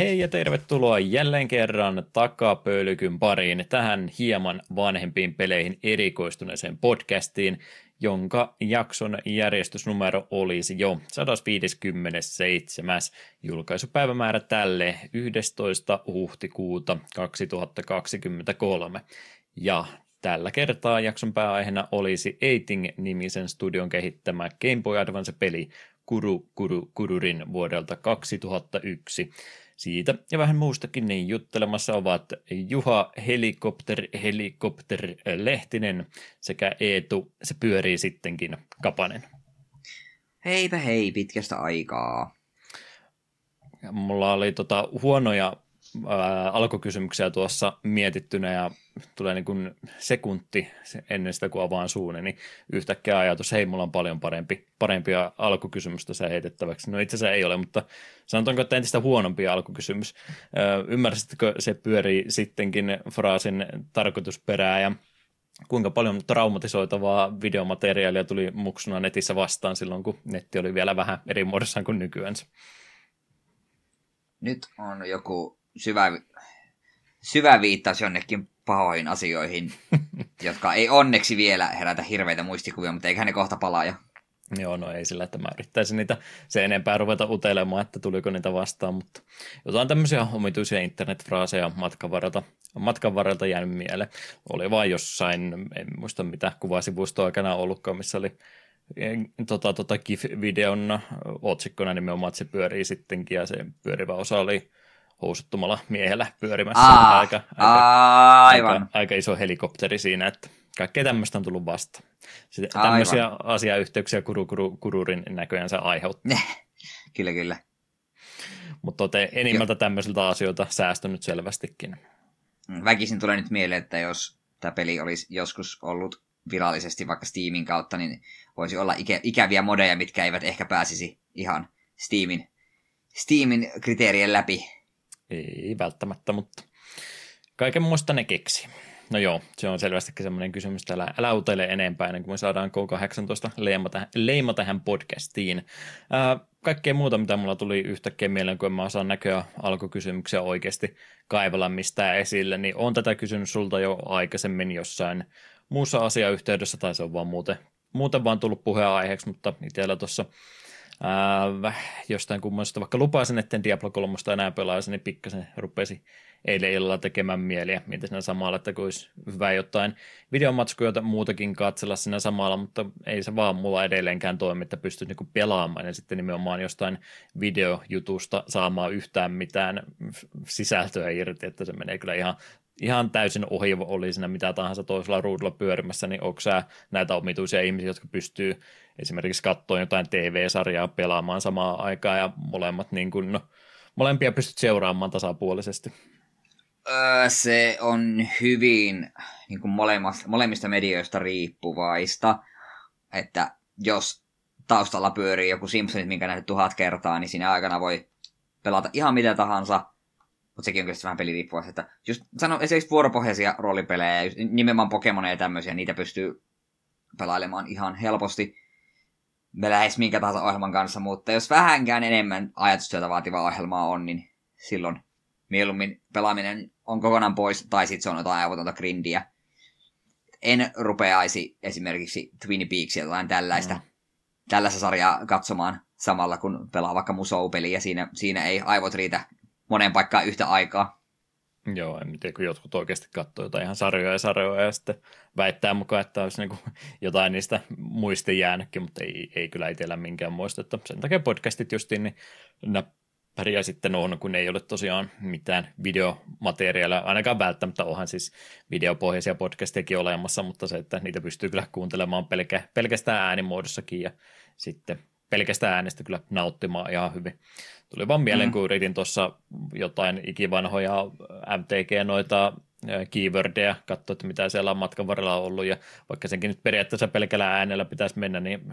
Hei ja tervetuloa jälleen kerran takapöylykyn pariin tähän hieman vanhempiin peleihin erikoistuneeseen podcastiin, jonka jakson järjestysnumero olisi jo 157. julkaisupäivämäärä tälle 11. huhtikuuta 2023. Ja Tällä kertaa jakson pääaiheena olisi Eiting-nimisen studion kehittämä Game Boy Advance-peli Kuru Kuru Kururin vuodelta 2001. Siitä ja vähän muustakin niin juttelemassa ovat Juha Helikopter Helikopter Lehtinen sekä Eetu, se pyörii sittenkin, Kapanen. Heipä hei, pitkästä aikaa. Mulla oli tota huonoja ää, alkukysymyksiä tuossa mietittynä ja tulee niin kuin sekunti ennen sitä, kun avaan suuni, niin yhtäkkiä ajatus, hei, mulla on paljon parempi, parempia alkukysymystä sä heitettäväksi. No itse asiassa ei ole, mutta sanotaanko, että entistä huonompi alkukysymys. Ymmärsitkö se pyörii sittenkin fraasin tarkoitusperää ja kuinka paljon traumatisoitavaa videomateriaalia tuli muksuna netissä vastaan silloin, kun netti oli vielä vähän eri muodossaan kuin nykyään. Nyt on joku syvä, syvä viittaus jonnekin pahoihin asioihin, jotka ei onneksi vielä herätä hirveitä muistikuvia, mutta eiköhän ne kohta palaa jo. Joo, no ei sillä, että mä yrittäisin niitä se enempää ruveta utelemaan, että tuliko niitä vastaan, mutta jotain tämmöisiä omituisia internetfraaseja matkan varrelta, matkan varrelta jäänyt mieleen. Oli vaan jossain, en muista mitä kuvasivustoa aikana ollutkaan, missä oli tota, tota GIF-videon otsikkona nimenomaan, että se pyörii sittenkin ja se pyörivä osa oli housuttomalla miehellä pyörimässä. Aa, aika, aika, aivan. Aika, aika iso helikopteri siinä, että kaikkea tämmöistä on tullut vasta. Sitten tämmöisiä aivan. asiayhteyksiä kuru, kuru, kururin näköjään se aiheuttaa. kyllä, kyllä. Mutta olette enimmältä tämmöisiltä asioilta säästynyt selvästikin. Väkisin tulee nyt mieleen, että jos tämä peli olisi joskus ollut virallisesti vaikka Steamin kautta, niin voisi olla ikä, ikäviä modeja, mitkä eivät ehkä pääsisi ihan Steamin, Steamin kriteerien läpi. Ei välttämättä, mutta kaiken muista ne keksi. No joo, se on selvästikin semmoinen kysymys, että älä, älä utele enempää ennen kuin me saadaan K18 leima tähän, leima tähän podcastiin. Ää, kaikkea muuta, mitä mulla tuli yhtäkkiä mieleen, kun mä osaan näköä alkukysymyksiä oikeasti kaivella mistään esille, niin on tätä kysynyt sulta jo aikaisemmin jossain muussa asiayhteydessä, tai se on vaan muuten, muuten vaan tullut puheenaiheeksi, mutta itsellä tuossa Äh, jostain kummasta, vaikka lupasin, että Diablo 3 enää pelaisi, niin pikkasen rupesi eilen illalla tekemään mieliä, mitä siinä samalla, että kun olisi hyvä jotain videomatskuja muutakin katsella siinä samalla, mutta ei se vaan mulla edelleenkään toimi, että pystyisi niinku pelaamaan ja sitten nimenomaan jostain videojutusta saamaan yhtään mitään sisältöä irti, että se menee kyllä ihan ihan täysin ohi oli siinä mitä tahansa toisella ruudulla pyörimässä, niin onko sä näitä omituisia ihmisiä, jotka pystyy esimerkiksi katsoa jotain TV-sarjaa pelaamaan samaan aikaan ja molemmat niin kuin, no, molempia pystyt seuraamaan tasapuolisesti? Se on hyvin niin kuin molemmista, molemmista medioista riippuvaista, että jos taustalla pyörii joku Simpsonit, minkä nähnyt tuhat kertaa, niin siinä aikana voi pelata ihan mitä tahansa, mutta sekin on kyllä vähän peliriippuvaista. Että just sano esimerkiksi vuoropohjaisia roolipelejä, nimenomaan Pokemoneja ja tämmöisiä, niitä pystyy pelailemaan ihan helposti lähes minkä tahansa ohjelman kanssa, mutta jos vähänkään enemmän ajatustyötä vaativaa ohjelmaa on, niin silloin mieluummin pelaaminen on kokonaan pois, tai sitten se on jotain aivotonta grindiä. En rupeaisi esimerkiksi Twin Peaksia tai tällaista, mm. tällaista sarjaa katsomaan samalla, kun pelaa vaikka musou-peliä. Siinä, siinä ei aivot riitä moneen paikkaan yhtä aikaa. Joo, en tiedä, kun jotkut oikeasti katsoo jotain ihan sarjoja ja sarjoja ja sitten väittää mukaan, että olisi niin jotain niistä muistin jäänytkin, mutta ei, ei kyllä itsellä minkään muista. Että sen takia podcastit justiin, niin pärjää sitten on, kun ei ole tosiaan mitään videomateriaalia, ainakaan välttämättä onhan siis videopohjaisia podcastejakin olemassa, mutta se, että niitä pystyy kyllä kuuntelemaan pelkä, pelkästään äänimuodossakin ja sitten pelkästään äänestä kyllä nauttimaan ihan hyvin. Tuli vaan mieleen, mm. kun yritin tuossa jotain ikivanhoja MTG noita keywordeja, katsoa, että mitä siellä on matkan varrella ollut, ja vaikka senkin nyt periaatteessa pelkällä äänellä pitäisi mennä, niin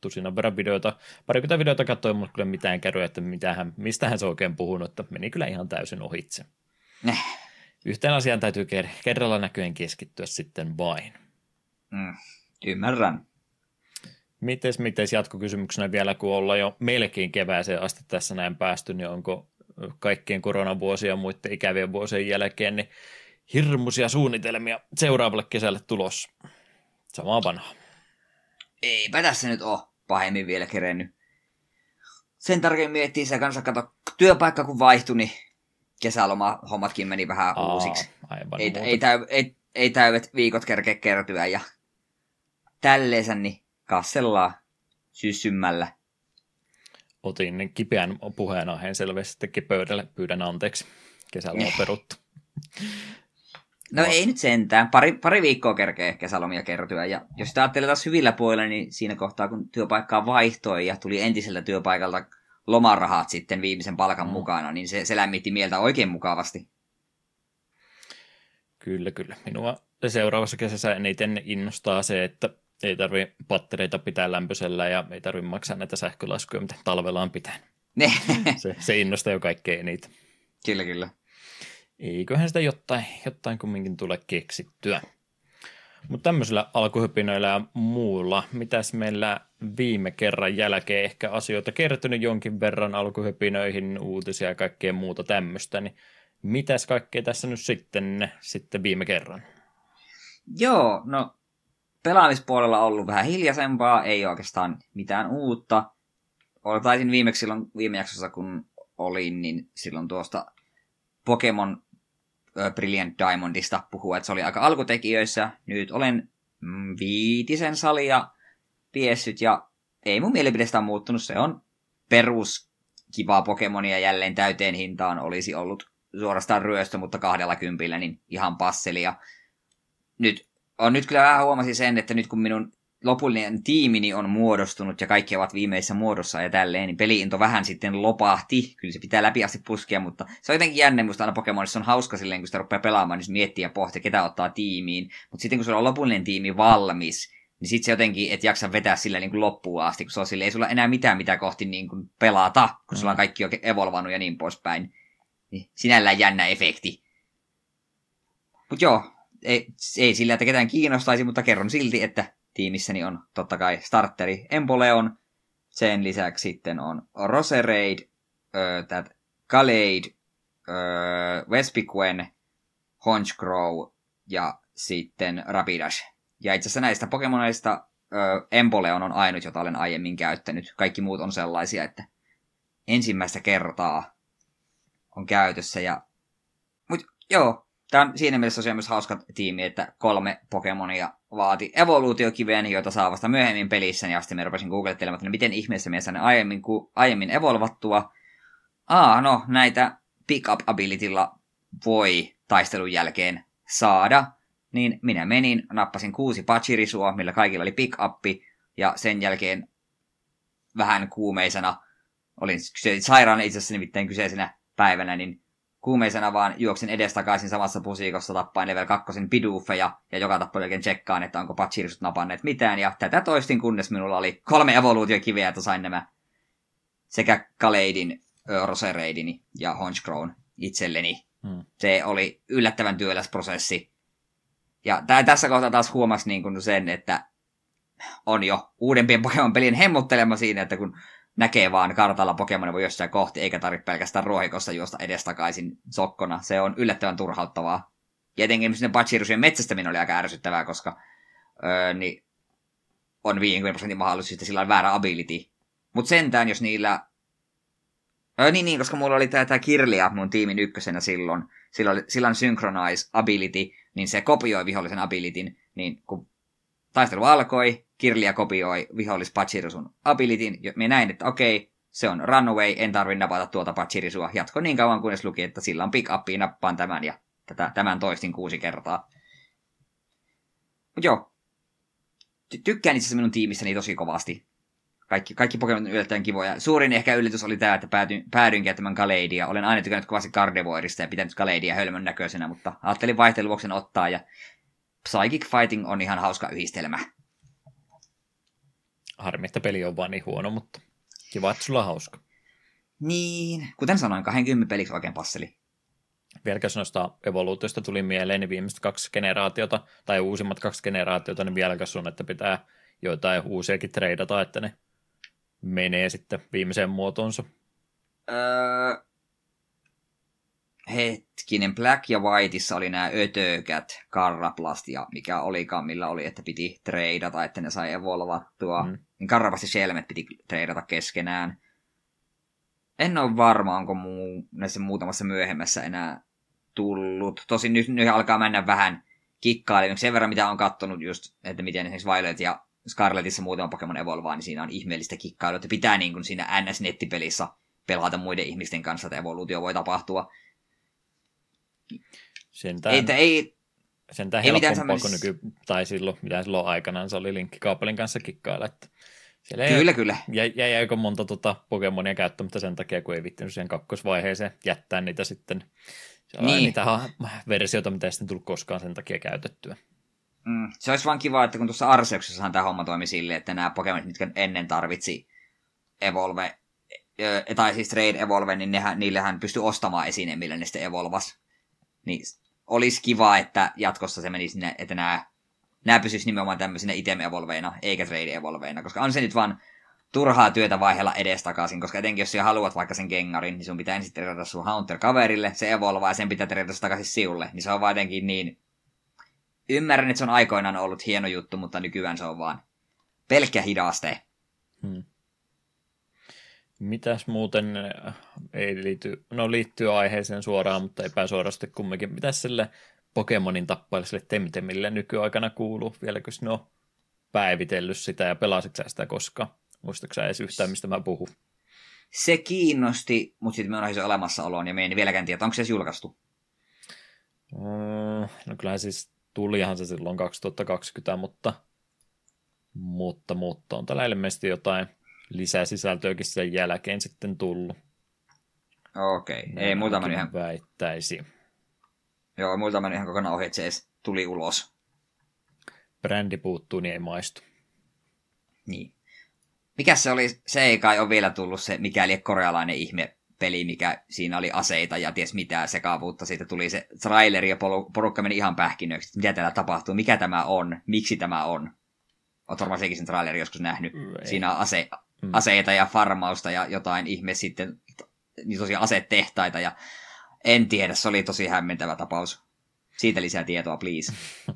tusinan verran videoita, parikymmentä videoita katsoin, mutta kyllä mitään käryä, että mitähän, mistähän se oikein puhunut, että meni kyllä ihan täysin ohitse. Näh. Yhteen asiaan täytyy kerralla näköjen keskittyä sitten vain. Mm, ymmärrän. Mites, mites jatkokysymyksenä vielä, kun ollaan jo melkein kevääseen asti tässä näin päästy, niin onko kaikkien koronavuosien ja muiden ikävien vuosien jälkeen, niin hirmuisia suunnitelmia seuraavalle kesälle tulossa. Samaa vanhaa. Eipä tässä nyt ole pahemmin vielä kerennyt. Sen tarkemmin miettii se kanssa, kato, työpaikka kun vaihtui, niin kesäloma hommatkin meni vähän Aa, uusiksi. Aivan ei, ei, täy, ei, ei täydet viikot kerkeä kertyä ja tälleensä, niin kassellaan syssymmällä. Otin kipeän puheenaiheen selvästi pöydälle, pyydän anteeksi. Kesällä on peruttu. No ei nyt sentään. Pari, pari viikkoa kerkee kesälomia kertyä. Ja jos sitä ajattelee taas hyvillä puolilla, niin siinä kohtaa, kun työpaikkaa vaihtoi ja tuli entisellä työpaikalta lomarahat sitten viimeisen palkan mm. mukana, niin se, se lämmitti mieltä oikein mukavasti. Kyllä, kyllä. Minua seuraavassa kesässä eniten innostaa se, että ei tarvi pattereita pitää lämpöisellä ja ei tarvi maksaa näitä sähkölaskuja, mitä talvella on pitää. se, se innostaa jo kaikkein eniten. Kyllä, kyllä. Eiköhän sitä jotain, jotain kumminkin tule keksittyä. Mutta tämmöisillä alkuhypinoilla ja muulla, mitäs meillä viime kerran jälkeen ehkä asioita kertynyt jonkin verran alkuhypinöihin, uutisia ja kaikkea muuta tämmöistä, niin mitäs kaikkea tässä nyt sitten, sitten viime kerran? Joo, no pelaamispuolella ollut vähän hiljaisempaa, ei oikeastaan mitään uutta. Taisin viimeksi silloin viime jaksossa, kun olin, niin silloin tuosta Pokemon Brilliant Diamondista puhua, että se oli aika alkutekijöissä. Nyt olen mm, viitisen salia piessyt ja ei mun mielipidestä on muuttunut. Se on perus kivaa Pokemonia jälleen täyteen hintaan olisi ollut suorastaan ryöstö, mutta kahdella kympillä niin ihan passeli. Ja nyt, on nyt kyllä vähän huomasin sen, että nyt kun minun lopullinen tiimini on muodostunut ja kaikki ovat viimeisessä muodossa ja tälleen, niin peliinto vähän sitten lopahti. Kyllä se pitää läpi asti puskea, mutta se on jotenkin jänne, musta aina Pokemonissa on hauska silleen, kun sitä rupeaa pelaamaan, niin miettiä ja pohtia, ketä ottaa tiimiin. Mutta sitten kun sulla on lopullinen tiimi valmis, niin sitten se jotenkin, et jaksa vetää sillä niin kuin loppuun asti, kun se on sille, ei sulla enää mitään mitä kohti niin kuin pelata, kun sulla on mm. kaikki jo evolvannut ja niin poispäin. Niin sinällään jännä efekti. Mutta joo, ei, ei sillä, että ketään kiinnostaisi, mutta kerron silti, että tiimissäni on totta kai starteri Empoleon, sen lisäksi sitten on Roserade, äh, Kaleid, äh, Vespiquen, Honchcrow ja sitten Rapidash. Ja itse asiassa näistä Pokemoneista äh, Empoleon on ainut, jota olen aiemmin käyttänyt. Kaikki muut on sellaisia, että ensimmäistä kertaa on käytössä. Ja... Mut joo, Tämä on siinä mielessä tosiaan myös hauska tiimi, että kolme Pokemonia vaati evoluutiokiveen, joita saa vasta myöhemmin pelissä, ja sitten me rupesin googlettelemaan, että no miten ihmeessä me ne aiemmin, ku, aiemmin evolvattua. Aa, no näitä pick-up abilitylla voi taistelun jälkeen saada, niin minä menin, nappasin kuusi Pachirisua, millä kaikilla oli pick-uppi, ja sen jälkeen vähän kuumeisena, olin sairaan itse asiassa nimittäin kyseisenä päivänä, niin kuumeisena vaan juoksin edestakaisin samassa pusiikossa tappain level 2 piduufeja ja joka tappo jälkeen tsekkaan, että onko patsirisut napanneet mitään. Ja tätä toistin, kunnes minulla oli kolme evoluutiokiveä, että sain nämä sekä Kaleidin, Rosereidin ja Honchcrown itselleni. Hmm. Se oli yllättävän työläs prosessi. Ja tää, tässä kohtaa taas huomasi niin kuin sen, että on jo uudempien Pokemon-pelien hemmottelema siinä, että kun näkee vaan kartalla Pokemon voi jossain kohti, eikä tarvitse pelkästään ruohikossa juosta edestakaisin sokkona. Se on yllättävän turhauttavaa. Ja etenkin sinne Pachirusien metsästäminen oli aika ärsyttävää, koska öö, niin on 50 prosentin mahdollisuus, että sillä on väärä ability. Mutta sentään, jos niillä... Öö, niin, niin, koska mulla oli tämä Kirlia mun tiimin ykkösenä silloin. Sillä, oli, sillä on Synchronize ability, niin se kopioi vihollisen abilityn. Niin kun taistelu alkoi, Kirlia kopioi vihollis Pachirusun abilityn. Me näin, että okei, se on runaway, en tarvi napata tuota Pachirisua. Jatko niin kauan, kunnes luki, että sillä on pick nappaan tämän ja tätä, tämän toistin kuusi kertaa. Mut joo, tykkään itse asiassa minun tiimissäni tosi kovasti. Kaikki, kaikki Pokemon yllättäen kivoja. Suurin ehkä yllätys oli tämä, että päädyin, päädyin käyttämään Kaleidia. Olen aina tykännyt kovasti Gardevoirista ja pitänyt Kaleidia hölmön näköisenä, mutta ajattelin vaihteluvuoksen ottaa ja Psychic Fighting on ihan hauska yhdistelmä. Harmi, että peli on vaan niin huono, mutta kiva, että sulla on hauska. Niin, kuten sanoin, 20 peliksi oikein passeli. Vieläkäs noista evoluutiosta tuli mieleen niin viimeiset kaksi generaatiota, tai uusimmat kaksi generaatiota, niin vieläkäs on, että pitää joitain uusiakin treidata, että ne menee sitten viimeiseen muotoonsa. Öö, hetkinen, Black ja Whiteissa oli nämä ötökät, Karraplast ja mikä olikaan, millä oli, että piti treidata, että ne sai evolvattua. Mm. Niin Karraplast ja Shelmet piti treidata keskenään. En ole varma, onko muu, näissä muutamassa myöhemmässä enää tullut. Tosin nyt, nyt alkaa mennä vähän kikkailemaan. Sen verran, mitä on kattonut just, että miten esimerkiksi Violet ja Scarletissa muutama Pokemon evolvaa, niin siinä on ihmeellistä kikkailua, että pitää niin kuin siinä NS-nettipelissä pelata muiden ihmisten kanssa, että evoluutio voi tapahtua. Sentään, Ei, ei, sentään ei helpompaa kuin nyky, tai silloin, mitä silloin aikanaan se oli linkkikaapelin kanssa kikkailla. Että siellä kyllä, ei, kyllä. jäi, jäi aika monta tota Pokemonia käyttämättä sen takia, kun ei vittinyt siihen kakkosvaiheeseen jättää niitä sitten. Siellä niin. Niin. niitä versioita, mitä ei sitten tullut koskaan sen takia käytettyä. Mm, se olisi vaan kiva, että kun tuossa Arseuksessahan tämä homma toimi silleen, että nämä Pokemonit, mitkä ennen tarvitsi Evolve, tai siis Trade Evolve, niin nehän, niillähän pystyi ostamaan esineen, millä ne sitten evolvas. Niin olisi kiva, että jatkossa se menisi sinne, että nämä, nämä pysyisi nimenomaan tämmöisinä item evolveina, eikä trade evolveina, koska on se nyt vaan turhaa työtä vaihella edestakaisin, koska etenkin jos sä haluat vaikka sen gengarin, niin sun pitää ensin trade sun Haunter-kaverille, se evolvaa ja sen pitää trade takaisin siulle, niin se on vaan jotenkin niin... Ymmärrän, että se on aikoinaan ollut hieno juttu, mutta nykyään se on vaan pelkkä hidaste. Hmm. Mitäs muuten ei liity, no liittyy aiheeseen suoraan, mutta epäsuorasti kumminkin. Mitäs sille Pokemonin tappailliselle Temtemille nykyaikana kuuluu? Vieläkö ne on päivitellyt sitä ja pelasitko sä sitä koskaan? Muistatko sä edes yhtään, mistä mä puhun? Se kiinnosti, mutta sitten me on se olemassaoloon ja me en vieläkään tiedä, onko se julkaistu. Mm, No kyllähän siis tulihan se silloin 2020, mutta, mutta, mutta on tällä ilmeisesti jotain lisäsisältöäkin sen jälkeen sitten tullut. Okei, okay. ei muuta mennyt ihan, Väittäisi. joo, muuta mennyt ihan kokonaan ohi, että se edes tuli ulos. Brändi puuttuu, niin ei maistu. Niin. Mikä se oli, se ei kai ole vielä tullut se mikäli korealainen ihme peli, mikä siinä oli aseita ja ties mitä sekavuutta. Siitä tuli se traileri ja porukka meni ihan pähkinöiksi, että mitä täällä tapahtuu, mikä tämä on, miksi tämä on. Oot varmaan sekin sen traileri joskus nähnyt. Ei. Siinä on ase- Mm. aseita ja farmausta ja jotain ihme sitten, niin tosiaan asetehtaita ja en tiedä, se oli tosi hämmentävä tapaus. Siitä lisää tietoa, please.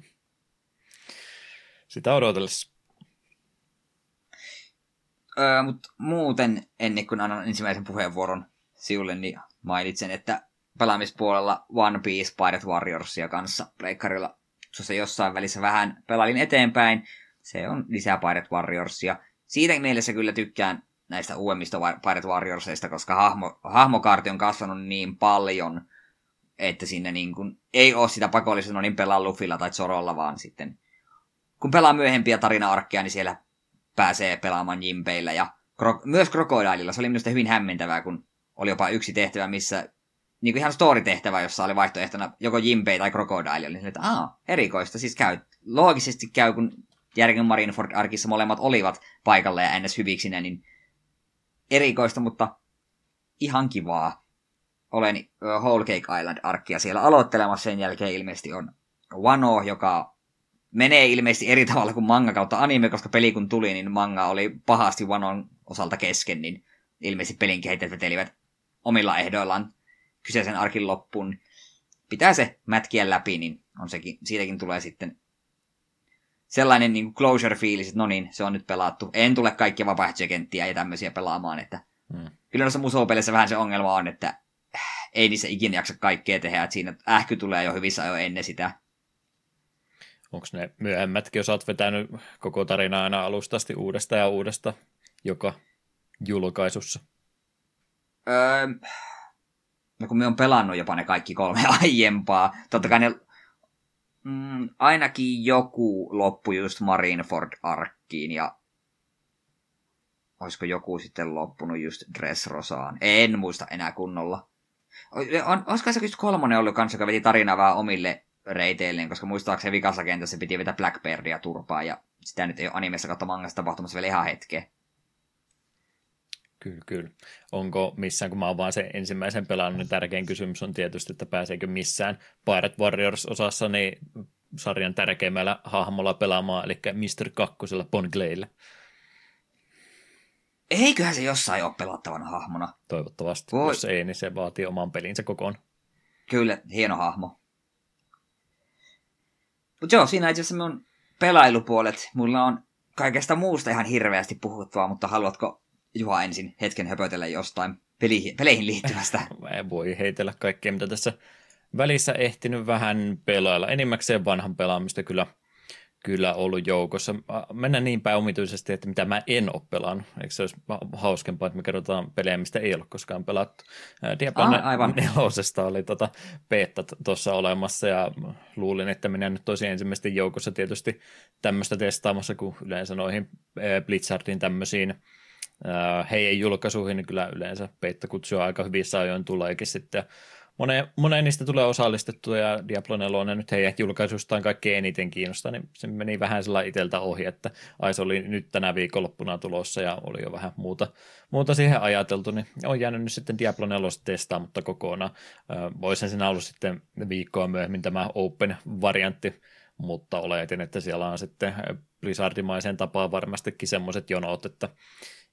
Sitä odotellessa. Öö, mutta muuten, ennen kuin annan ensimmäisen puheenvuoron siulle, niin mainitsen, että pelaamispuolella One Piece Pirate Warriorsia kanssa pleikkarilla tuossa jossain välissä vähän pelailin eteenpäin. Se on lisää Pirate Warriorsia. Siitä mielessä kyllä tykkään näistä uudemmista Pirate Warriorsista, koska hahmo, hahmokaarti on kasvanut niin paljon, että siinä niin kuin, ei ole sitä pakollista, no niin pelaa Luffilla tai Zorolla, vaan sitten kun pelaa myöhempiä tarina-arkkeja, niin siellä pääsee pelaamaan jimpeillä ja kro- myös Krokodaililla. Se oli minusta hyvin hämmentävää, kun oli jopa yksi tehtävä, missä niin kuin ihan story-tehtävä, jossa oli vaihtoehtona joko Jimpei tai Krokodaili. Niin että aa, erikoista. Siis käy, loogisesti käy, kun Järgen Marineford-arkissa molemmat olivat paikalla ja ns. hyviksinä, niin erikoista, mutta ihan kivaa. Olen Whole Cake Island-arkkia siellä aloittelemassa. Sen jälkeen ilmeisesti on Wano, joka menee ilmeisesti eri tavalla kuin manga kautta anime, koska peli kun tuli, niin manga oli pahasti Wanon osalta kesken, niin ilmeisesti pelin kehittäjät vetelivät omilla ehdoillaan kyseisen arkin loppuun. Pitää se mätkiä läpi, niin on sekin, siitäkin tulee sitten sellainen niin closure-fiilis, että no niin, se on nyt pelattu. En tule kaikkia vapaaehtoisia kenttiä ja tämmöisiä pelaamaan, että Hmm. kyllä noissa musopeleissä vähän se ongelma on, että äh, ei niissä ikinä jaksa kaikkea tehdä, että siinä ähky tulee jo hyvissä ajoin ennen sitä. Onko ne myöhemmätkin, jos olet vetänyt koko tarinaa aina alusta asti uudesta ja uudesta joka julkaisussa? Öö, no kun me on pelannut jopa ne kaikki kolme aiempaa, totta kai ne, mm, ainakin joku loppu just Marineford-arkkiin ja olisiko joku sitten loppunut just Dressrosaan. En muista enää kunnolla. On, olisiko se just kolmonen ollut kanssa, joka veti tarinaa vähän omille reiteilleen, koska muistaakseni vikassa kentässä piti vetää Blackbeardia turpaa ja sitä nyt ei ole animessa kautta mangassa tapahtumassa vielä ihan hetkeä. Kyllä, kyllä. Onko missään, kun mä oon vaan sen ensimmäisen pelannut, niin tärkein kysymys on tietysti, että pääseekö missään Pirate Warriors-osassa niin sarjan tärkeimmällä hahmolla pelaamaan, eli Mr. Kakkosella Pongleille. Eiköhän se jossain ole pelattavana hahmona. Toivottavasti. Voi. Jos ei, niin se vaatii oman pelinsä kokoon. Kyllä, hieno hahmo. Mutta joo, siinä itse asiassa mun pelailupuolet. Mulla on kaikesta muusta ihan hirveästi puhuttua, mutta haluatko Juha ensin hetken höpötellä jostain peleihin, peleihin liittyvästä? Voi heitellä kaikkea, mitä tässä välissä ehtinyt vähän pelailla. Enimmäkseen vanhan pelaamista kyllä, kyllä ollut joukossa. Mennään niin päin omituisesti, että mitä mä en ole pelannut. Eikö se olisi hauskempaa, että me kerrotaan pelejä, mistä ei ole koskaan pelattu. Diablo ah, aivan. nelosesta oli tota beta tuossa olemassa ja luulin, että minä nyt tosi ensimmäisten joukossa tietysti tämmöistä testaamassa, kun yleensä noihin Blizzardin tämmöisiin heidän julkaisuihin, niin kyllä yleensä kutsua aika hyvissä ajoin tuleekin sitten. Moneen, moneen niistä tulee osallistettua ja Diablo 4 nyt heidän julkaisustaan kaikkein eniten kiinnostaa, niin se meni vähän sillä iteltä ohi, että ai se oli nyt tänä viikonloppuna tulossa ja oli jo vähän muuta, muuta siihen ajateltu, niin on jäänyt nyt sitten Diablo 4 testaa, mutta kokonaan. Voisin sen ollut sitten viikkoa myöhemmin tämä Open-variantti, mutta oletin, että siellä on sitten Blizzardimaisen tapaan varmastikin semmoiset jonot, että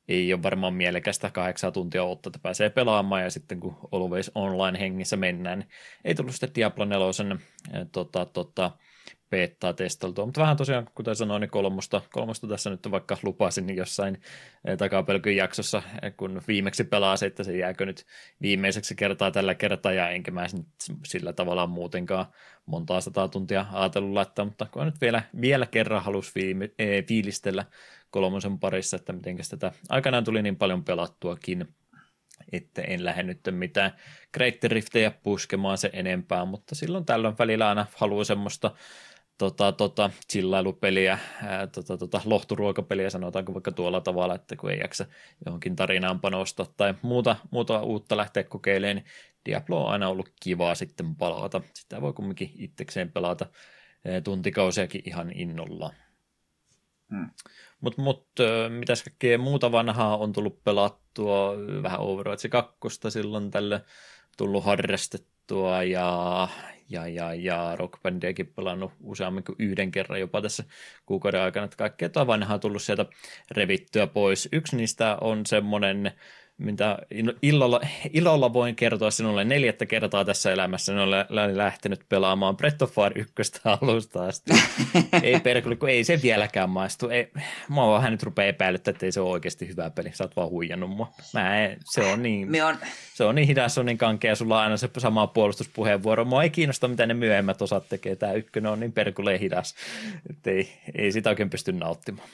ei ole varmaan mielekästä kahdeksan tuntia ottaa, että pääsee pelaamaan ja sitten kun Always Online hengissä mennään, niin ei tullut sitten Diablo 4 tota, tota, beettaa testeltua, mutta vähän tosiaan, kuten sanoin, niin kolmosta, kolmosta tässä nyt vaikka lupasin niin jossain takapelkyn jaksossa, kun viimeksi pelaa että se jääkö nyt viimeiseksi kertaa tällä kertaa, ja enkä mä sillä tavalla muutenkaan montaa sataa tuntia ajatellut laittaa, mutta kun nyt vielä, vielä kerran viime, ee, fiilistellä kolmosen parissa, että miten tätä. Aikanaan tuli niin paljon pelattuakin, että en lähde nyt mitään Great Riftejä puskemaan se enempää, mutta silloin tällöin välillä aina haluaa semmoista tota, tota, chillailupeliä, ää, tota, tota, lohturuokapeliä, sanotaanko vaikka tuolla tavalla, että kun ei jaksa johonkin tarinaan panostaa tai muuta, muuta uutta lähteä kokeilemaan, niin Diablo on aina ollut kivaa sitten palata. Sitä voi kumminkin itsekseen pelata tuntikausiakin ihan innolla. Hmm. Mutta mut, mitäs kaikkea muuta vanhaa on tullut pelattua, vähän Overwatch 2 silloin tälle tullut harrastettua ja, ja, ja, ja rockbandiakin pelannut useammin kuin yhden kerran jopa tässä kuukauden aikana, että kaikkea tuo vanhaa tullut sieltä revittyä pois. Yksi niistä on semmoinen mitä illalla, ilolla voin kertoa sinulle neljättä kertaa tässä elämässä, en ole lähtenyt pelaamaan Breath of Fire 1 alusta asti. ei perkele, kun ei se vieläkään maistu. Ei, mä vähän nyt rupeaa epäilyttää, että ei se ole oikeasti hyvä peli. Sä oot vaan huijannut mua. Mä en, se on niin, Me on... se on niin hidas, se on niin kankea, sulla on aina se sama puolustuspuheenvuoro. Mua ei kiinnosta, mitä ne myöhemmät osat tekee. Tämä ykkönen on niin perkuleen hidas, että ei, ei sitä oikein pysty nauttimaan.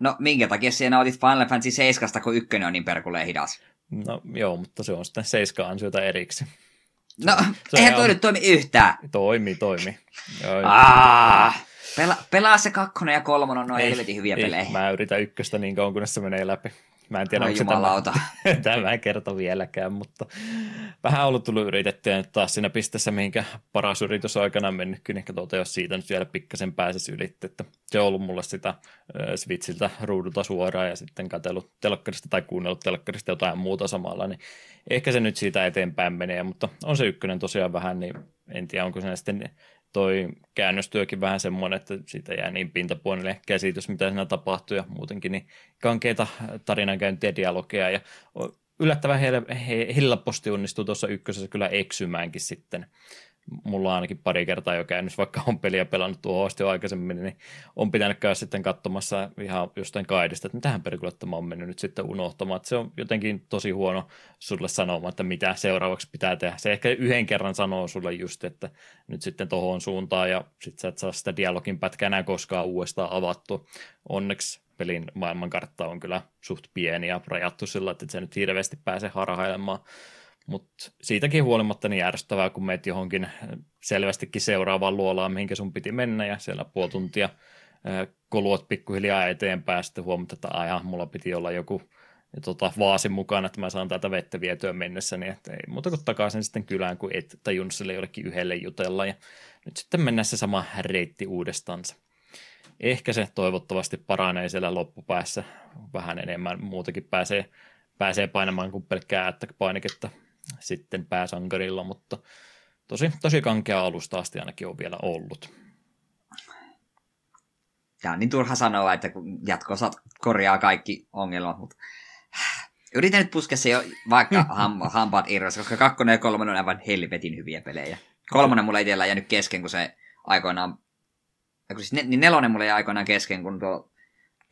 No minkä takia siellä nautit Final Fantasy 7, kun ykkönen on niin perkuleen hidas? No joo, mutta se on sitten 7 ansiota erikseen. No, se eihän toi nyt toimi yhtään. Toimi, toimi. Joo, ah, pela, pelaa se kakkonen ja kolmonen, on noin helvetin hyviä ei, pelejä. Mä yritän ykköstä niin kauan, kunnes se menee läpi. Mä en tiedä, onko se tämä, tämä kerta vieläkään, mutta vähän ollut tullut yritettyä taas siinä pisteessä, mihinkä paras yritys on aikanaan mennyt, kyllä ehkä tuota, jos siitä nyt vielä pikkasen pääsisi yli, että se on ollut mulle sitä Switchiltä ruudulta suoraan ja sitten katsellut telkkarista tai kuunnellut telkkarista jotain muuta samalla, niin ehkä se nyt siitä eteenpäin menee, mutta on se ykkönen tosiaan vähän, niin en tiedä, onko se sitten toi käännöstyökin vähän semmoinen, että siitä jää niin pintapuolelle käsitys, mitä siinä tapahtuu ja muutenkin niin kankeita tarinankäyntiä, dialogeja ja yllättävän helposti onnistuu tuossa ykkösessä kyllä eksymäänkin sitten mulla on ainakin pari kertaa jo käynyt, vaikka on peliä pelannut tuohon asti jo aikaisemmin, niin on pitänyt käydä sitten katsomassa ihan jostain kaidista, että mitähän perikulotta mä oon mennyt nyt sitten unohtamaan. Että se on jotenkin tosi huono sulle sanomaan, että mitä seuraavaksi pitää tehdä. Se ehkä yhden kerran sanoo sulle just, että nyt sitten tohon suuntaan ja sitten sä et saa sitä dialogin pätkää enää koskaan uudestaan avattu. Onneksi pelin maailmankartta on kyllä suht pieni ja rajattu sillä, että se nyt hirveästi pääse harhailemaan mutta siitäkin huolimatta niin järjestävää, kun meet johonkin selvästikin seuraavaan luolaan, mihinkä sun piti mennä, ja siellä puoli tuntia koluot pikkuhiljaa eteenpäin, sitten huomata, että aja, mulla piti olla joku ja tota, vaasin mukana, että mä saan tätä vettä vietyä mennessä, niin että ei muuta kuin takaisin sitten kylään, kun et tajunnut sille jollekin yhdelle jutella, ja nyt sitten mennä se sama reitti uudestansa. Ehkä se toivottavasti paranee siellä loppupäässä vähän enemmän, muutakin pääsee, pääsee painamaan kuin pelkkää painiketta sitten pääsankarilla, mutta tosi, tosi kankea alusta asti ainakin on vielä ollut. Tämä on niin turha sanoa, että kun jatkossa korjaa kaikki ongelmat, mutta Yritän nyt puskea se jo vaikka ham, hampaat irrossa, koska kakkonen ja kolmonen on aivan helvetin hyviä pelejä. Kolmonen mulla itsellä jäänyt kesken, kun se aikoinaan... Siis ne, niin nelonen mulla jäi aikoinaan kesken, kun tuo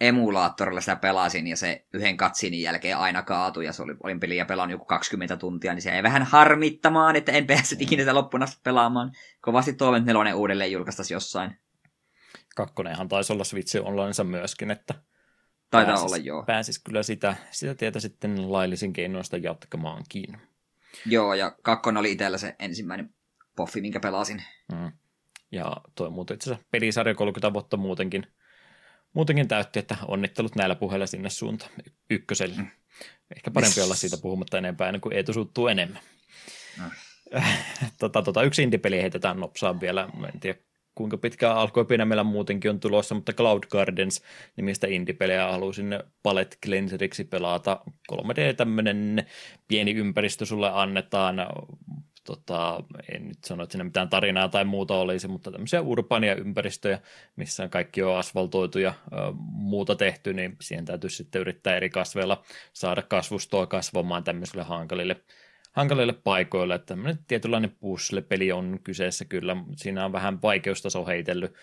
emulaattorilla sitä pelasin ja se yhden katsinin jälkeen aina kaatui ja se oli, olin peliä pelannut joku 20 tuntia, niin se ei vähän harmittamaan, että en päässyt ikinä sitä loppuun asti pelaamaan. Kovasti toivon, että nelonen uudelleen julkaistaisi jossain. Kakkonenhan taisi olla Switch Onlinessa myöskin, että Taitaa pääsis, olla, joo. Pääsis kyllä sitä, sitä tietä sitten laillisin keinoista jatkamaankin. Joo, ja kakkonen oli itsellä se ensimmäinen poffi, minkä pelasin. Mm. Ja toi muuten itse asiassa pelisarja 30 vuotta muutenkin, muutenkin täytti, että onnittelut näillä puheilla sinne suuntaan ykköselle. Mm. Ehkä parempi olla siitä puhumatta enempää, ennen kuin Eetu suuttuu enemmän. Mm. tota, tota, yksi indie-peli heitetään nopsaan vielä, en tiedä kuinka pitkään alkoi pidemmällä muutenkin on tulossa, mutta Cloud Gardens nimistä indie-pelejä halusin Palette Cleanseriksi pelata. 3D tämmöinen pieni ympäristö sulle annetaan, tota, en nyt sano, että siinä mitään tarinaa tai muuta olisi, mutta tämmöisiä urbania ympäristöjä, missä kaikki on asfaltoitu ja ö, muuta tehty, niin siihen täytyy sitten yrittää eri kasveilla saada kasvustoa kasvamaan tämmöisille hankalille hankalille paikoille, että tämmöinen tietynlainen puzzle-peli on kyseessä kyllä, siinä on vähän vaikeustaso heitellyt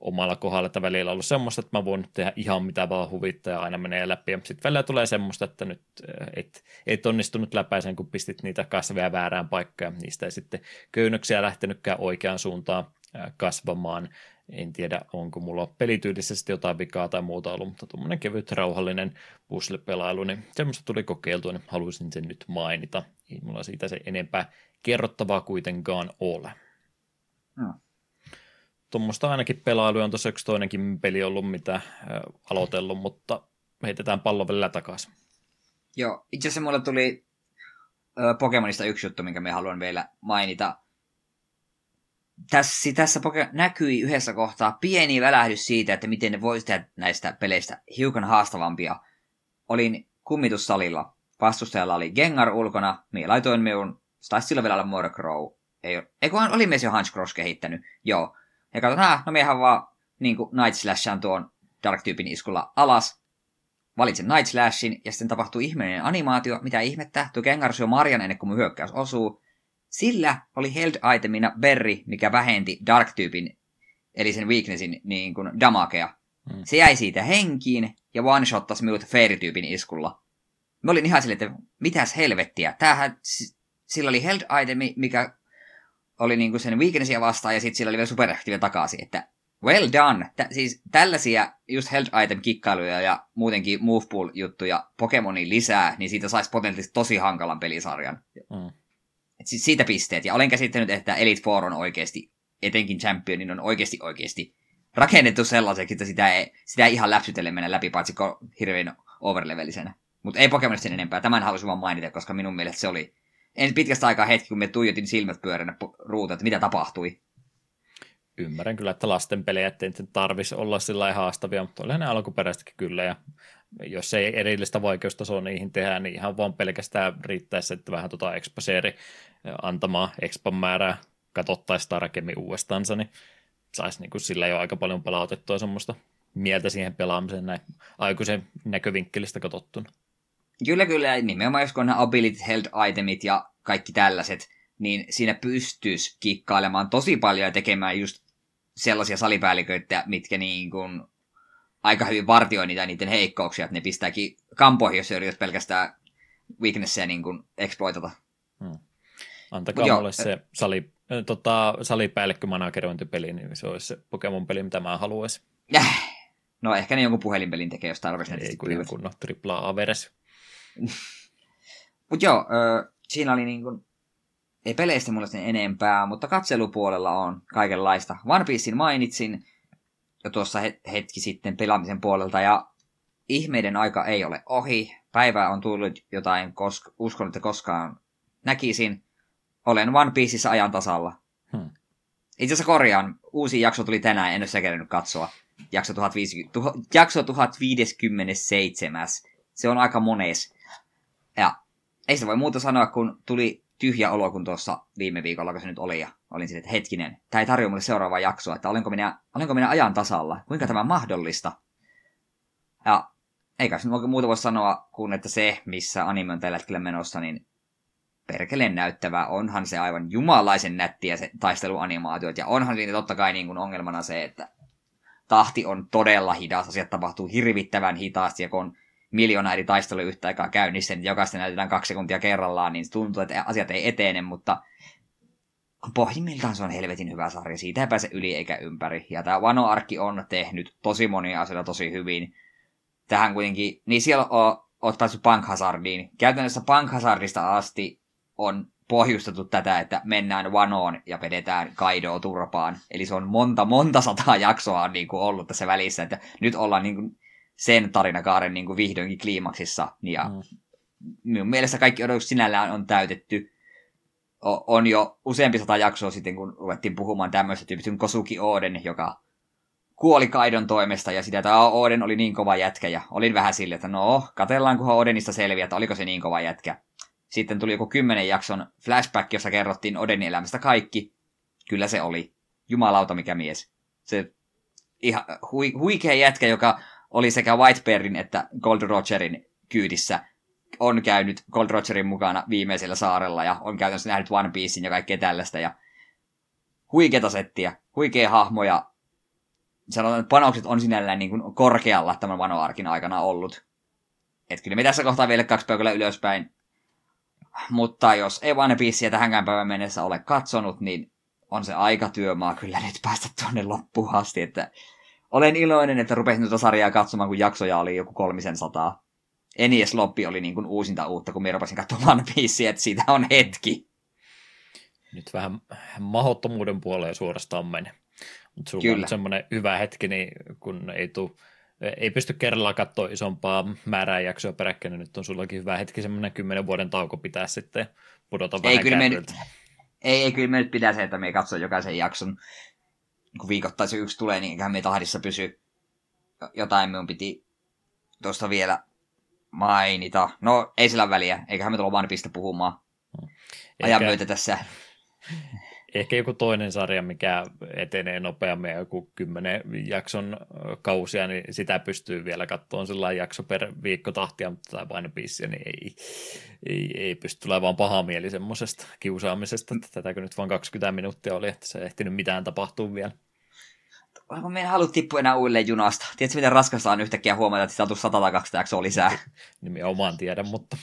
omalla kohdalla, että välillä on ollut semmoista, että mä voin tehdä ihan mitä vaan huvittaa ja aina menee läpi. Sitten välillä tulee semmoista, että nyt et, et onnistunut läpäisen, kun pistit niitä kasveja väärään paikkaan. Niistä ei sitten köynnöksiä lähtenytkään oikeaan suuntaan kasvamaan. En tiedä, onko mulla pelityylisesti jotain vikaa tai muuta ollut, mutta tuommoinen kevyt, rauhallinen puzzle-pelailu, niin semmoista tuli kokeiltua, niin haluaisin sen nyt mainita. Ei mulla siitä se enempää kerrottavaa kuitenkaan ole. Hmm. Tuommoista ainakin pelailuja on tuossa yksi toinenkin peli ollut, mitä aloitellut, mutta heitetään pallo välillä takaisin. Joo, itse asiassa mulle tuli Pokemonista yksi juttu, minkä me haluan vielä mainita tässä, tässä näkyi yhdessä kohtaa pieni välähdys siitä, että miten ne voisi tehdä näistä peleistä hiukan haastavampia. Olin kummitussalilla. Vastustajalla oli Gengar ulkona. Minä laitoin minun, taisi sillä vielä olla Murkrow. Ei, ei kun oli mies jo Hans Cross kehittänyt. Joo. Ja katsoin, ah, no miehän vaan niin kuin Night Slashan tuon Dark-tyypin iskulla alas. Valitsen Night Slashin, ja sitten tapahtuu ihmeellinen animaatio. Mitä ihmettä? Tuo Gengar syö Marjan ennen kuin mun hyökkäys osuu. Sillä oli held itemina berry, mikä vähenti Dark-tyypin, eli sen weaknessin niin kuin damakea. Mm. Se jäi siitä henkiin ja one-shottasi minut Fairy-tyypin iskulla. Mä olin ihan silleen, että mitäs helvettiä. Tämähän, sillä oli held itemi, mikä oli niin kuin sen weaknessia vastaan, ja sitten sillä oli vielä superaktiivia takaisin, että well done. Tä, siis tällaisia just held item kikkailuja ja muutenkin move pool juttuja Pokemonin lisää, niin siitä saisi potentiaalisesti tosi hankalan pelisarjan. Mm. Et siis siitä pisteet. Ja olen käsittänyt, että Elite Four on oikeasti, etenkin Championin on oikeasti oikeasti rakennettu sellaiseksi, että sitä ei, sitä ei ihan läpsytelle mennä läpi, paitsi hirveän overlevelisenä. Mutta ei Pokemonista sen enempää. Tämän halusin vaan mainita, koska minun mielestä se oli en pitkästä aikaa hetki, kun me tuijotin silmät pyöränä ruuta, että mitä tapahtui. Ymmärrän kyllä, että lasten pelejä ei tarvitsisi olla sillä haastavia, mutta olihan ne alkuperäistäkin kyllä. Ja jos ei erillistä vaikeustasoa niihin tehdä, niin ihan vaan pelkästään riittäisi, että vähän tuota exposeeri antamaa expan määrää katsottaisiin tarkemmin uudestaansa, niin saisi niin sillä jo aika paljon palautettua semmoista mieltä siihen pelaamiseen näin aikuisen näkövinkkelistä katsottuna. Kyllä, kyllä. Nimenomaan jos on ability held itemit ja kaikki tällaiset, niin siinä pystyisi kikkailemaan tosi paljon ja tekemään just sellaisia salipäälliköitä, mitkä niin kuin aika hyvin vartioi niitä niiden heikkouksia, että ne pistääkin kampoihin, jos yrität pelkästään weaknessia niin kuin exploitata. Hmm. Antakaa Mut mulle jo, se sali, äh, tota, salipäällikkö-managerointipeli, niin se olisi se Pokemon-peli, mitä mä haluaisin. Äh. No ehkä ne jonkun puhelinpelin tekee, jos tarvitsisi. Ei kun no, tripla A-veres. Mutta joo, ö, siinä oli niin kuin, ei peleistä mulle sen enempää, mutta katselupuolella on kaikenlaista. One Piecein mainitsin jo tuossa hetki sitten pelaamisen puolelta, ja ihmeiden aika ei ole ohi. Päivää on tullut jotain, koska uskon, että koskaan näkisin. Olen One Pieceissa ajan tasalla. Hmm. Itse asiassa korjaan, uusi jakso tuli tänään, en ole sitä katsoa. Jakso, 1050, tuho, jakso 1057. Se on aika mones. Ja ei se voi muuta sanoa, kun tuli tyhjä olo, kun tuossa viime viikolla, kun se nyt oli, ja olin sitten, että hetkinen, tämä ei tarjoa mulle seuraavaa jaksoa, että olenko minä, olenko minä ajan tasalla, kuinka tämä mahdollista? Ja eikä se muuta voi sanoa kuin, että se, missä anime on tällä hetkellä menossa, niin perkeleen näyttävää. Onhan se aivan jumalaisen nättiä se taisteluanimaatiot, ja onhan siinä totta kai niin kuin ongelmana se, että tahti on todella hidas, asiat tapahtuu hirvittävän hitaasti, ja kun on miljoona eri taistelu yhtä aikaa käynnissä, niin jokaista näytetään kaksi sekuntia kerrallaan, niin tuntuu, että asiat ei etene, mutta pohjimmiltaan se on helvetin hyvä sarja. Siitä ei pääse yli eikä ympäri. Ja tämä Wano Arkki on tehnyt tosi monia asioita tosi hyvin. Tähän kuitenkin, niin siellä on, oot päässyt Punk Hazardiin. Käytännössä Punk Hazardista asti on pohjustettu tätä, että mennään Wanoon ja vedetään Kaidoa turpaan. Eli se on monta, monta sataa jaksoa niin kuin ollut tässä välissä, että nyt ollaan niin kuin sen tarinakaaren niin kuin vihdoinkin kliimaksissa. Ja mm. minun mielestä kaikki odotukset sinällään on täytetty. O- on jo useampi sata jaksoa sitten, kun ruvettiin puhumaan tämmöistä tyyppistä kuin Kosuki Oden, joka kuoli Kaidon toimesta, ja sitä, että Oden oli niin kova jätkä, ja olin vähän silleen, että no, katellaan, kunhan Odenista selviää, että oliko se niin kova jätkä. Sitten tuli joku kymmenen jakson flashback, jossa kerrottiin Odenin elämästä kaikki. Kyllä se oli. Jumalauta mikä mies. Se ihan hui, huikea jätkä, joka oli sekä Whitebearin että Gold Rogerin kyydissä, on käynyt Gold Rogerin mukana viimeisellä saarella ja on käytännössä nähnyt One Piecein ja kaikkea tällaista. Ja huikeata settiä, huikea hahmo ja sanotaan, että panokset on sinällään niin kuin korkealla tämän Vanoarkin aikana ollut. Että kyllä me tässä kohtaa vielä kaksi pöydällä ylöspäin. Mutta jos ei One Piecea tähänkään päivän mennessä ole katsonut, niin on se aika työmaa kyllä nyt päästä tuonne loppuun asti, että olen iloinen, että rupesin tuota sarjaa katsomaan, kun jaksoja oli joku kolmisen sataa. Enies Loppi oli niin kuin uusinta uutta, kun minä rupesin katsomaan Piecea, että siitä on hetki. Nyt vähän mahottomuuden puoleen suorastaan meni. Mutta sulla Kyllä. on semmoinen hyvä hetki, niin kun ei tule ei pysty kerralla katsoa isompaa määrää jaksoa peräkkäin, niin nyt on sullakin hyvä hetki semmoinen kymmenen vuoden tauko pitää sitten pudota vähän ei, kyllä me nyt, ei, ei, kyllä me nyt pitää se, että me katso jokaisen jakson kun viikoittain se yksi tulee, niin eiköhän me tahdissa pysy. Jotain minun piti tuosta vielä mainita. No, ei sillä väliä, eiköhän me tulla vaan pistä puhumaan. Ajan myötä tässä. Ehkä joku toinen sarja, mikä etenee nopeammin, joku kymmenen jakson kausia, niin sitä pystyy vielä katsomaan sillä jakso per viikko tahtia, mutta tämä vain niin ei, ei, ei pysty tulemaan paha mieli semmoisesta kiusaamisesta, että tätäkö nyt vain 20 minuuttia oli, että se ei ehtinyt mitään tapahtua vielä me en halua tippua enää uudelleen junasta. Tiedätkö, miten raskasta on yhtäkkiä huomata, että sitä on 100 tai 200 jaksoa lisää? Nimenomaan tiedän, mutta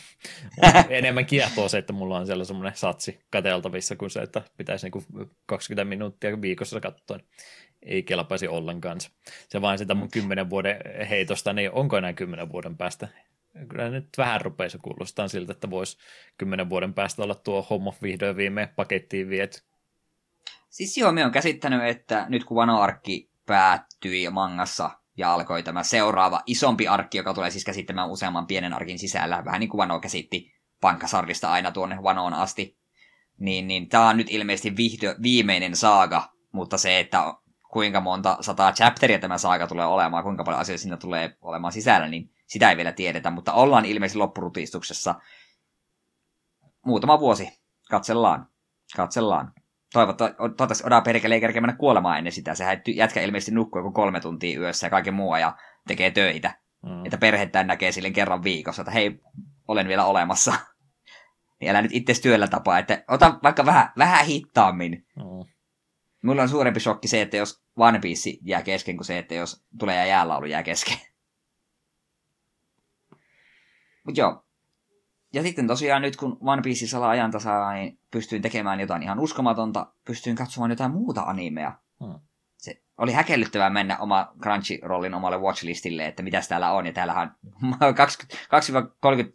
enemmän kiehtoo se, että mulla on siellä semmoinen satsi kateltavissa kuin se, että pitäisi niinku 20 minuuttia viikossa katsoa. Ei kelpaisi ollenkaan. Se vain sitä mun 10 vuoden heitosta, niin onko enää 10 vuoden päästä? Kyllä nyt vähän rupeaa kuulostaa siltä, että voisi 10 vuoden päästä olla tuo homma vihdoin viimein pakettiin viety. Siis joo, me on käsittänyt, että nyt kun Vano Arkki päättyi mangassa ja alkoi tämä seuraava isompi arkki, joka tulee siis käsittämään useamman pienen arkin sisällä, vähän niin kuin Vano käsitti pankkasarvista aina tuonne Vanoon asti, niin, niin tämä on nyt ilmeisesti vihdo, viimeinen saaga, mutta se, että kuinka monta sataa chapteria tämä saaga tulee olemaan, kuinka paljon asioita siinä tulee olemaan sisällä, niin sitä ei vielä tiedetä, mutta ollaan ilmeisesti loppurutistuksessa. Muutama vuosi. Katsellaan. Katsellaan toivottavasti Oda perkele ei kerkeä mennä kuolemaan ennen sitä. Sehän jätkä ilmeisesti nukkuu joku kolme tuntia yössä ja kaiken muu ja tekee töitä. Mm. Että perhettään näkee sille kerran viikossa, että hei, olen vielä olemassa. niin älä nyt itse työllä tapaa, että ota vaikka vähän, vähän hittaammin. Mm. Mulla on suurempi shokki se, että jos One Piece jää kesken, kuin se, että jos tulee ja jäälaulu jää kesken. Mut joo, ja sitten tosiaan nyt, kun One Piece saa ajan tasaa, niin pystyin tekemään jotain ihan uskomatonta. Pystyin katsomaan jotain muuta animea. Hmm. Se oli häkellyttävää mennä oma Crunchyrollin omalle watchlistille, että mitä täällä on. Ja täällähän on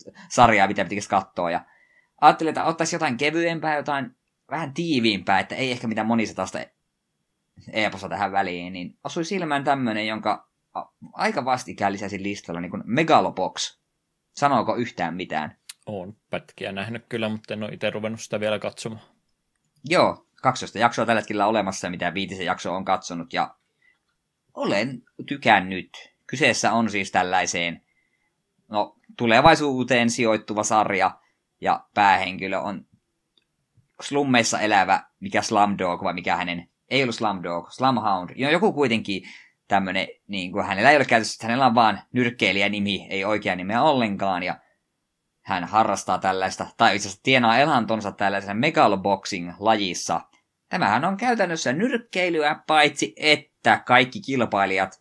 20-30 sarjaa, mitä pitäisi katsoa. Ja ajattelin, että ottaisi jotain kevyempää, jotain vähän tiiviimpää, että ei ehkä mitään monisatasta eeposa tähän väliin. Niin osui silmään tämmönen, jonka aika vastikään lisäsin listalla, niin kuin Megalobox. Sanooko yhtään mitään? Oon pätkiä nähnyt kyllä, mutta en ole itse ruvennut sitä vielä katsomaan. Joo, 12 jaksoa tällä hetkellä olemassa, mitä viitisen jaksoa on katsonut, ja olen tykännyt. Kyseessä on siis tällaiseen no, tulevaisuuteen sijoittuva sarja, ja päähenkilö on slummeissa elävä, mikä Slumdog, vai mikä hänen, ei ollut Slumdog, Slumhound, joku kuitenkin tämmönen, niin kuin, hänellä ei ole käytössä, hänellä on vaan nyrkkeilijänimi, ei oikea nimeä ollenkaan, ja hän harrastaa tällaista, tai itse asiassa tienaa elantonsa tällaisessa megaloboxing-lajissa. Tämähän on käytännössä nyrkkeilyä, paitsi että kaikki kilpailijat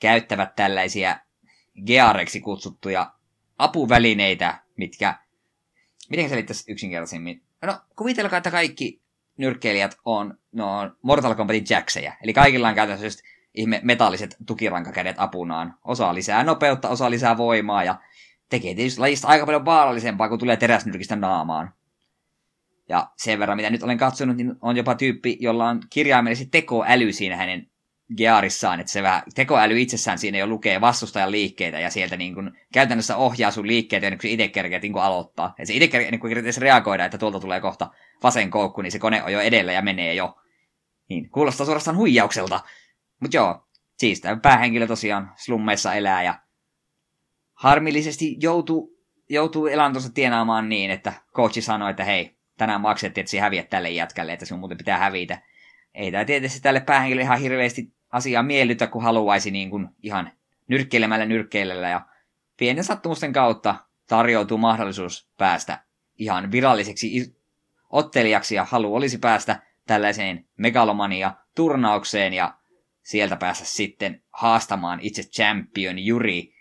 käyttävät tällaisia geareksi kutsuttuja apuvälineitä, mitkä, miten selittäisi yksinkertaisemmin? No, kuvitelkaa, että kaikki nyrkkeilijät on, no, on Mortal Kombatin jackseja. Eli kaikilla on käytännössä just ihme metalliset tukirankakädet apunaan. Osa lisää nopeutta, osa lisää voimaa ja tekee tietysti lajista aika paljon vaarallisempaa, kun tulee teräsnyrkistä naamaan. Ja sen verran, mitä nyt olen katsonut, niin on jopa tyyppi, jolla on kirjaimellisesti tekoäly siinä hänen gearissaan, että se vähän, tekoäly itsessään siinä jo lukee vastustajan liikkeitä ja sieltä niin kuin, käytännössä ohjaa sun liikkeitä ennen kuin se itse kerkeä niin aloittaa. Että se itse kerkeä, niin kuin reagoida, että tuolta tulee kohta vasen koukku, niin se kone on jo edellä ja menee jo. Niin, kuulostaa suorastaan huijaukselta. Mutta joo, siis tämä päähenkilö tosiaan slummeissa elää ja harmillisesti joutuu, joutuu elantonsa tienaamaan niin, että coachi sanoi, että hei, tänään maksettiin, että sinä häviät tälle jätkälle, että sinun muuten pitää hävitä. Ei tämä tietysti tälle päähenkilölle ihan hirveästi asiaa miellytä, kun haluaisi niin kuin ihan nyrkkeilemällä nyrkkeilellä ja pienen sattumusten kautta tarjoutuu mahdollisuus päästä ihan viralliseksi ottelijaksi ja halu olisi päästä tällaiseen megalomania-turnaukseen ja sieltä päästä sitten haastamaan itse champion Juri.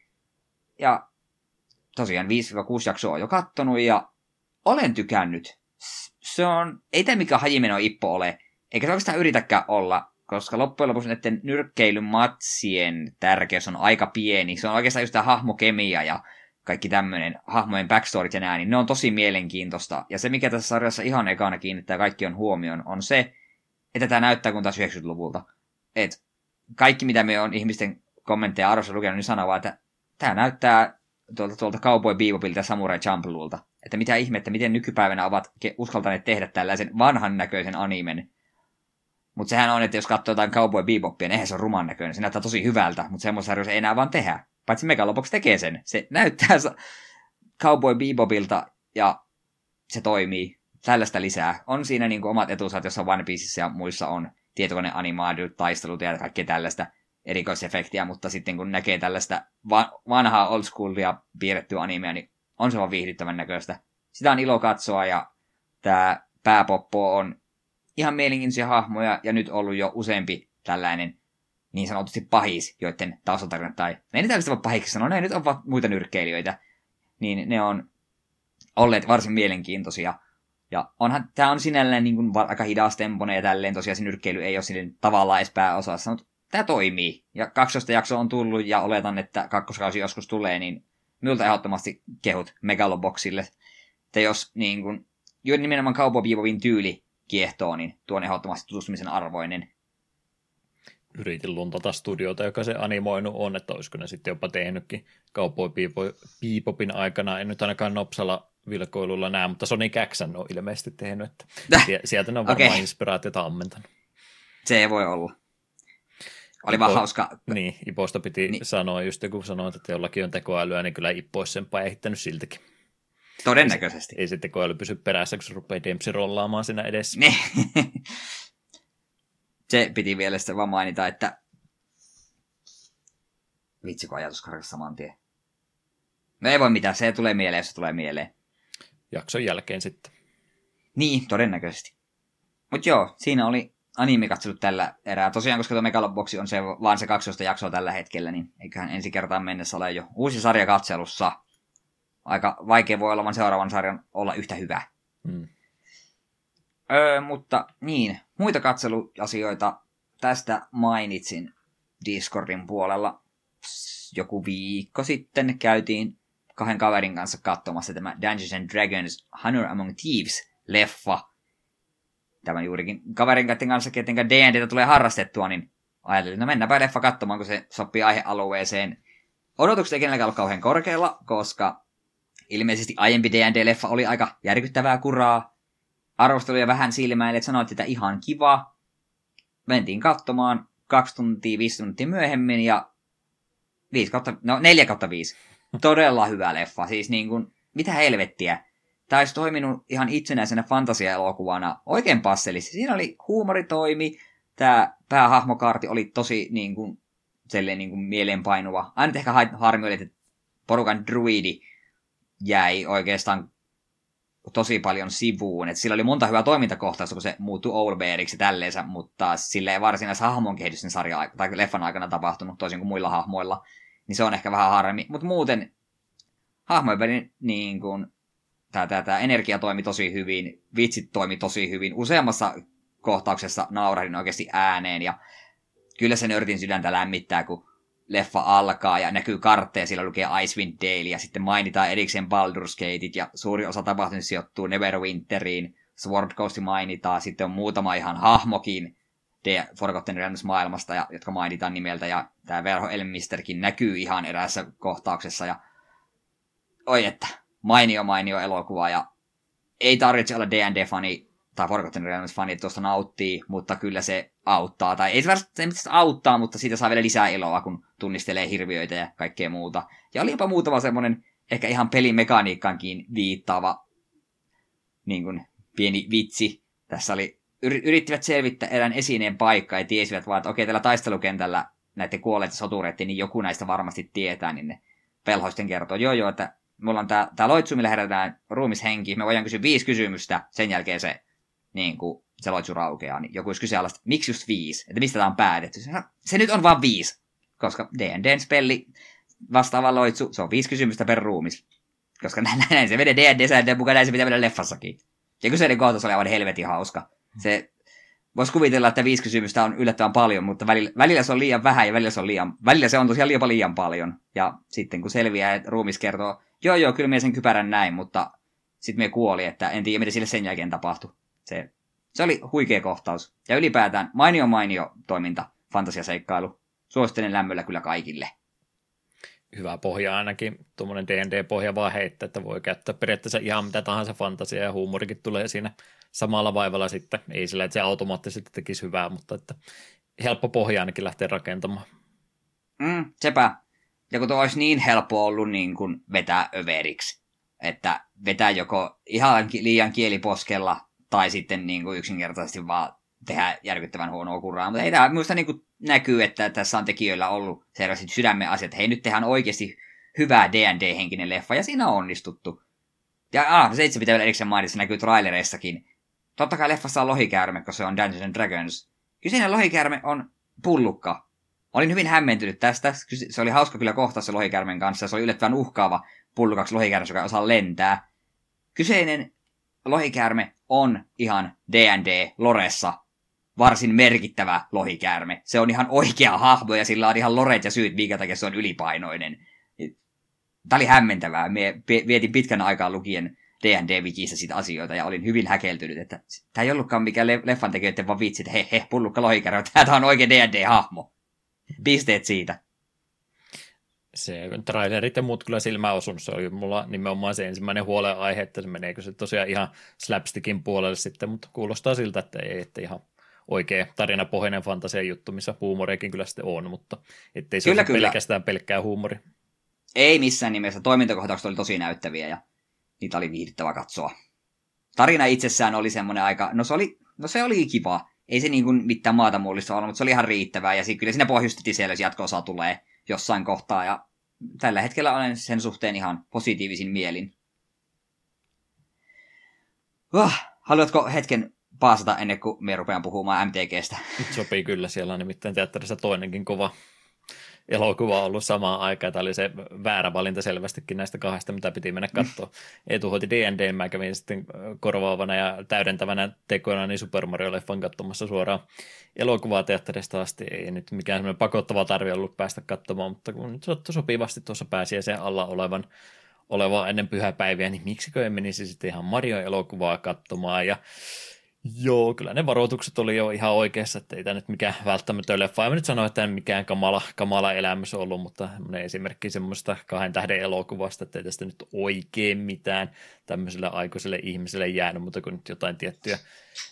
Ja tosiaan 5-6 jaksoa on jo kattonut ja olen tykännyt. Se on, ei tämä mikä hajimeno Ippo ole, eikä se oikeastaan yritäkään olla, koska loppujen lopuksi näiden nyrkkeilymatsien tärkeys on aika pieni. Se on oikeastaan just tämä hahmokemia ja kaikki tämmöinen hahmojen backstorit ja nää, niin ne on tosi mielenkiintoista. Ja se, mikä tässä sarjassa ihan ekana kiinnittää kaikki on huomioon, on se, että tämä näyttää kuin taas 90-luvulta. Et kaikki, mitä me on ihmisten kommentteja arvossa lukenut, niin sanoo vaan, että tämä näyttää tuolta, tuolta Cowboy Bebopilta ja Samurai Champlulta. Että mitä ihmettä, miten nykypäivänä ovat uskaltaneet tehdä tällaisen vanhan näköisen animen. Mutta sehän on, että jos katsoo jotain Cowboy Bebopia, niin eihän se on ruman näköinen. Se näyttää tosi hyvältä, mutta sarjoissa ei enää vaan tehdä. Paitsi Megalobox tekee sen. Se näyttää Cowboy Bebopilta ja se toimii. Tällaista lisää. On siinä niin omat etusat, jossa One Pieceissa ja muissa on tietokoneanimaadut, taistelut ja kaikkea tällaista erikoisefektiä, mutta sitten kun näkee tällaista va- vanhaa old schoolia piirrettyä animea, niin on se vaan viihdyttävän näköistä. Sitä on ilo katsoa ja tämä pääpoppo on ihan mielenkiintoisia hahmoja ja nyt ollut jo useampi tällainen niin sanotusti pahis, joiden taustatarinat tai ne ei tällaista voi pahiksi sanoa, ne nyt on vaan muita nyrkkeilijöitä, niin ne on olleet varsin mielenkiintoisia. Ja onhan, tämä on sinällään niin kuin aika hidas tempone ja tälleen tosiaan se nyrkkeily ei ole silleen tavallaan edes pääosassa, mutta tämä toimii. Ja 12 jakso on tullut ja oletan, että kakkoskausi joskus tulee, niin minulta ehdottomasti kehut Megaloboxille. Että jos niin kuin, jo nimenomaan Cowboy Bebopin tyyli kiehtoo, niin tuon ehdottomasti tutustumisen arvoinen. Yritin luntata studiota, joka se animoinut on, että olisiko ne sitten jopa tehnytkin Cowboy Bebopin aikana. En nyt ainakaan Nopsala vilkoilulla näe, mutta Sony Käksän on ilmeisesti tehnyt, että sieltä ne on varmaan okay. inspiraatiota ammentanut. Se voi olla. Oli Ipo, vaan hauska. Niin, Iposta piti niin. sanoa, just kun sanoit, että jollakin on tekoälyä, niin kyllä Ippo olisi sen päihittänyt siltäkin. Todennäköisesti. Ei, ei sitten tekoäly pysy perässä, kun se rupeaa Dempsey rollaamaan siinä edessä. Niin. se piti vielä sitten vaan mainita, että vitsi kun ajatus karkas saman tien. No ei voi mitään, se tulee mieleen, jos se tulee mieleen. Jakson jälkeen sitten. Niin, todennäköisesti. Mutta joo, siinä oli anime katselut tällä erää. Tosiaan, koska tuo Megaloboxi on se, vaan se 12 jaksoa tällä hetkellä, niin eiköhän ensi kertaan mennessä ole jo uusi sarja katselussa. Aika vaikea voi olla vaan seuraavan sarjan olla yhtä hyvä. Hmm. Öö, mutta niin, muita katseluasioita tästä mainitsin Discordin puolella. Joku viikko sitten käytiin kahden kaverin kanssa katsomassa tämä Dungeons and Dragons Honor Among Thieves-leffa, tämän juurikin kaverin kanssa, keten D&Dtä tulee harrastettua, niin ajattelin, että no mennäänpä leffa katsomaan, kun se sopii aihealueeseen. Odotukset ei kenelläkään ollut kauhean korkealla, koska ilmeisesti aiempi D&D-leffa oli aika järkyttävää kuraa. Arvosteluja vähän silmäille, että sanoit, että ihan kiva. Mentiin katsomaan kaksi tuntia, viisi tuntia myöhemmin ja 5 kautta, no 4 kautta 5. Todella hyvä leffa. Siis niin kuin, mitä helvettiä tämä olisi toiminut ihan itsenäisenä fantasia-elokuvana oikein passelisti. Siinä oli huumoritoimi, tämä päähahmokaarti oli tosi niin kuin, selleen niin kuin mieleenpainuva. Aina ehkä harmi oli, että porukan druidi jäi oikeastaan tosi paljon sivuun. Et sillä oli monta hyvää toimintakohtausta, kun se muuttui Owlbeariksi tälleensä, mutta sillä ei varsinaisesti hahmon kehitys sen sarjan tai leffan aikana tapahtunut, toisin kuin muilla hahmoilla. Niin se on ehkä vähän harmi. Mutta muuten hahmojen välin niin tämä, tämä, tämä energia toimi tosi hyvin, vitsit toimi tosi hyvin. Useammassa kohtauksessa naurahdin oikeasti ääneen ja kyllä se nörtin sydäntä lämmittää, kun leffa alkaa ja näkyy kartteja, siellä lukee Icewind Dale ja sitten mainitaan erikseen Baldur's Gateit ja suuri osa tapahtumista sijoittuu Neverwinteriin, Sword Coast mainitaan, sitten on muutama ihan hahmokin The Forgotten Realms maailmasta, ja, jotka mainitaan nimeltä, ja tämä Verho Elmisterkin näkyy ihan eräässä kohtauksessa, ja oi että, mainio mainio elokuva, ja ei tarvitse olla D&D-fani tai Forgotten Realms fani, että tuosta nauttii, mutta kyllä se auttaa. Tai ei se välttämättä auttaa, mutta siitä saa vielä lisää iloa, kun tunnistelee hirviöitä ja kaikkea muuta. Ja oli jopa muutama semmoinen ehkä ihan pelimekaniikkaankin viittaava niin kuin, pieni vitsi. Tässä oli, yrittivät selvittää erään esineen paikkaa ja tiesivät vaan, että okei, tällä taistelukentällä näiden kuolleiden sotureiden, niin joku näistä varmasti tietää, niin ne pelhoisten kertoo, joo joo, että mulla on tää, tää loitsu, millä herätetään ruumishenki, me voidaan kysyä viisi kysymystä, sen jälkeen se niin kuin se loitsu raukeaa, niin joku olisi kyseenalaista, miksi just viisi? Että mistä tämä on päätetty? Se, se nyt on vaan viisi, koska D&Dn spelli vastaava loitsu, se on viisi kysymystä per ruumis. Koska näin, näin se menee D&D-sääntöjen mukaan, näin se pitää mennä leffassakin. Ja kyseinen kohtaus oli aivan helvetin hauska. Se, voisi kuvitella, että viisi kysymystä on yllättävän paljon, mutta välillä, välillä se on liian vähän ja välillä se on liian, välillä se on tosiaan liian, liian paljon. Ja sitten kun selviää, että ruumis kertoo, joo joo, kyllä minä sen kypärän näin, mutta sitten me kuoli, että en tiedä, mitä sille sen jälkeen tapahtui. Se, se oli huikea kohtaus. Ja ylipäätään mainio mainio toiminta, fantasiaseikkailu. Suosittelen lämmöllä kyllä kaikille. Hyvä pohja ainakin, tuommoinen D&D-pohja vaan heittää, että voi käyttää periaatteessa ihan mitä tahansa fantasia ja huumorikin tulee siinä samalla vaivalla sitten. Ei sillä, että se automaattisesti tekisi hyvää, mutta että helppo pohja ainakin lähteä rakentamaan. Mm, sepä. Ja kun olisi niin helppo ollut niin kuin vetää överiksi, että vetää joko ihan liian kieliposkella tai sitten niin kuin yksinkertaisesti vaan tehdä järkyttävän huonoa kuraa. Mutta ei tämä minusta niin näkyy, että tässä on tekijöillä ollut selvästi sydämen asiat. Hei, nyt tehdään oikeasti hyvää D&D-henkinen leffa, ja siinä on onnistuttu. Ja ah, se itse pitää vielä erikseen mainita, se näkyy trailereissakin. Totta kai leffassa on lohikäärme, koska se on Dungeons and Dragons. Kyseinen lohikäärme on pullukka. Olin hyvin hämmentynyt tästä. Se oli hauska kyllä kohtaa se lohikäärmen kanssa. Se oli yllättävän uhkaava pullukaksi lohikäärme, joka osaa lentää. Kyseinen lohikäärme on ihan D&D Loressa varsin merkittävä lohikäärme. Se on ihan oikea hahmo ja sillä on ihan loret ja syyt, minkä takia se on ylipainoinen. Tämä oli hämmentävää. Me vietin pitkän aikaa lukien D&D-wikissä siitä asioita ja olin hyvin häkeltynyt, että tämä ei ollutkaan mikään le- leffan tekijöiden vaan vitsi, että he, he, pullukka lohikäärme, tämä on oikein D&D-hahmo. Pisteet siitä se trailerit ja muut kyllä silmään osunut, se oli mulla nimenomaan se ensimmäinen huolenaihe, että se meneekö se tosiaan ihan slapstickin puolelle sitten, mutta kuulostaa siltä, että ei, että ihan oikea tarinapohjainen fantasia juttu, missä huumoriakin kyllä sitten on, mutta ettei se kyllä, ole kyllä. pelkästään pelkkää huumori. Ei missään nimessä, toimintakohtaukset oli tosi näyttäviä ja niitä oli viihdyttävä katsoa. Tarina itsessään oli semmoinen aika, no se oli, no se oli kiva, ei se niin kuin mitään maata mullista ollut, mutta se oli ihan riittävää ja kyllä siinä pohjustettiin siellä, jos jatko tulee jossain kohtaa ja tällä hetkellä olen sen suhteen ihan positiivisin mielin. Oh, haluatko hetken paasata ennen kuin me rupean puhumaan MTGstä? Sopii kyllä, siellä on nimittäin teatterissa toinenkin kova elokuva ollut samaan aikaan. Tämä oli se väärä valinta selvästikin näistä kahdesta, mitä piti mennä katsoa. Etu hoiti D&D, mä kävin sitten korvaavana ja täydentävänä tekoina niin Super Mario-leffan katsomassa suoraan elokuvaa teatterista asti. Ei nyt mikään semmoinen pakottava tarve ollut päästä katsomaan, mutta kun nyt sattui sopivasti tuossa pääsiäisen alla olevan olevaa ennen pyhäpäiviä, niin miksikö en menisi sitten ihan Mario-elokuvaa katsomaan ja Joo, kyllä ne varoitukset oli jo ihan oikeassa, että ei tämä nyt mikään välttämätön leffa. En nyt sano, että en mikään kamala, kamala elämys ollut, mutta esimerkki semmoista kahden tähden elokuvasta, että ei tästä nyt oikein mitään tämmöiselle aikuiselle ihmiselle jäänyt, mutta kun nyt jotain tiettyjä,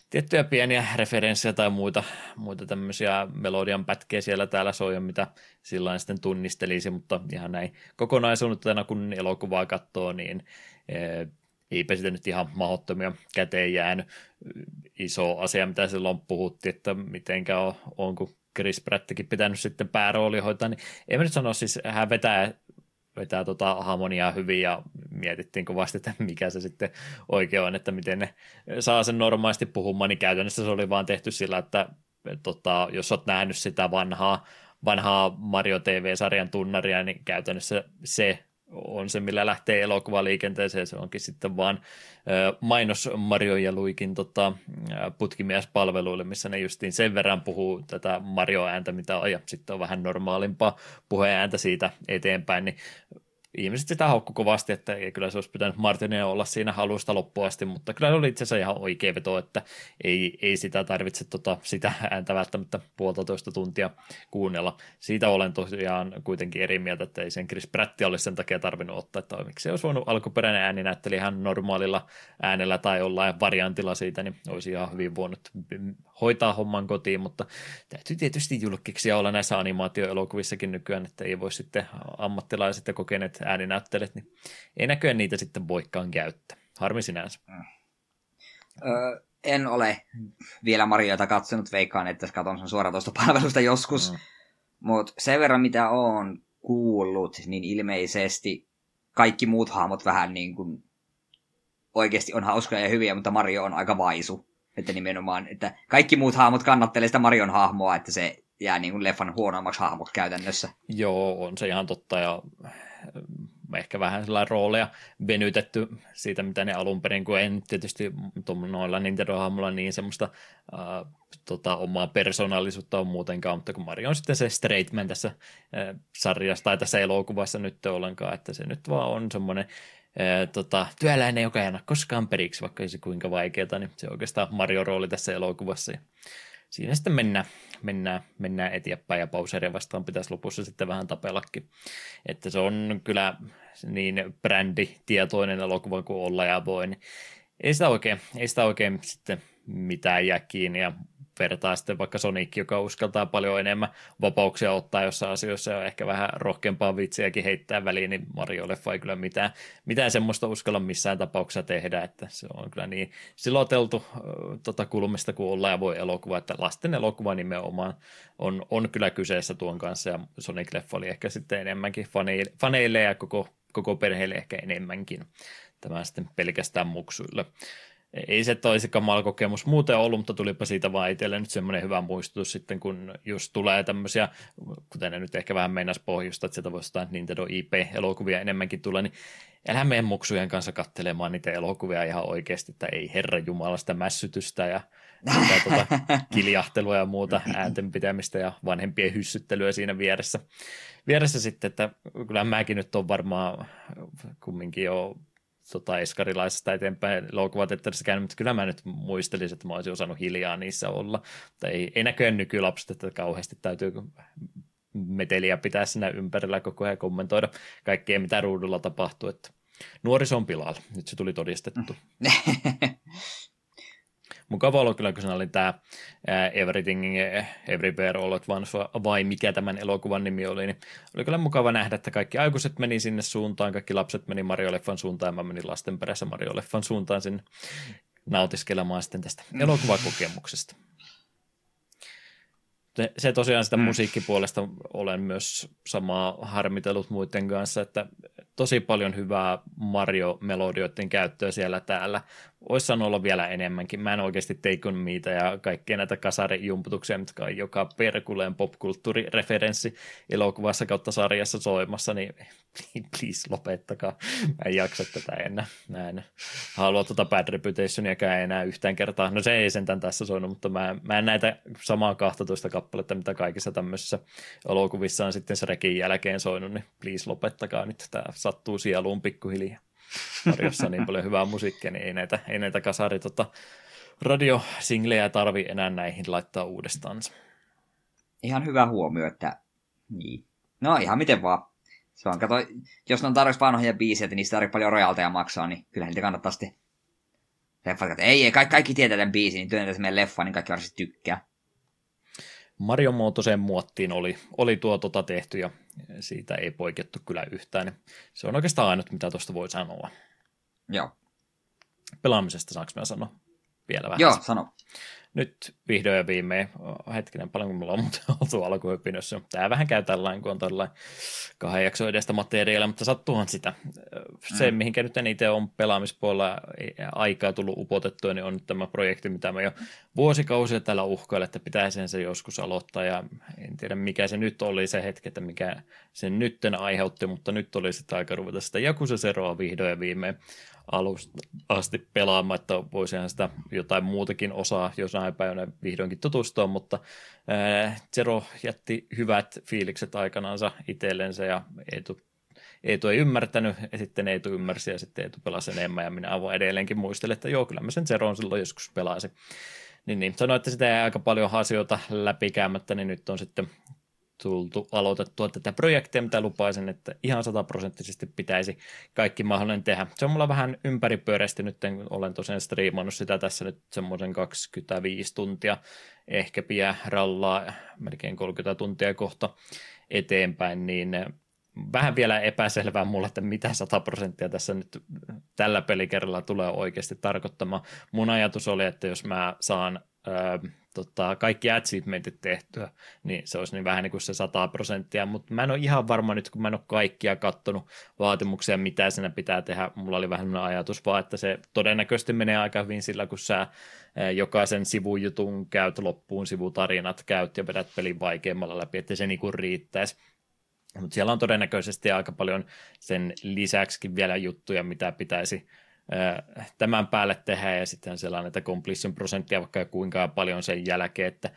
tiettyjä pieniä referenssejä tai muita, muita tämmöisiä melodian pätkiä siellä täällä soi, mitä sillä sitten tunnistelisi, mutta ihan näin kokonaisuutena kun elokuvaa katsoo, niin eh, eipä sitä nyt ihan mahdottomia käteen jäänyt. Iso asia, mitä silloin puhuttiin, että mitenkä on, on kun Chris Prattikin pitänyt sitten päärooli hoitaa, niin en mä nyt sano, siis hän vetää, vetää tota harmoniaa hyvin ja mietittiin kovasti, että mikä se sitten oikein on, että miten ne saa sen normaalisti puhumaan, niin käytännössä se oli vaan tehty sillä, että tota, jos olet nähnyt sitä vanhaa, vanhaa Mario TV-sarjan tunnaria, niin käytännössä se on se, millä lähtee elokuva liikenteeseen. Se onkin sitten vaan mainos Mario ja Luikin tota, putkimiespalveluille, missä ne justiin sen verran puhuu tätä Mario-ääntä, mitä on, ja sitten on vähän normaalimpaa puheääntä siitä eteenpäin, niin ihmiset sitä haukku kovasti, että ei kyllä se olisi pitänyt Martinia olla siinä alusta loppuun asti, mutta kyllä se oli itse asiassa ihan oikea veto, että ei, ei sitä tarvitse tota, sitä ääntä välttämättä puolitoista tuntia kuunnella. Siitä olen tosiaan kuitenkin eri mieltä, että ei sen Chris Pratti olisi sen takia tarvinnut ottaa, että miksi olisi voinut alkuperäinen ääni näytteli ihan normaalilla äänellä tai jollain variantilla siitä, niin olisi ihan hyvin voinut hoitaa homman kotiin, mutta täytyy tietysti julkiksi olla näissä animaatioelokuvissakin nykyään, että ei voi sitten ammattilaiset ja kokeneet ääninäyttelijät, niin ei näköjään niitä sitten voikaan käyttää. Harmi sinänsä. Mm. Öö, en ole vielä Marioita katsonut, veikkaan, että katson sen suoratoistopalvelusta joskus. Mm. Mutta sen verran, mitä on kuullut, niin ilmeisesti kaikki muut hahmot vähän niin kuin oikeasti on hauskoja ja hyviä, mutta Mario on aika vaisu. Että nimenomaan, että kaikki muut hahmot kannattelee sitä Marion hahmoa, että se jää niin kuin leffan huonoimmaksi hahmoksi käytännössä. Joo, on se ihan totta ja ehkä vähän sellainen rooleja venytetty siitä, mitä ne alun perin, kun en tietysti noilla Nintendo-hahmolla niin semmoista äh, tota, omaa persoonallisuutta on muutenkaan, mutta kun Mario on sitten se straight man tässä äh, sarjassa tai tässä elokuvassa nyt ollenkaan, että se nyt vaan on semmoinen äh, tota, työläinen, joka ei anna koskaan periksi, vaikka ei se kuinka vaikeaa, niin se on oikeastaan Mario-rooli tässä elokuvassa. Ja siinä sitten mennään, mennään, mennään eteenpäin ja Bowseria vastaan pitäisi lopussa sitten vähän tapellakin. Että se on kyllä niin bränditietoinen elokuva kuin olla ja voi, niin ei sitä oikein, ei sitä oikein sitten mitään jää kiinni ja vertaa sitten vaikka Sonic, joka uskaltaa paljon enemmän vapauksia ottaa jossain asioissa ja ehkä vähän rohkeampaa vitsiäkin heittää väliin, niin Mario-leffa ei kyllä mitään, mitään semmoista uskalla missään tapauksessa tehdä, että se on kyllä niin siloteltu äh, tota kulmista kuin ollaan ja voi elokuva, että lasten elokuva nimenomaan on, on kyllä kyseessä tuon kanssa ja Sonic-leffa oli ehkä sitten enemmänkin faneille, faneille ja koko, koko perheelle ehkä enemmänkin. Tämä sitten pelkästään muksuille ei se toisi kamala kokemus muuten ollut, mutta tulipa siitä vaan itselle nyt semmoinen hyvä muistutus sitten, kun just tulee tämmöisiä, kuten ne nyt ehkä vähän meinas pohjusta, että sieltä voisi jotain Nintendo IP-elokuvia enemmänkin tulla, niin älä mene muksujen kanssa kattelemaan niitä elokuvia ihan oikeasti, että ei herra jumala sitä mässytystä ja sitä tuota kiljahtelua ja muuta äänten pitämistä ja vanhempien hyssyttelyä siinä vieressä. Vieressä sitten, että kyllä mäkin nyt on varmaan kumminkin jo tota, eskarilaisesta eteenpäin elokuvateatterissa mutta kyllä mä nyt muistelisin, että mä olisin osannut hiljaa niissä olla. Mutta ei, ei näköjään nykylapset, että kauheasti täytyy meteliä pitää siinä ympärillä koko ajan kommentoida kaikkea, mitä ruudulla tapahtuu. Että nuoriso on pilalla. Nyt se tuli todistettu. mukava olla kyllä, kun se oli tämä Everything Everywhere All at Once, vai mikä tämän elokuvan nimi oli, niin oli kyllä mukava nähdä, että kaikki aikuiset meni sinne suuntaan, kaikki lapset meni Mario-leffan suuntaan, ja mä menin lasten perässä Mario-leffan suuntaan sinne nautiskelemaan sitten tästä elokuvakokemuksesta se tosiaan sitä mm. musiikkipuolesta olen myös samaa harmitellut muiden kanssa, että tosi paljon hyvää Mario-melodioiden käyttöä siellä täällä. Olisi saanut olla vielä enemmänkin. Mä en oikeasti On Meitä ja kaikkia näitä kasarijumputuksia, mitkä on joka perkuleen popkulttuurireferenssi elokuvassa kautta sarjassa soimassa, niin please lopettakaa. Mä en jaksa tätä enää. Mä en halua tuota Bad Reputationia enää yhtään kertaa. No se ei sentään tässä soinut, mutta mä, mä en näitä samaa 12 kappaletta, mitä kaikissa tämmöisissä elokuvissa on sitten Srekin jälkeen soinut, niin please lopettakaa nyt. Tämä sattuu sieluun pikkuhiljaa. Marjossa niin paljon hyvää musiikkia, niin ei näitä, ei näitä kasari tota, radiosinglejä tarvi enää näihin laittaa uudestaan. Ihan hyvä huomio, että niin. No ihan miten vaan. Se on, kato, jos ne on tarjoksi vanhoja biisejä, että niistä tarvitsee paljon rojalteja maksaa, niin kyllä niitä kannattaa sitten leffat, että ei, ei, kaikki, kaikki tietää tämän biisin, niin työnnetään meidän leffa, niin kaikki varmasti tykkää. Marion muotoiseen muottiin oli, oli tuo tota tehty ja siitä ei poikettu kyllä yhtään. Se on oikeastaan ainut, mitä tuosta voi sanoa. Joo. Pelaamisesta saanko mä sanoa vielä vähän? Joo, sano. nyt vihdoin ja viimein, hetkinen, paljon mulla on muuten oltu alkuhypinössä. Tämä vähän käy tällainen, kun on tällainen kahden jakson edestä materiaalia, mutta sattuuhan sitä. Se, mm. mihinkä nyt itse on pelaamispuolella aikaa tullut upotettua, niin on nyt tämä projekti, mitä mä jo vuosikausia täällä uhkailen, että pitäisi se joskus aloittaa, ja en tiedä mikä se nyt oli se hetki, että mikä sen nytten aiheutti, mutta nyt oli sitä aika ruveta sitä Jakusa Seroa vihdoin ja viimein alusta asti pelaamaan, että voisihan sitä jotain muutakin osaa jossain päivänä vihdoinkin tutustua, mutta Zero jätti hyvät fiilikset aikanaansa itsellensä ja Eetu, Eetu ei ymmärtänyt, ja sitten Eetu ymmärsi, ja sitten Eetu pelasi enemmän, ja minä avoin edelleenkin muistelen, että joo, kyllä mä sen Zeron silloin joskus pelasin. Niin, niin. Sanoin, että sitä ei aika paljon asioita läpikäymättä, niin nyt on sitten tultu aloitettua tätä projektia, mitä lupaisin, että ihan sataprosenttisesti pitäisi kaikki mahdollinen tehdä. Se on mulla vähän ympäripyöreästi nyt, olen tosiaan striimannut sitä tässä nyt semmoisen 25 tuntia, ehkä piä rallaa melkein 30 tuntia kohta eteenpäin, niin vähän vielä epäselvää mulle, että mitä 100 prosenttia tässä nyt tällä pelikerralla tulee oikeasti tarkoittamaan. Mun ajatus oli, että jos mä saan öö, tota, kaikki achievementit tehtyä, niin se olisi niin vähän niin kuin se 100 prosenttia, mutta mä en ole ihan varma nyt, kun mä en ole kaikkia kattonut vaatimuksia, mitä siinä pitää tehdä. Mulla oli vähän ajatus vaan, että se todennäköisesti menee aika hyvin sillä, kun sä jokaisen sivujutun käyt loppuun, sivutarinat käyt ja vedät pelin vaikeimmalla läpi, että se niin kuin riittäisi. Mutta siellä on todennäköisesti aika paljon sen lisäksi vielä juttuja, mitä pitäisi tämän päälle tehdä ja sitten siellä on näitä completion prosenttia vaikka kuinka paljon sen jälkeen, että,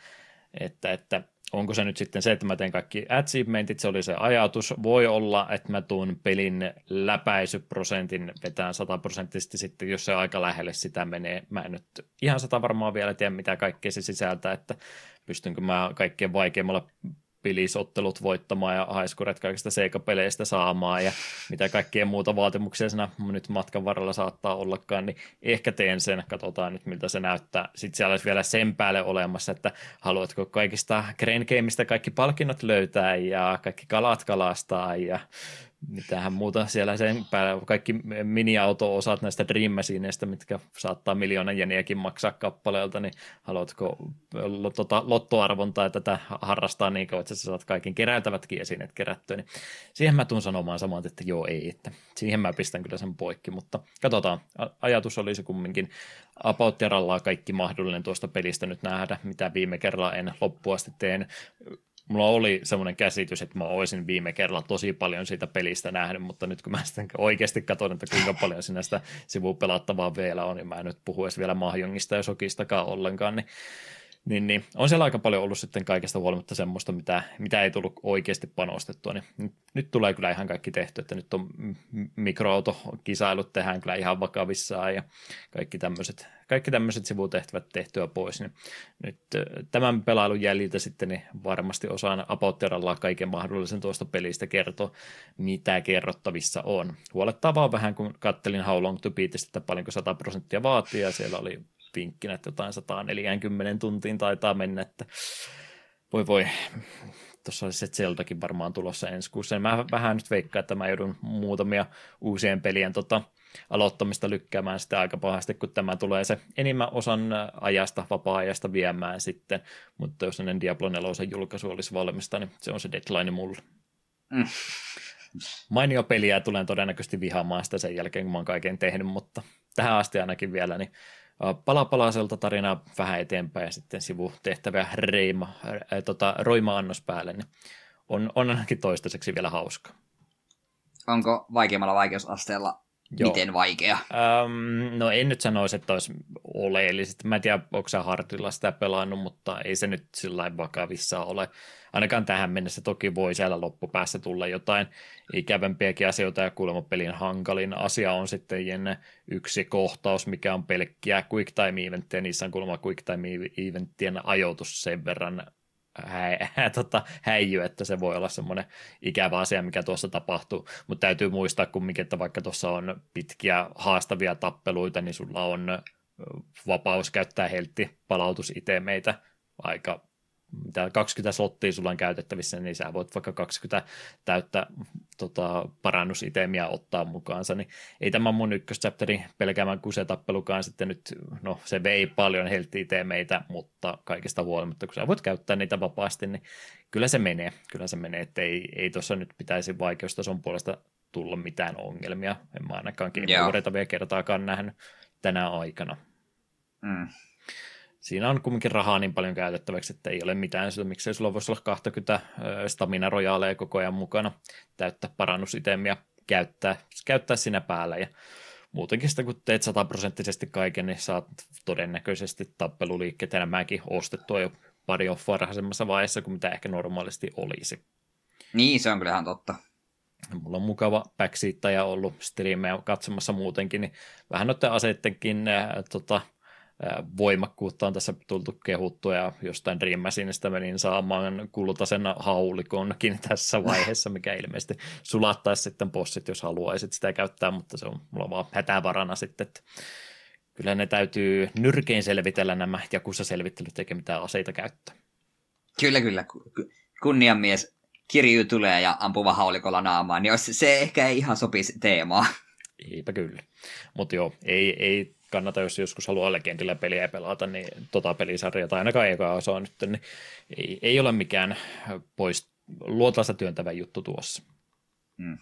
että, että onko se nyt sitten se, että mä teen kaikki achievementit, se oli se ajatus. Voi olla, että mä tuun pelin läpäisyprosentin vetään sataprosenttisesti sitten, jos se aika lähelle sitä menee. Mä en nyt ihan sata varmaan vielä tiedä, mitä kaikkea se sisältää, että pystynkö mä kaikkein vaikeimmalla pilisottelut voittamaan ja haiskuret kaikista seikapeleistä saamaan ja mitä kaikkea muuta vaatimuksia siinä nyt matkan varrella saattaa ollakaan, niin ehkä teen sen, katsotaan nyt miltä se näyttää. Sitten siellä olisi vielä sen päälle olemassa, että haluatko kaikista Crane kaikki palkinnot löytää ja kaikki kalat kalastaa ja mitähän muuta siellä sen päällä, kaikki mini-auto-osat näistä Dream Machineista, mitkä saattaa miljoonan jeniäkin maksaa kappaleelta, niin haluatko tota, lottoarvontaa tätä harrastaa niin kauan, että sä saat kaikki keräiltävätkin esineet kerättyä, niin siihen mä tuun sanomaan samaan, että joo ei, että siihen mä pistän kyllä sen poikki, mutta katsotaan, ajatus oli se kumminkin about kaikki mahdollinen tuosta pelistä nyt nähdä, mitä viime kerralla en loppuasti teen mulla oli semmoinen käsitys, että mä olisin viime kerralla tosi paljon siitä pelistä nähnyt, mutta nyt kun mä sitten oikeasti katson, että kuinka paljon sinä sitä sivupelattavaa vielä on, niin mä en nyt puhu edes vielä Mahjongista ja Sokistakaan ollenkaan, niin niin, niin on siellä aika paljon ollut sitten kaikesta huolimatta semmoista, mitä, mitä ei tullut oikeasti panostettua, niin nyt, nyt tulee kyllä ihan kaikki tehty, että nyt on mikroautokisailut tehdään kyllä ihan vakavissaan ja kaikki tämmöiset, kaikki tämmöiset sivutehtävät tehtyä pois, niin nyt tämän pelailun jäljiltä sitten niin varmasti osaan apautteralla kaiken mahdollisen tuosta pelistä kertoa, mitä kerrottavissa on. Huolettaa vaan vähän, kun kattelin How Long to Beat, että paljonko 100 prosenttia vaatii, ja siellä oli vinkkinä, että jotain 140 tuntiin taitaa mennä, että voi voi, tuossa olisi se Zeldakin varmaan tulossa ensi kuussa. Mä vähän nyt veikkaan, että mä joudun muutamia uusien pelien tota, aloittamista lykkäämään sitä aika pahasti, kun tämä tulee se enimmän osan ajasta, vapaa-ajasta viemään sitten, mutta jos ennen Diablo 4 julkaisu olisi valmista, niin se on se deadline mulle. Mm. Mainio peliä tulen todennäköisesti vihaamaan sitä sen jälkeen, kun mä oon kaiken tehnyt, mutta tähän asti ainakin vielä, niin palapalaiselta tarinaa vähän eteenpäin ja sitten sivutehtäviä reima, ää, tota, roima-annos päälle, niin on, on ainakin toistaiseksi vielä hauska. Onko vaikeimmalla vaikeusasteella Joo. miten vaikea? Ähm, no en nyt sanoisi, että olisi oleellisesti. Mä en tiedä, onko sä Hartilla sitä pelannut, mutta ei se nyt sillä vakavissa ole ainakaan tähän mennessä toki voi siellä loppupäässä tulla jotain ikävämpiäkin asioita ja kuulemma pelin hankalin asia on sitten yksi kohtaus, mikä on pelkkiä quick time eventtiä, niissä on kuulemma quick time eventtien ajoitus sen verran hä, tota, häijy, että se voi olla semmoinen ikävä asia, mikä tuossa tapahtuu, mutta täytyy muistaa kumminkin, että vaikka tuossa on pitkiä haastavia tappeluita, niin sulla on vapaus käyttää heltti palautusitemeitä aika mitä 20 slottia sulla on käytettävissä, niin sä voit vaikka 20 täyttä tota, parannusitemiä ottaa mukaansa, niin ei tämä mun ykköschapteri pelkäämään tappelukaan sitten nyt, no se vei paljon heltti-itemeitä, mutta kaikista huolimatta, kun sä voit käyttää niitä vapaasti, niin kyllä se menee, kyllä se menee, että ei, ei tuossa nyt pitäisi vaikeustason puolesta tulla mitään ongelmia, en mä ainakaan Game vielä kertaakaan nähnyt tänä aikana. Mm siinä on kumminkin rahaa niin paljon käytettäväksi, että ei ole mitään syytä, miksei sulla voisi olla 20 stamina rojaaleja koko ajan mukana, täyttä parannusitemia käyttää, käyttää siinä päällä ja muutenkin sitä kun teet sataprosenttisesti kaiken, niin saat todennäköisesti tappeluliikkeet enemmänkin ostettua jo paljon varhaisemmassa vaiheessa kuin mitä ehkä normaalisti olisi. Niin, se on kyllä ihan totta. Mulla on mukava backseattaja ollut striimejä katsomassa muutenkin, niin vähän noiden aseittenkin äh, tota, voimakkuutta on tässä tultu kehuttua ja jostain Dream Machineista menin saamaan kultaisen haulikonkin tässä vaiheessa, mikä ilmeisesti sulattaisi sitten possit, jos haluaisit sitä käyttää, mutta se on mulla vaan hätävarana sitten, että kyllä ne täytyy nyrkein selvitellä nämä Jakussa-selvittelyt eikä mitään aseita käyttää. Kyllä, kyllä. Kunniamies kirju tulee ja ampuva haulikolla naamaan, niin se ehkä ei ihan sopisi teemaa. Eipä kyllä. Mutta joo, ei, ei kannata, jos joskus haluaa legendillä peliä pelata, niin tota pelisarjaa, tai ainakaan eka osa nyt, niin ei, ei ole mikään pois luotaista työntävä juttu tuossa. Mm.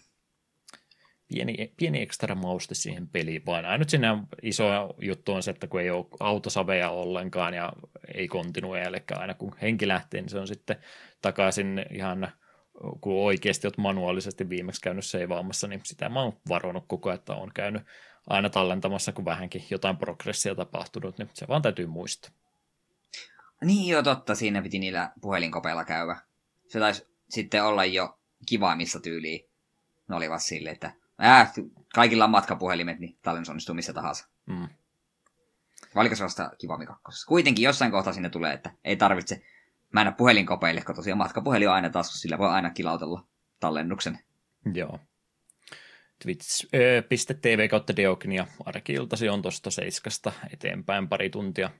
Pieni, pieni ekstra mauste siihen peliin, vaan ainut sinne iso juttu on se, että kun ei ole autosaveja ollenkaan ja ei kontinue, eli aina kun henki lähtee, niin se on sitten takaisin ihan kun oikeasti olet manuaalisesti viimeksi käynyt seivaamassa, niin sitä mä oon varonut koko ajan, että on käynyt aina tallentamassa, kun vähänkin jotain progressia tapahtunut, niin se vaan täytyy muistaa. Niin joo, totta, siinä piti niillä puhelinkopeilla käydä. Se taisi sitten olla jo missä tyyliin. Ne olivat silleen, että äh, kaikilla on matkapuhelimet, niin tallennus onnistuu missä tahansa. Mm. Vai oliko se vasta Kivami kakkosessa? Kuitenkin jossain kohtaa sinne tulee, että ei tarvitse mennä puhelinkopeille, kun tosiaan matkapuhelin on aina taskussa, sillä voi aina kilautella tallennuksen. Joo twitch.tv kautta Deognia arki-iltasi on tuosta seiskasta eteenpäin pari tuntia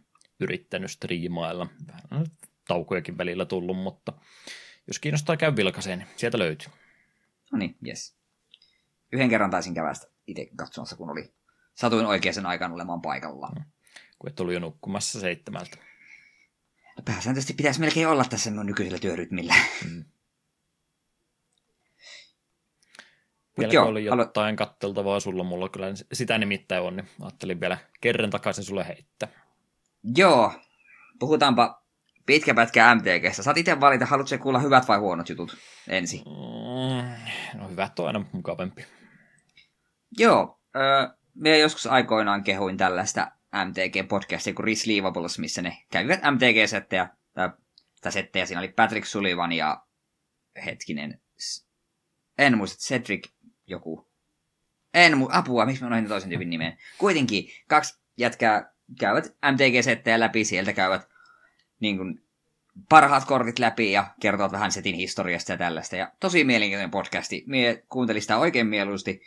yrittänyt striimailla. Vähän taukojakin välillä tullut, mutta jos kiinnostaa käy vilkaseen, niin sieltä löytyy. No niin, yes. Yhden kerran taisin kävästä itse katsomassa, kun oli satuin oikeaan aikaan olemaan paikalla. Mm. Kun et ollut jo nukkumassa seitsemältä. No pääsääntöisesti pitäisi melkein olla tässä minun nykyisellä työrytmillä. Mm. Vielä joo, oli jotain alo... katteltavaa sulla, mulla kyllä sitä nimittäin on, niin ajattelin vielä kerran takaisin sulle heittää. Joo, puhutaanpa pitkä pätkä MTGstä. Saat itse valita, haluatko kuulla hyvät vai huonot jutut ensin? Mm, no hyvät on aina mukavempi. Joo, äh, minä joskus aikoinaan kehuin tällaista MTG-podcastia kuin Resleevables, missä ne kävivät MTG-settejä, tai, tai settejä, siinä oli Patrick Sullivan ja hetkinen, en muista, Cedric joku. En mu- apua, miksi mä unohdin toisen tyypin nimeen. Kuitenkin kaksi jätkää käyvät MTG-settejä läpi, sieltä käyvät niin kuin, parhaat kortit läpi ja kertovat vähän setin historiasta ja tällaista. Ja tosi mielenkiintoinen podcasti. Mie kuuntelin sitä oikein mieluusti.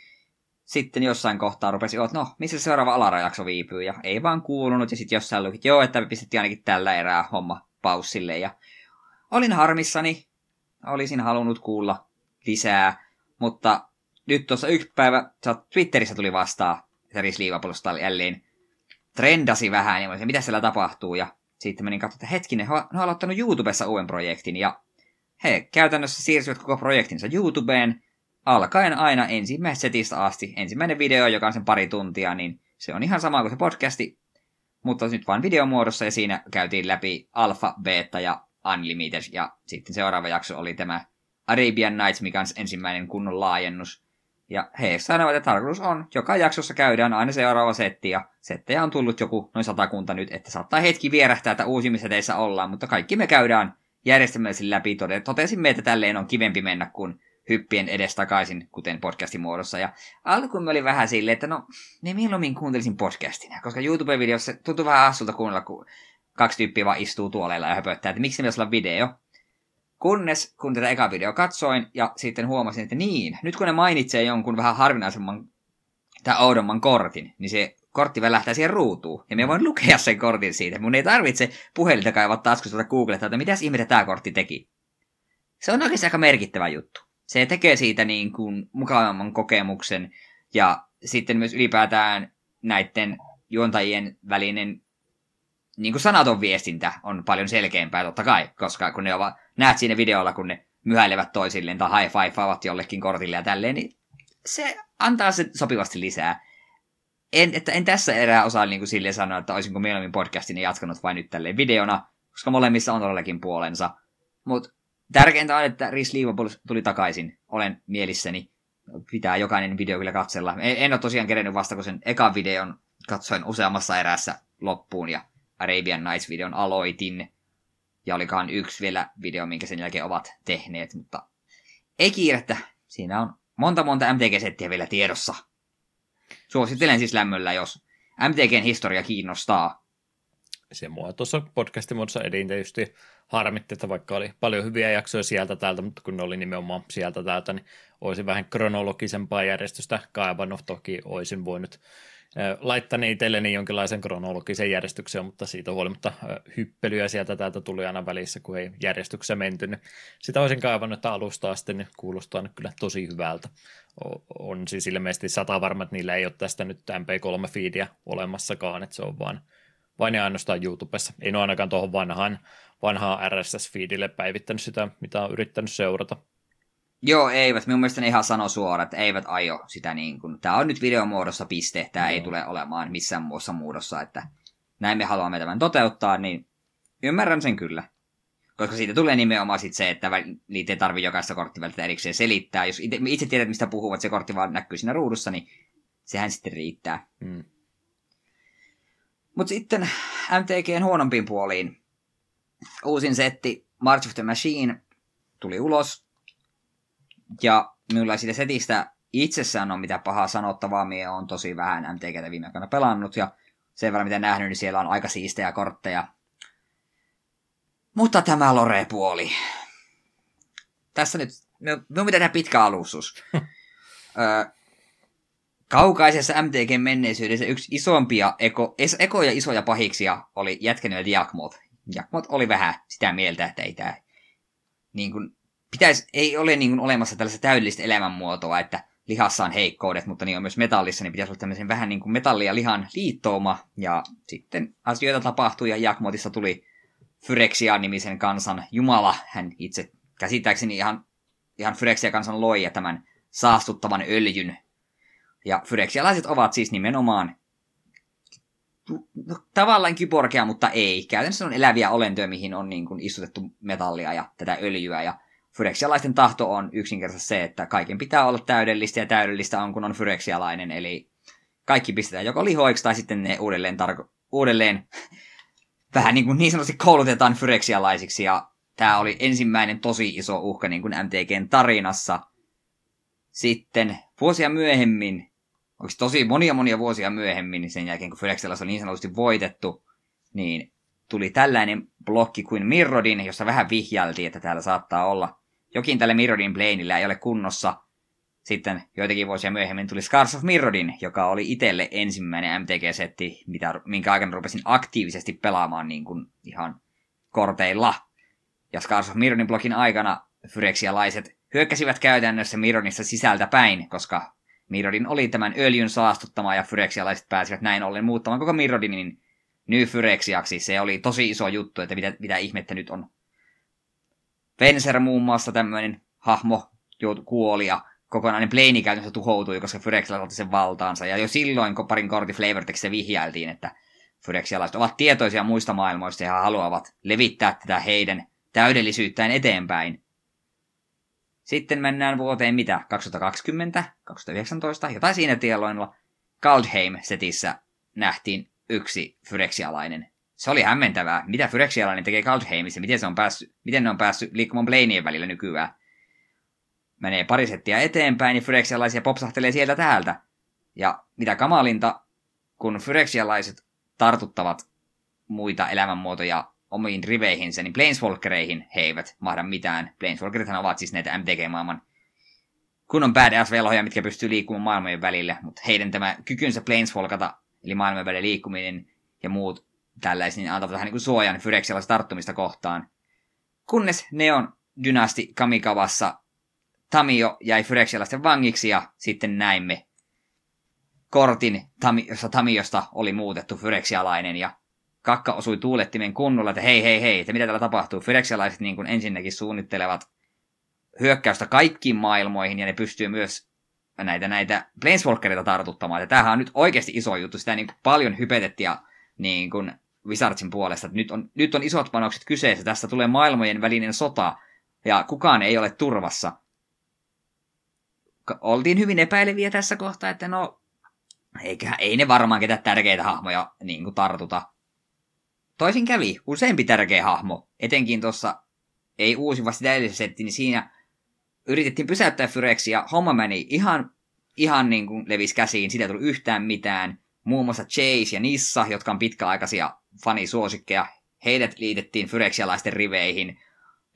Sitten jossain kohtaa rupesi, että no, missä se seuraava alarajakso viipyy, ja ei vaan kuulunut, ja sitten jossain luki, joo, että pistettiin ainakin tällä erää homma paussille, ja olin harmissani, olisin halunnut kuulla lisää, mutta nyt tuossa yksi päivä Twitterissä tuli vastaan, että Risliivapolusta jälleen trendasi vähän, ja niin mitä siellä tapahtuu, ja sitten menin katsomaan, että hetkinen, he on aloittanut YouTubessa uuden projektin, ja he käytännössä siirsivät koko projektinsa YouTubeen, alkaen aina ensimmäisestä setistä asti. Ensimmäinen video, joka on sen pari tuntia, niin se on ihan sama kuin se podcasti, mutta nyt vain videomuodossa, ja siinä käytiin läpi alfa, beta ja unlimited, ja sitten seuraava jakso oli tämä Arabian Nights, mikä on ensimmäinen kunnon laajennus. Ja he sanovat, että tarkoitus on, joka jaksossa käydään aina seuraava setti, ja settejä on tullut joku noin satakunta nyt, että saattaa hetki vierähtää, että uusimmissa teissä ollaan, mutta kaikki me käydään järjestelmällisesti läpi. Totesimme, että tälleen on kivempi mennä kuin hyppien edes takaisin, kuten podcastin muodossa. Ja alkuun me oli vähän silleen, että no, ne mieluummin kuuntelisin podcastina, koska YouTube-videossa tuntuu vähän assulta kuunnella, kun kaksi tyyppiä vaan istuu tuoleilla ja höpöttää, että miksi me olla video. Kunnes, kun tätä eka video katsoin, ja sitten huomasin, että niin, nyt kun ne mainitsee jonkun vähän harvinaisemman tai oudomman kortin, niin se kortti välähtää siihen ruutuun. Ja me voin lukea sen kortin siitä. Mun ei tarvitse puhelinta kaivaa taskusta googletta, että mitäs ihmettä tämä kortti teki. Se on oikeasti aika merkittävä juttu. Se tekee siitä niin kuin mukavamman kokemuksen ja sitten myös ylipäätään näiden juontajien välinen niin kuin sanaton viestintä on paljon selkeämpää totta kai, koska kun ne ovat, näet siinä videolla, kun ne myhäilevät toisilleen tai high fivaavat jollekin kortille ja tälleen, niin se antaa se sopivasti lisää. En, että en tässä erää osaa niin kuin silleen sanoa, että olisinko mieluummin podcastin jatkanut vain nyt tälleen videona, koska molemmissa on todellakin puolensa. Mutta tärkeintä on, että Rhys Leavable tuli takaisin. Olen mielissäni. Pitää jokainen video kyllä katsella. En, en ole tosiaan kerennyt vasta, kun sen ekan videon katsoin useammassa erässä loppuun ja Arabian Nights-videon aloitin. Ja olikaan yksi vielä video, minkä sen jälkeen ovat tehneet, mutta ei kiirettä. Siinä on monta monta MTG-settiä vielä tiedossa. Suosittelen siis lämmöllä, jos MTGn historia kiinnostaa. Se mua tuossa podcastin muodossa edin tietysti harmitti, että vaikka oli paljon hyviä jaksoja sieltä täältä, mutta kun ne oli nimenomaan sieltä täältä, niin olisin vähän kronologisempaa järjestystä kaivannut. Toki olisin voinut laittani itselleni jonkinlaisen kronologisen järjestyksen, mutta siitä huolimatta hyppelyä sieltä täältä tuli aina välissä, kun ei järjestyksessä menty. Niin sitä olisin kaivannut, että alusta asti niin kuulostaa nyt kyllä tosi hyvältä. On siis ilmeisesti sata varma, että niillä ei ole tästä nyt MP3-feedia olemassakaan, että se on vain, vain ja ainoastaan YouTubessa. Ei ole ainakaan tuohon vanhaan, vanhaan RSS-feedille päivittänyt sitä, mitä on yrittänyt seurata. Joo, eivät. Minun mielestä ne ihan sano suoraan, että eivät aio sitä niin kuin. Tämä on nyt videomuodossa piste, tämä Joo. ei tule olemaan missään muussa muodossa, että näin me haluamme tämän toteuttaa, niin ymmärrän sen kyllä. Koska siitä tulee nimenomaan sit se, että niitä ei tarvitse jokaista korttivälistä erikseen selittää. Jos itse, itse tiedät, mistä puhuvat, se kortti vaan näkyy siinä ruudussa, niin sehän sitten riittää. Mm. Mutta sitten MTGn huonompiin puoliin. Uusin setti March of the Machine tuli ulos ja minulla siitä setistä itsessään on mitä pahaa sanottavaa, minä on tosi vähän MTGtä viime aikoina pelannut, ja sen verran mitä nähnyt, niin siellä on aika siistejä kortteja. Mutta tämä Lore-puoli. Tässä nyt, minun pitää tehdä pitkä alustus. Ö, kaukaisessa MTG-menneisyydessä yksi isompia eko, es, ekoja isoja pahiksia oli jätkenyt Jakmot. Jakmot oli vähän sitä mieltä, että ei tämä niin kuin, pitäisi, ei ole niin kuin olemassa tällaista täydellistä elämänmuotoa, että lihassa on heikkoudet, mutta niin on myös metallissa, niin pitäisi olla tämmöisen vähän niin kuin metalli ja lihan liittouma. Ja sitten asioita tapahtui ja Jakmotissa tuli Phyrexia-nimisen kansan jumala. Hän itse käsittääkseni ihan, ihan Phyrexia-kansan loi ja tämän saastuttavan öljyn. Ja Phyrexialaiset ovat siis nimenomaan no, tavallaan kyborgia, mutta ei. Käytännössä on eläviä olentoja, mihin on niin kuin istutettu metallia ja tätä öljyä. Ja Fyreksialaisten tahto on yksinkertaisesti se, että kaiken pitää olla täydellistä ja täydellistä on, kun on fyreksialainen. Eli kaikki pistetään joko lihoiksi tai sitten ne uudelleen, tarko- uudelleen vähän niin, kuin niin sanotusti koulutetaan fyreksialaisiksi. Ja tämä oli ensimmäinen tosi iso uhka niin kuin MTGn tarinassa. Sitten vuosia myöhemmin, onko tosi monia monia vuosia myöhemmin, sen jälkeen kun Fyrexialais on niin sanotusti voitettu, niin tuli tällainen blokki kuin Mirrodin, jossa vähän vihjaltiin, että täällä saattaa olla jokin tälle Mirrodin Blaneillä ei ole kunnossa. Sitten joitakin vuosia myöhemmin tuli Scars of Mirrodin, joka oli itselle ensimmäinen MTG-setti, mitä, minkä aikana rupesin aktiivisesti pelaamaan niin kuin ihan korteilla. Ja Scars of Mirrodin blogin aikana Phyrexialaiset hyökkäsivät käytännössä Mirrodissa sisältä päin, koska Mirrodin oli tämän öljyn saastuttama ja Phyrexialaiset pääsivät näin ollen muuttamaan koko Mirrodinin New Phyrexiaksi. Se oli tosi iso juttu, että mitä, mitä ihmettä nyt on Venser muun muassa tämmöinen hahmo kuoli ja kokonainen Plane käytännössä tuhoutui, koska Phyrexialaiset otti sen valtaansa. Ja jo silloin parin kortin flavortekstissä vihjailtiin, että Phyrexialaiset ovat tietoisia muista maailmoista ja haluavat levittää tätä heidän täydellisyyttään eteenpäin. Sitten mennään vuoteen mitä? 2020, 2019, jotain siinä tielloilla. Kaldheim-setissä nähtiin yksi Phyrexialainen se oli hämmentävää, mitä Phyrexialainen tekee Kaldheimissa, miten, se on päässyt, miten ne on päässyt liikkumaan Blaneen välillä nykyään. Menee pari settiä eteenpäin, niin Phyrexialaisia popsahtelee sieltä täältä. Ja mitä kamalinta, kun Phyrexialaiset tartuttavat muita elämänmuotoja omiin riveihinsä, niin Planeswalkereihin he eivät mahda mitään. Planeswalkerithan ovat siis näitä MTG-maailman kunnon badass-velhoja, mitkä pystyy liikkumaan maailmojen välillä, mutta heidän tämä kykynsä Planeswalkata eli maailman välinen liikkuminen ja muut tällaiset, niin antavat vähän niin kuin suojan Phyrexialaisen tarttumista kohtaan. Kunnes Neon dynasti Kamikavassa Tamio jäi Phyrexialaisten vangiksi ja sitten näimme kortin, jossa Tamiosta oli muutettu Phyrexialainen ja kakka osui tuulettimen kunnolla, että hei hei hei, että mitä täällä tapahtuu. Phyrexialaiset niin kuin ensinnäkin suunnittelevat hyökkäystä kaikkiin maailmoihin ja ne pystyy myös näitä, näitä Planeswalkereita tartuttamaan. Ja tämähän on nyt oikeasti iso juttu. Sitä niin kuin paljon hypetettiin ja niin kuin Wizardsin puolesta, että nyt on, nyt on isot panokset kyseessä. Tästä tulee maailmojen välinen sota ja kukaan ei ole turvassa. Oltiin hyvin epäileviä tässä kohtaa, että no, eikä, ei ne varmaan ketä tärkeitä hahmoja niin kuin tartuta. Toisin kävi, useampi tärkeä hahmo, etenkin tuossa ei uusi vasta edellisessä niin siinä yritettiin pysäyttää Fyreksi ja homma meni ihan, ihan niin kuin levis käsiin, siitä ei tullut yhtään mitään. Muun muassa Chase ja Nissa, jotka on pitkäaikaisia fanisuosikkeja, heidät liitettiin Fyreksialaisten riveihin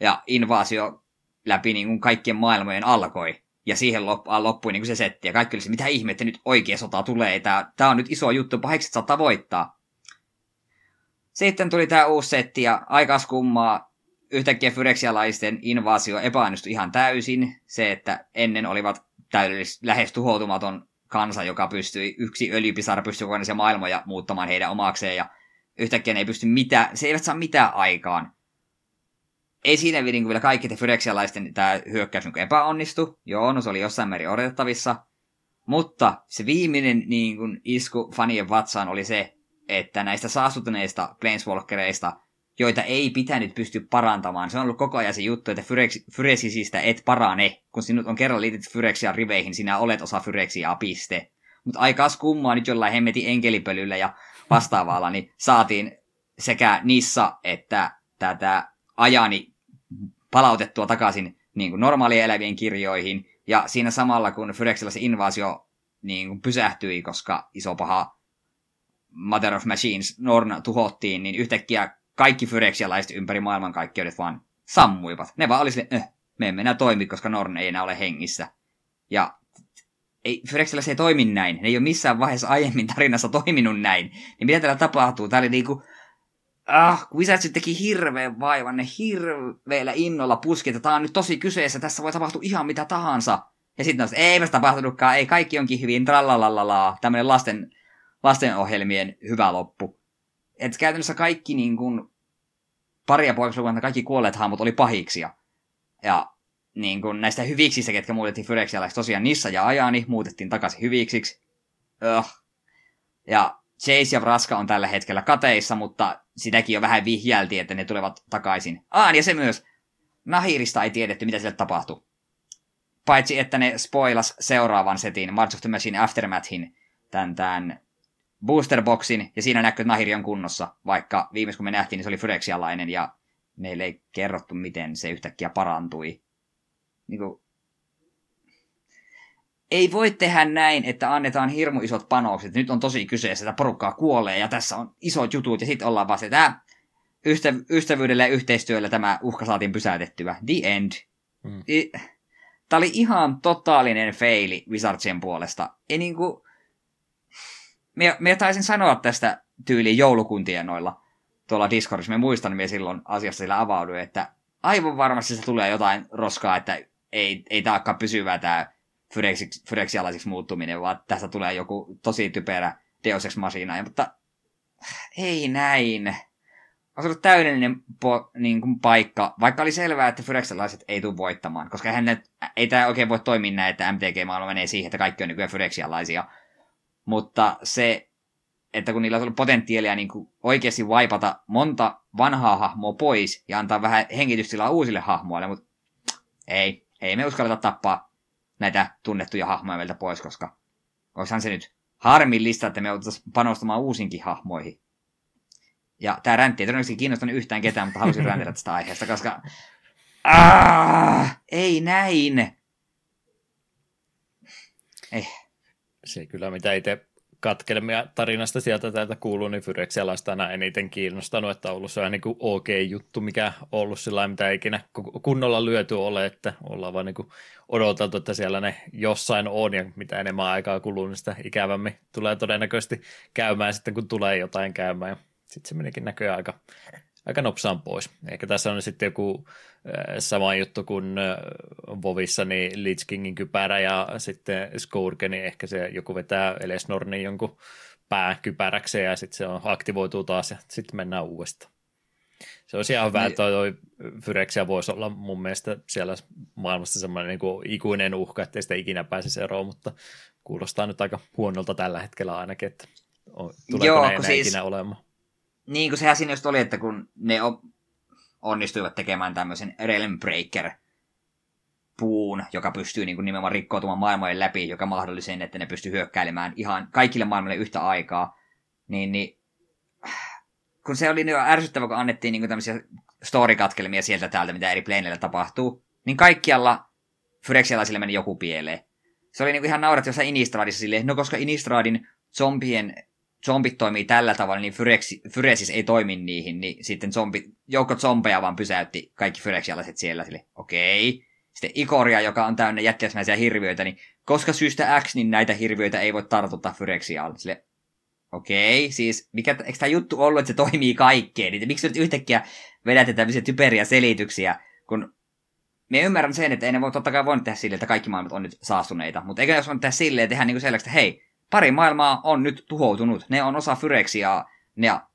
ja invaasio läpi niin kuin kaikkien maailmojen alkoi. Ja siihen lop- loppui niin kuin se setti. Ja kaikki oli se, mitä ihmettä nyt oikea sota tulee. Tämä, tämä on nyt iso juttu, pahikset saa tavoittaa. Sitten tuli tämä uusi setti ja aikas kummaa yhtäkkiä Fyrexialaisten invaasio epäonnistui ihan täysin. Se, että ennen olivat täydellis, lähes tuhoutumaton kansa, joka pystyi, yksi öljypisara pystyi kokonaisia maailmoja muuttamaan heidän omakseen, ja yhtäkkiä ne ei pysty mitään, se eivät saa mitään aikaan. Ei siinä niin vielä kaikki te Fyrexialaisten tämä hyökkäys niin epäonnistu. Joo, no se oli jossain määrin odotettavissa. Mutta se viimeinen niin kuin, isku fanien vatsaan oli se, että näistä saastutuneista Planeswalkereista – joita ei pitänyt pysty parantamaan. Se on ollut koko ajan se juttu, että Fyreksisistä et parane. Kun sinut on kerran liitetty Fyreksia riveihin, sinä olet osa Fyreksia, piste. Mutta aikas kummaa nyt jollain hemmetin enkelipölyllä ja vastaavalla, niin saatiin sekä Nissa että tätä ajani palautettua takaisin niin kuin normaalien elävien kirjoihin. Ja siinä samalla, kun Phyrexilla se invaasio niin kuin pysähtyi, koska iso paha Mother of Machines Norn tuhottiin, niin yhtäkkiä kaikki fyreksialaiset ympäri maailmankaikkeudet vaan sammuivat. Ne vaan oli sille, eh, me emme enää toimi, koska Norn ei enää ole hengissä. Ja ei, Fyreksillä se ei toimi näin. Ne ei ole missään vaiheessa aiemmin tarinassa toiminut näin. Niin mitä täällä tapahtuu? Tää oli niinku... Ah, Wizards teki hirveän vaivan, ne hirveellä innolla puski, että tää on nyt tosi kyseessä, tässä voi tapahtua ihan mitä tahansa. Ja sitten ei eipä tapahtunutkaan, ei kaikki onkin hyvin, tralalalala, tämmönen lasten, lastenohjelmien hyvä loppu että käytännössä kaikki niin kuin, paria poikaslukuun, kaikki kuolleet hahmot oli pahiksia. Ja niin kuin, näistä hyviksistä, ketkä muutettiin Fyrexialaiksi, tosiaan Nissa ja Ajani muutettiin takaisin hyviksiksi. Öh. Ja Chase ja Vraska on tällä hetkellä kateissa, mutta sitäkin jo vähän vihjälti, että ne tulevat takaisin. Ah, ja se myös. Nahirista ei tiedetty, mitä sieltä tapahtui. Paitsi, että ne spoilas seuraavan setin, March of the Machine Aftermathin, tämän, tämän boosterboxin, ja siinä näkyy, että Nahiri on kunnossa, vaikka viimeis kun me nähtiin, niin se oli Phyrexialainen, ja meille ei kerrottu, miten se yhtäkkiä parantui. Niin kuin... Ei voi tehdä näin, että annetaan hirmu isot panokset. Nyt on tosi kyseessä, että porukkaa kuolee, ja tässä on isot jutut, ja sitten ollaan vasta, että ystäv- ystävyydellä ja yhteistyöllä tämä uhka saatiin pysäytettyä. The end. Mm. Tämä oli ihan totaalinen feili Wizardsien puolesta. Ei niinku me, me taisin sanoa tästä tyyliin joulukuntien noilla tuolla Discordissa. Me muistan, me silloin asiassa sillä avauduin, että aivan varmasti se tulee jotain roskaa, että ei, ei taakka pysyvää tämä Fyrexialaisiksi muuttuminen, vaan tästä tulee joku tosi typerä Deus Ex Machina. Mutta ei näin. On ollut täydellinen po, niin kuin paikka, vaikka oli selvää, että Phyrexialaiset ei tule voittamaan, koska hän ei tämä oikein voi toimia näin, että MTG-maailma menee siihen, että kaikki on nykyään Phyrexialaisia. Mutta se, että kun niillä on ollut potentiaalia niin kuin oikeasti waipata monta vanhaa hahmoa pois ja antaa vähän hengitystilaa uusille hahmoille, mutta ei, ei me uskalleta tappaa näitä tunnettuja hahmoja meiltä pois, koska olisihan se nyt harmillista, että me jouduttaisiin panostamaan uusinkin hahmoihin. Ja tämä räntti ei todennäköisesti kiinnostanut yhtään ketään, mutta halusin räntillä tästä aiheesta, koska... Ah, ei näin! Ei se kyllä, mitä itse katkelmia tarinasta sieltä täältä kuuluu, niin Fyrexialaista aina eniten kiinnostanut, että on ollut se niin OK-juttu, mikä on ollut sillä mitä ikinä kunnolla lyöty ole, että ollaan vaan niin odoteltu, että siellä ne jossain on, ja mitä enemmän aikaa kuluu, niin sitä ikävämmin tulee todennäköisesti käymään sitten, kun tulee jotain käymään. Sitten se menikin näköjään aika, aika nopsaan pois. Ehkä tässä on sitten joku sama juttu kuin Vovissa, niin Lich Kingin kypärä ja sitten Skurke, niin ehkä se joku vetää Elesnornin jonkun pääkypäräkseen ja sitten se on, aktivoituu taas ja sitten mennään uudestaan. Se olisi ihan hyvä, niin. että toi Phyrexia voisi olla mun mielestä siellä maailmassa semmoinen niin kuin ikuinen uhka, ettei sitä ikinä pääsisi eroon, mutta kuulostaa nyt aika huonolta tällä hetkellä ainakin, että tuleeko Joo, ne enää siis, ikinä olemaan. Niin kuin sehän siinä just oli, että kun ne onnistuivat tekemään tämmöisen Realm Breaker puun, joka pystyy niin kuin nimenomaan rikkoutumaan maailmojen läpi, joka mahdollistaa sen, että ne pystyy hyökkäilemään ihan kaikille maailmalle yhtä aikaa, niin, niin kun se oli jo ärsyttävä, kun annettiin niin kuin tämmöisiä story-katkelmia sieltä täältä, mitä eri planeilla tapahtuu, niin kaikkialla Phyrexialaisille meni joku pieleen. Se oli niin kuin ihan naurettavassa Inistradissa silleen, no koska Inistradin zombien zombit toimii tällä tavalla, niin Fyresis ei toimi niihin, niin sitten zombi, joukko zombeja vaan pysäytti kaikki Fyrexialaiset siellä sille, okei. Okay. Sitten Ikoria, joka on täynnä jättiläismäisiä hirviöitä, niin koska syystä X, niin näitä hirviöitä ei voi tartuttaa Phyrexialle. Sille, okei, okay. siis mikä, eikö tämä juttu ollut, että se toimii kaikkeen, niin miksi nyt yhtäkkiä vedätte tämmöisiä typeriä selityksiä, kun me ymmärrän sen, että ei ne voi totta kai voinut tehdä silleen, että kaikki maailmat on nyt saastuneita, mutta eikö jos voinut tehdä silleen, tehdä niin kuin selväksi, että hei, pari maailmaa on nyt tuhoutunut. Ne on osa Fyrexiaa, ja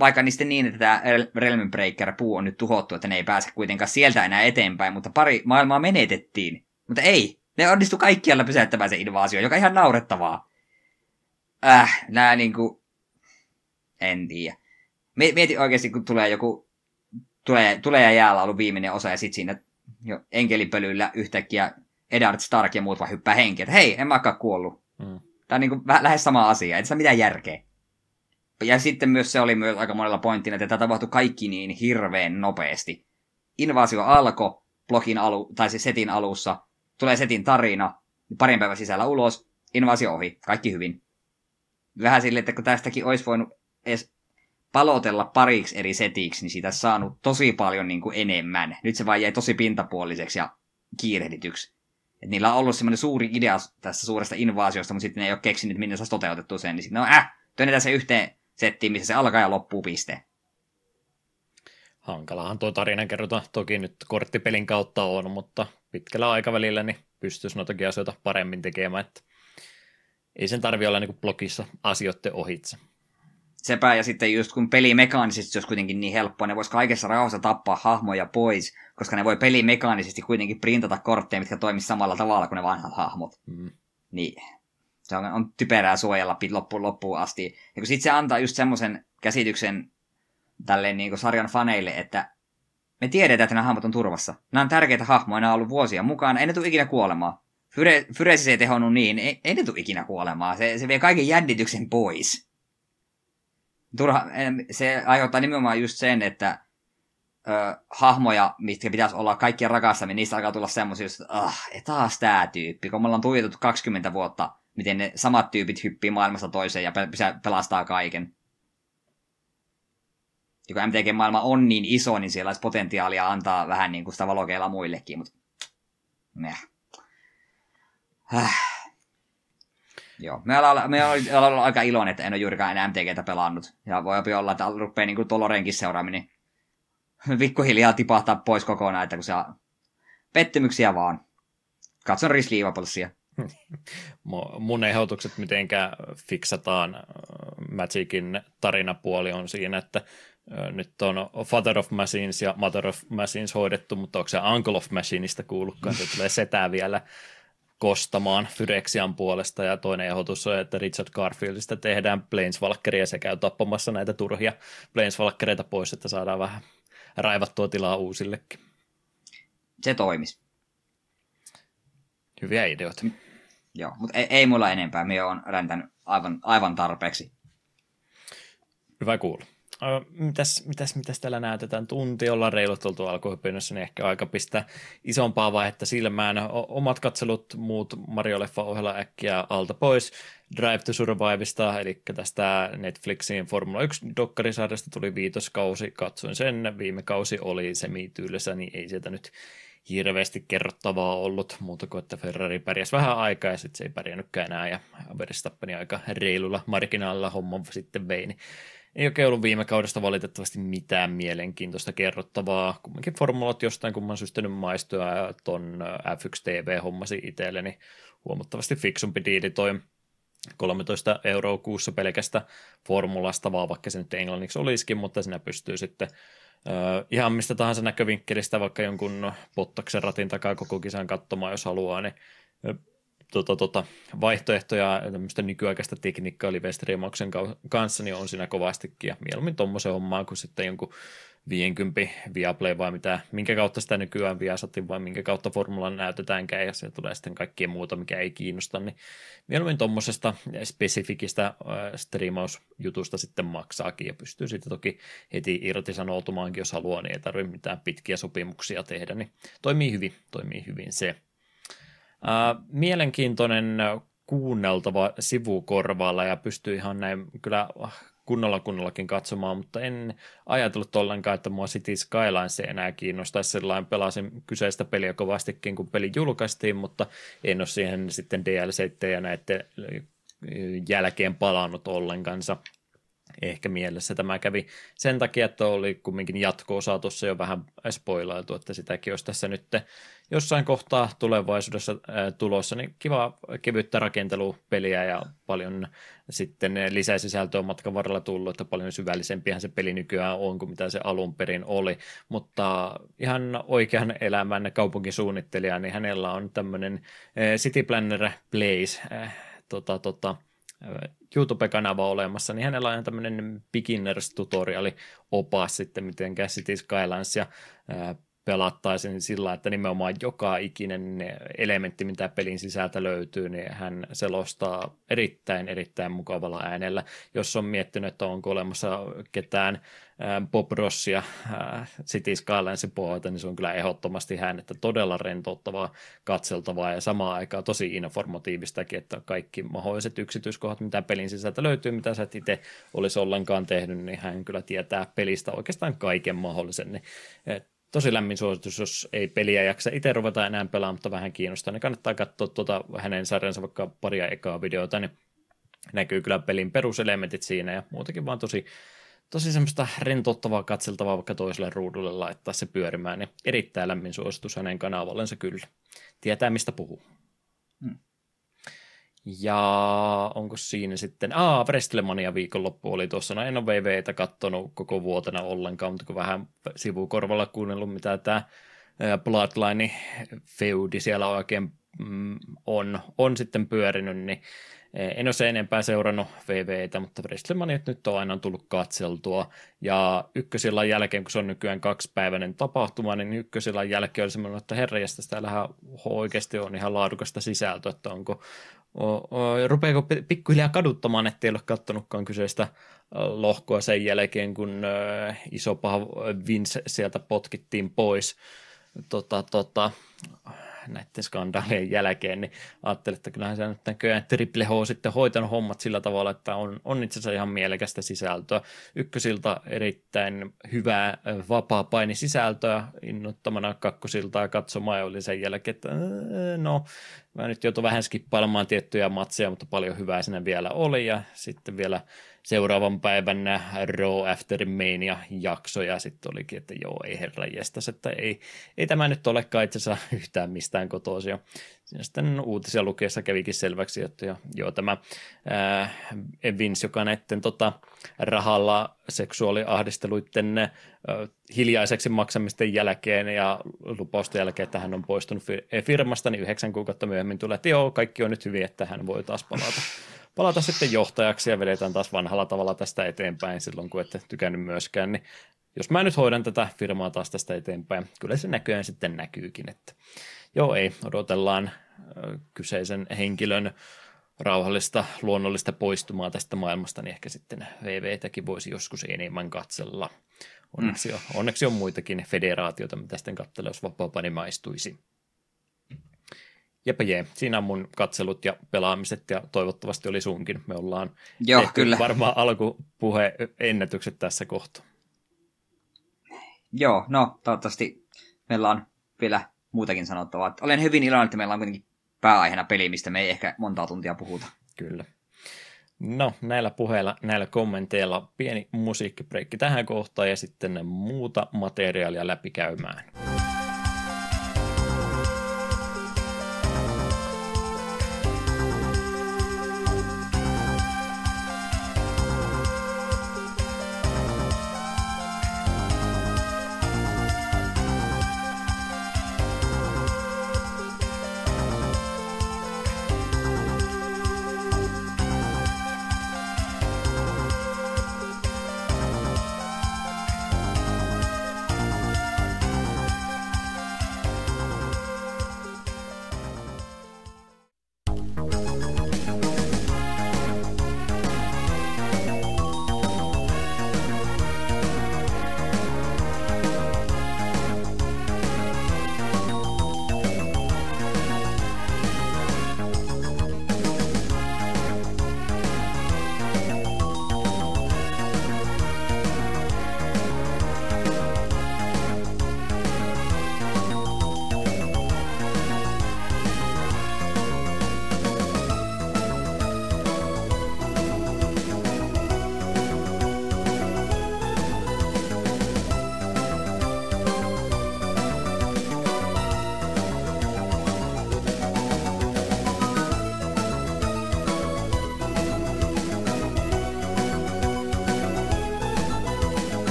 vaikka niistä niin, että tämä Realm Breaker-puu on nyt tuhottu, että ne ei pääse kuitenkaan sieltä enää eteenpäin, mutta pari maailmaa menetettiin. Mutta ei, ne onnistu kaikkialla pysäyttämään se invaasio, joka on ihan naurettavaa. Äh, nää niinku... En tiedä. Mieti oikeasti, kun tulee joku... Tulee, tulee ja jäällä ollut viimeinen osa, ja sitten siinä jo enkelipölyllä yhtäkkiä Eddard Stark ja muut vaan hyppää henkiä, että hei, en mä kuollut. Mm. Tämä on niin kuin lähes sama asia, ei se mitään järkeä. Ja sitten myös se oli myös aika monella pointtina, että tämä tapahtui kaikki niin hirveän nopeasti. Invaasio alkoi blogin alu, tai siis setin alussa, tulee setin tarina, parin päivän sisällä ulos, invaasio ohi, kaikki hyvin. Vähän silleen, että kun tästäkin olisi voinut edes palotella pariksi eri setiksi, niin siitä saanut tosi paljon niin kuin enemmän. Nyt se vaan jäi tosi pintapuoliseksi ja kiirehdityksi. Et niillä on ollut semmoinen suuri idea tässä suuresta invaasiosta, mutta sitten ne ei ole keksinyt, minne se toteutettu sen. Niin sitten no äh, työnnetään se yhteen settiin, missä se alkaa ja loppuu piste. Hankalahan tuo tarinan kerrota toki nyt korttipelin kautta on, mutta pitkällä aikavälillä niin pystyisi noitakin asioita paremmin tekemään. Että ei sen tarvi olla niin blogissa asioiden ohitse sepä, ja sitten just kun peli mekaanisesti se olisi kuitenkin niin helppoa, ne voisi kaikessa rauhassa tappaa hahmoja pois, koska ne voi peli mekaanisesti kuitenkin printata kortteja, mitkä toimisivat samalla tavalla kuin ne vanhat hahmot. Mm. Niin, se on, on typerää suojella loppuun loppuun asti. Ja kun sitten se antaa just semmoisen käsityksen tälleen niin sarjan faneille, että me tiedetään, että nämä hahmot on turvassa. Nämä on tärkeitä hahmoja, nämä on ollut vuosia mukaan, ei ne tule ikinä kuolemaan. Fyre, Fyresis ei tehonnut niin, ei, ei ne tule ikinä kuolemaan. Se, se vie kaiken jännityksen pois turha, se aiheuttaa nimenomaan just sen, että ö, hahmoja, mitkä pitäisi olla kaikkien rakastamia, niistä alkaa tulla semmoisia, että ah, taas tämä tyyppi, kun me ollaan tuijotettu 20 vuotta, miten ne samat tyypit hyppii maailmasta toiseen ja pelastaa kaiken. Ja kun MTG-maailma on niin iso, niin siellä olisi potentiaalia antaa vähän niin kuin sitä valokeilla muillekin, mutta... Äh. Joo, me ollaan, me ollaan aika iloinen, että en ole juurikaan enää MTGtä pelannut. Ja voi olla, että rupeaa niin Tolorenkin seuraaminen pikkuhiljaa tipahtaa pois kokonaan, että kun on pettymyksiä vaan. Katson Risk. Mun ehdotukset, mitenkä fiksataan Magicin tarinapuoli on siinä, että nyt on Father of Machines ja Mother of Machines hoidettu, mutta onko se Uncle of Machineista kuullutkaan, se tulee setää vielä kostamaan Fyrexian puolesta, ja toinen ehdotus on, että Richard Garfieldista tehdään Planeswalkeria sekä käy tappamassa näitä turhia Planeswalkereita pois, että saadaan vähän raivattua tilaa uusillekin. Se toimis. Hyviä ideoita. Joo, mutta ei, ei mulla enempää. Me on räntänyt aivan, aivan tarpeeksi. Hyvä kuulla. Mitäs, mitäs, mitäs täällä näytetään? Tunti ollaan reilut oltu alkuhypynnössä, niin ehkä aika pistää isompaa vaihetta silmään. Omat katselut muut Mario-leffa ohella äkkiä alta pois. Drive to Survivesta, eli tästä Netflixin Formula 1-dokkarisarjasta tuli viitoskausi, katsoin sen, viime kausi oli semityylessä, niin ei sieltä nyt hirveästi kerrottavaa ollut, muuta kuin että Ferrari pärjäsi vähän aikaa ja sitten se ei pärjännytkään enää ja Verstappeni aika reilulla marginaalilla homma sitten vei, niin ei oikein ollut viime kaudesta valitettavasti mitään mielenkiintoista kerrottavaa. Kumminkin formulat jostain kumman systenyt maistua ja ton F1 TV hommasi itselleni huomattavasti fiksumpi diili toi 13 euroa kuussa pelkästä formulasta, vaan vaikka se nyt englanniksi olisikin, mutta sinä pystyy sitten Uh, ihan mistä tahansa näkövinkkelistä, vaikka jonkun pottaksen ratin takaa koko kisan katsomaan, jos haluaa, niin tota, tota, vaihtoehtoja tämmöistä nykyaikaista tekniikkaa live-streamauksen kanssa, niin on siinä kovastikin, ja mieluummin tuommoisen hommaa kuin sitten jonkun 50 Viaplay vai mitä, minkä kautta sitä nykyään Viasatin vai minkä kautta formulan näytetäänkään. Ja se tulee sitten kaikkea muuta, mikä ei kiinnosta, niin mieluummin tuommoisesta spesifikistä äh, striimausjutusta sitten maksaakin. Ja pystyy sitten toki heti irtisanoutumaankin, jos haluaa, niin ei tarvitse mitään pitkiä sopimuksia tehdä, niin toimii hyvin, toimii hyvin se. Äh, mielenkiintoinen kuunneltava sivukorvalla ja pystyy ihan näin kyllä kunnolla kunnollakin katsomaan, mutta en ajatellut ollenkaan, että mua City Skylines ei enää kiinnostaisi sellainen. Pelasin kyseistä peliä kovastikin, kun peli julkaistiin, mutta en ole siihen sitten DLC ja näiden jälkeen palannut ollenkaan ehkä mielessä tämä kävi. Sen takia, että oli kumminkin jatko-osa tuossa jo vähän spoilailtu, että sitäkin olisi tässä nyt jossain kohtaa tulevaisuudessa tulossa, niin kiva kevyttä rakentelupeliä ja paljon sitten lisäsisältöä on matkan varrella tullut, että paljon syvällisempihän se peli nykyään on kuin mitä se alun perin oli, mutta ihan oikean elämän kaupunkisuunnittelija, niin hänellä on tämmöinen City Planner Place, tota, tota, YouTube-kanava olemassa, niin hänellä on tämmöinen beginners tutoriali opas sitten, miten City Skylines ja pelattaisiin sillä, että nimenomaan joka ikinen elementti, mitä pelin sisältä löytyy, niin hän selostaa erittäin, erittäin mukavalla äänellä. Jos on miettinyt, että onko olemassa ketään Bob Rossia City Skylinesin puolelta, niin se on kyllä ehdottomasti hän, että todella rentouttavaa, katseltavaa ja samaan aikaan tosi informatiivistakin, että kaikki mahdolliset yksityiskohdat, mitä pelin sisältä löytyy, mitä sä et itse olisi ollenkaan tehnyt, niin hän kyllä tietää pelistä oikeastaan kaiken mahdollisen. Niin tosi lämmin suositus, jos ei peliä jaksa itse ruveta enää pelaamaan, mutta vähän kiinnostaa, niin kannattaa katsoa tuota hänen sarjansa vaikka paria ekaa videota, niin näkyy kyllä pelin peruselementit siinä ja muutenkin vaan tosi, tosi semmoista rentouttavaa, katseltavaa vaikka toiselle ruudulle laittaa se pyörimään, niin erittäin lämmin suositus hänen kanavallensa kyllä. Tietää mistä puhuu. Hmm. Ja onko siinä sitten, aa, Wrestlemania viikonloppu oli tuossa, no en ole VVtä kattonut koko vuotena ollenkaan, mutta kun vähän sivukorvalla kuunnellut, mitä tämä Bloodline feudi siellä oikein mm, on, on sitten pyörinyt, niin en ole se enempää seurannut VVtä, mutta WrestleMania nyt on aina tullut katseltua. Ja ykkösillan jälkeen, kun se on nykyään kaksipäiväinen tapahtuma, niin ykkösillan jälkeen oli semmoinen, että herrejästä täällähän oikeasti on ihan laadukasta sisältöä, että onko, o, o, rupeako pikkuhiljaa kaduttamaan, ettei ole kattonutkaan kyseistä lohkoa sen jälkeen, kun iso paha Vince sieltä potkittiin pois. Tota, tota, näiden skandaalien jälkeen, niin ajattelin, että kyllähän se nyt näköjään Triple H sitten hoitanut hommat sillä tavalla, että on, on itse asiassa ihan mielekästä sisältöä. Ykkösilta erittäin hyvää vapaa sisältöä innottamana kakkosilta katsomaan ja oli sen jälkeen, että no mä nyt joutun vähän skippailemaan tiettyjä matseja, mutta paljon hyvää siinä vielä oli ja sitten vielä seuraavan päivän Raw After Mania jakso ja sitten olikin, että joo, ei herra jestas, että ei, ei tämä nyt olekaan itse asiassa yhtään mistään kotoisia. Siinä sitten uutisia lukeessa kävikin selväksi, että jo, joo, tämä ää, Vince, joka näiden tota, rahalla seksuaaliahdisteluiden ää, hiljaiseksi maksamisten jälkeen ja lupausten jälkeen, että hän on poistunut firmasta, niin yhdeksän kuukautta myöhemmin tulee, että joo, kaikki on nyt hyvin, että hän voi taas palata palata sitten johtajaksi ja vedetään taas vanhalla tavalla tästä eteenpäin silloin, kun ette tykännyt myöskään, niin jos mä nyt hoidan tätä firmaa taas tästä eteenpäin, kyllä se näköjään sitten näkyykin, että joo ei, odotellaan kyseisen henkilön rauhallista, luonnollista poistumaa tästä maailmasta, niin ehkä sitten VVtäkin voisi joskus enemmän katsella. Onneksi, mm. on, onneksi on muitakin federaatioita, mitä sitten katsella, jos vapaapani maistuisi. Jepä jee, siinä on mun katselut ja pelaamiset ja toivottavasti oli sunkin. Me ollaan Joo, kyllä. varmaan alkupuhe ennätykset tässä kohtaa. Joo, no toivottavasti meillä on vielä muutakin sanottavaa. Olen hyvin iloinen, että meillä on kuitenkin pääaiheena peli, mistä me ei ehkä monta tuntia puhuta. Kyllä. No, näillä puheilla, näillä kommenteilla pieni musiikkibreikki tähän kohtaan ja sitten muuta materiaalia läpikäymään.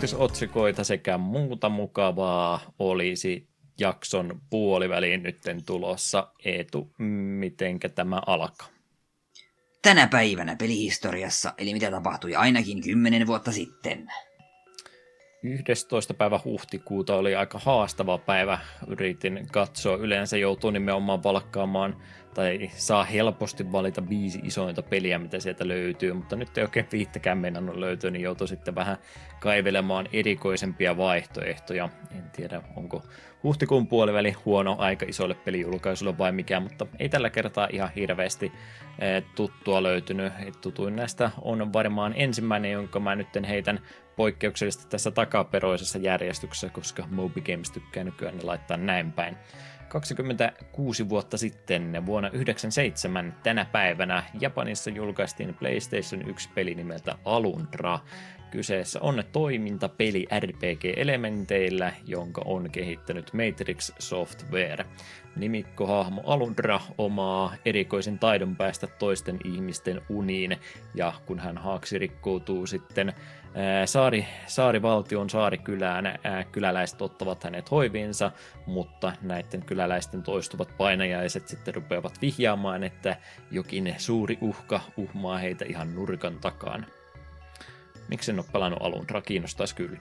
Uutisotsikoita sekä muuta mukavaa olisi jakson puoliväliin nytten tulossa. Eetu, mitenkä tämä alkaa? Tänä päivänä pelihistoriassa, eli mitä tapahtui ainakin kymmenen vuotta sitten. 11. päivä huhtikuuta oli aika haastava päivä. Yritin katsoa. Yleensä joutuu nimenomaan valkkaamaan tai saa helposti valita viisi isointa peliä, mitä sieltä löytyy, mutta nyt ei oikein viittäkään mennä löytyä, niin joutuu sitten vähän kaivelemaan erikoisempia vaihtoehtoja. En tiedä, onko huhtikuun puoliväli huono aika isolle pelijulkaisulle vai mikä, mutta ei tällä kertaa ihan hirveästi eh, tuttua löytynyt. Tutuin näistä on varmaan ensimmäinen, jonka mä nyt heitän poikkeuksellisesti tässä takaperoisessa järjestyksessä, koska Moby Games tykkää nykyään laittaa näin päin. 26 vuotta sitten, vuonna 1997 tänä päivänä, Japanissa julkaistiin PlayStation 1 peli nimeltä Alundra. Kyseessä on toimintapeli RPG-elementeillä, jonka on kehittänyt Matrix Software. Nimikkohahmo Alundra omaa erikoisen taidon päästä toisten ihmisten uniin, ja kun hän haaksi rikkoutuu sitten saari, saarivaltion saarikylään kyläläiset ottavat hänet hoiviinsa, mutta näiden kyläläisten toistuvat painajaiset sitten rupeavat vihjaamaan, että jokin suuri uhka uhmaa heitä ihan nurkan takaan. Miksi en ole pelannut alun? Kiinnostaisi kyllä.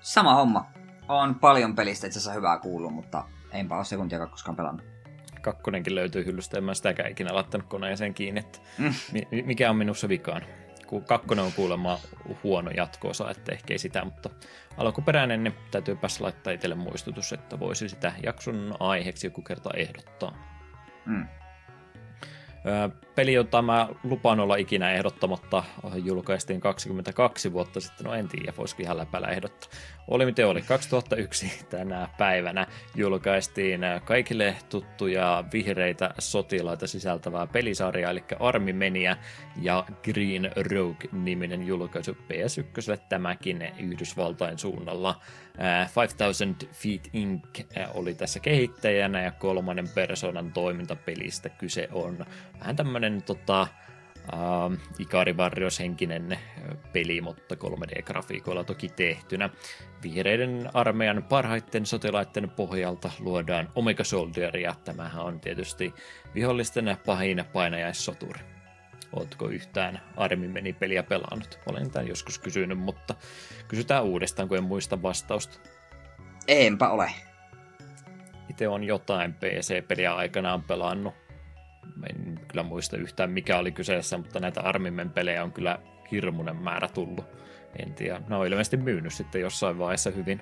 Sama homma. On paljon pelistä itse asiassa hyvää kuullut, mutta enpä ole sekuntiakaan koskaan pelannut. Kakkonenkin löytyy hyllystä, en mä sitäkään ikinä laittanut koneeseen kiinni, että mm. mikä on minussa vikaan kakkonen on kuulemma huono jatkoosa, että ehkä ei sitä, mutta alkuperäinen niin täytyy päässä laittaa itselle muistutus, että voisi sitä jakson aiheeksi joku kerta ehdottaa. Mm. Peli, jota mä lupaan olla ikinä ehdottamatta, julkaistiin 22 vuotta sitten, no en tiedä, voisiko ihan läpällä ehdottaa. Oli miten oli, 2001 tänä päivänä julkaistiin kaikille tuttuja vihreitä sotilaita sisältävää pelisarjaa, eli Army Menia ja Green Rogue-niminen julkaisu PS1 tämäkin Yhdysvaltain suunnalla. 5000 Feet Inc. oli tässä kehittäjänä ja kolmannen persoonan toimintapelistä kyse on vähän tämmöinen tota, uh, Ikari Warriors henkinen peli, mutta 3D-grafiikoilla toki tehtynä. Vihreiden armeijan parhaiten sotilaiden pohjalta luodaan Omega Soldier, ja tämähän on tietysti vihollisten pahin painajaissoturi. Ootko yhtään Armin meni peliä pelannut? Olen tämän joskus kysynyt, mutta kysytään uudestaan, kun en muista vastausta. Enpä ole. Itse on jotain PC-peliä aikanaan pelannut. En kyllä muista yhtään mikä oli kyseessä, mutta näitä Armimen pelejä on kyllä hirmuinen määrä tullut. En tiedä, ne on ilmeisesti myynyt sitten jossain vaiheessa hyvin.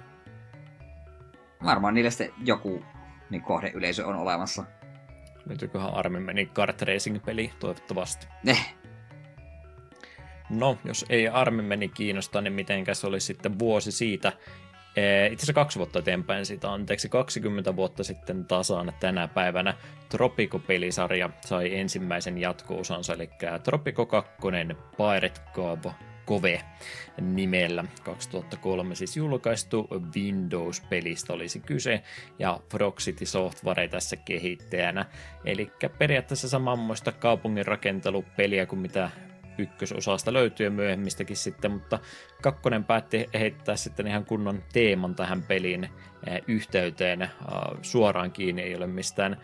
Varmaan niille sitten joku niin kohdeyleisö on olemassa. Löytyyköhän Armin meni kart racing-peli toivottavasti. Eh. No, jos ei Armin meni kiinnostaa, niin mitenkäs olisi sitten vuosi siitä, itse asiassa kaksi vuotta eteenpäin siitä, anteeksi, 20 vuotta sitten tasaan tänä päivänä Tropico-pelisarja sai ensimmäisen jatko-osansa, eli Tropico 2 Pirate Cove Kove nimellä. 2003 siis julkaistu Windows-pelistä olisi kyse ja Proxity Software tässä kehittäjänä. Eli periaatteessa samanmoista kaupungin rakentelupeliä kuin mitä ykkösosasta löytyy myöhemmistäkin sitten, mutta kakkonen päätti heittää sitten ihan kunnon teeman tähän peliin eh, yhteyteen suoraan kiinni, ei ole mistään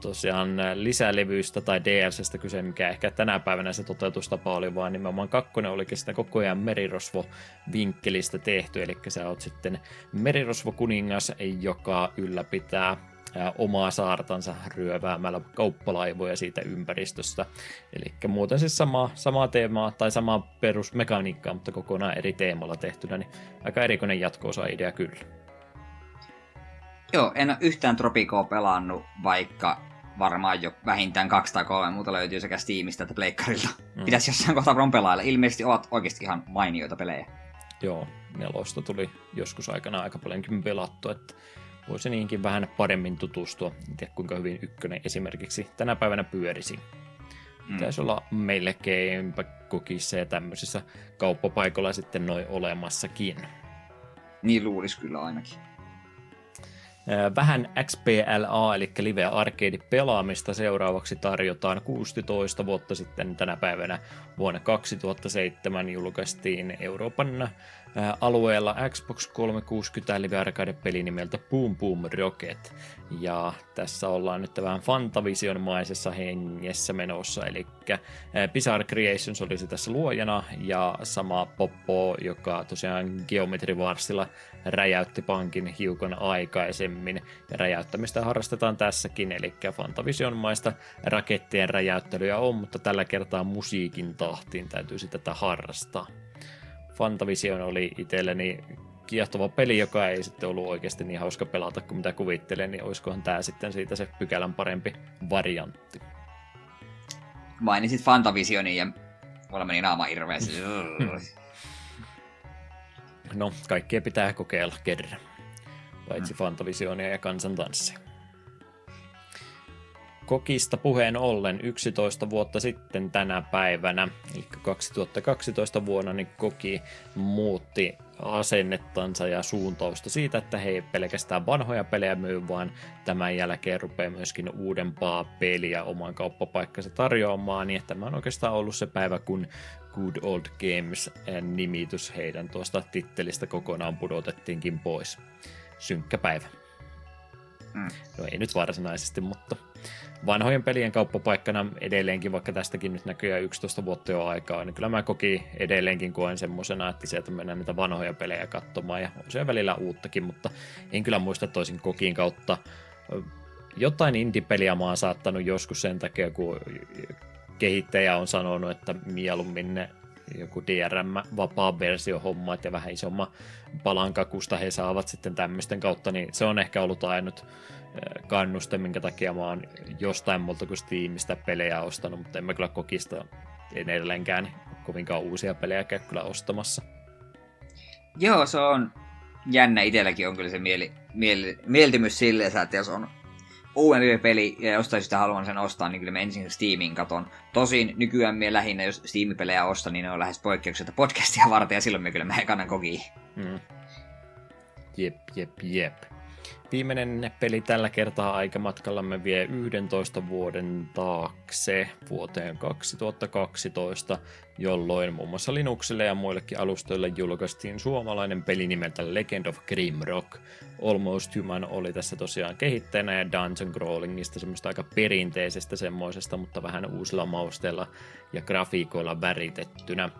tosiaan lisälevyistä tai DLCstä kyse, mikä ehkä tänä päivänä se toteutustapa oli, vaan nimenomaan kakkonen olikin sitä koko ajan merirosvo-vinkkelistä tehty, eli sä oot sitten merirosvo-kuningas, joka ylläpitää omaa saartansa ryöväämällä kauppalaivoja siitä ympäristöstä. Eli muuten siis sama, samaa teemaa tai samaa perusmekaniikkaa, mutta kokonaan eri teemalla tehtynä, niin aika erikoinen jatko-osa-idea kyllä. Joo, en ole yhtään Tropicoa pelannut, vaikka varmaan jo vähintään kaksi tai kolme muuta löytyy sekä Steamista että Pleikkarilta. Mm. Pitäisi jossain kohtaa varmaan pelailla. Ilmeisesti ovat oikeasti ihan mainioita pelejä. Joo, nelosta tuli joskus aikana aika paljonkin pelattu, että voisi niinkin vähän paremmin tutustua. En tiedä kuinka hyvin ykkönen esimerkiksi tänä päivänä pyörisi. Mm. Pitäisi olla melkein kokissa ja tämmöisissä kauppapaikoilla sitten noin olemassakin. Niin luulisi kyllä ainakin vähän XPLA, eli Live Arcade-pelaamista seuraavaksi tarjotaan 16 vuotta sitten tänä päivänä vuonna 2007 julkaistiin Euroopan alueella Xbox 360 Live Arcade-peli nimeltä Boom Boom Rocket. Ja tässä ollaan nyt vähän Fantavision-maisessa hengessä menossa, eli Bizarre Creations olisi tässä luojana, ja sama Poppo, joka tosiaan Geometry Warsilla räjäytti pankin hiukan aikaisemmin, ja räjäyttämistä harrastetaan tässäkin, eli Fantavision-maista rakettien räjäyttelyä on, mutta tällä kertaa musiikin tahtiin täytyy tätä harrastaa. Fantavision oli itselleni kiehtova peli, joka ei sitten ollut oikeasti niin hauska pelata kuin mitä kuvittelen, niin olisikohan tämä sitten siitä se pykälän parempi variantti. Mainitsit Fantavisionin ja mulla meni naama hirveästi. no, kaikkea pitää kokeilla kerran. Paitsi. Fantavisionia ja kansantanssia. Kokista puheen ollen 11 vuotta sitten tänä päivänä, eli 2012 vuonna, niin Koki muutti asennettansa ja suuntausta siitä, että he ei pelkästään vanhoja pelejä myy, vaan tämän jälkeen rupeaa myöskin uudempaa peliä oman kauppapaikkansa tarjoamaan, niin tämä on oikeastaan ollut se päivä, kun Good Old Games-nimitys heidän tuosta tittelistä kokonaan pudotettiinkin pois. Synkkä päivä. Mm. No ei nyt varsinaisesti, mutta vanhojen pelien kauppapaikkana edelleenkin, vaikka tästäkin nyt näkyy 11 vuotta jo aikaa, niin kyllä mä koki edelleenkin koen semmoisena, että sieltä mennään niitä vanhoja pelejä katsomaan ja on siellä välillä uuttakin, mutta en kyllä muista toisin kokiin kautta. Jotain indie-peliä mä oon saattanut joskus sen takia, kun kehittäjä on sanonut, että mieluummin ne joku DRM-vapaa versio hommat ja vähän isomman palan kakusta he saavat sitten tämmöisten kautta, niin se on ehkä ollut ainut kannuste, minkä takia mä oon jostain muuta kuin Steamista pelejä ostanut, mutta en mä kyllä kokista edelleenkään kovinkaan uusia pelejä käy kyllä ostamassa. Joo, se on jännä. Itselläkin on kyllä se mieli, mieli, mieltymys sille, että jos on uudempi peli ja jostain sitä haluan sen ostaa, niin kyllä mä ensin Steamin katon. Tosin nykyään me lähinnä, jos Steam-pelejä ostan, niin ne on lähes poikkeuksetta podcastia varten ja silloin me kyllä mä kannan kokiin. Mm. Jep, jep, jep. Viimeinen peli tällä kertaa aikamatkallamme vie 11 vuoden taakse vuoteen 2012, jolloin muun muassa Linuxille ja muillekin alustoille julkaistiin suomalainen peli nimeltä Legend of Grimrock. Almost Human oli tässä tosiaan kehittäjänä ja Dungeon Crawlingista semmoista aika perinteisestä semmoisesta, mutta vähän uusilla mausteilla ja grafiikoilla väritettynä.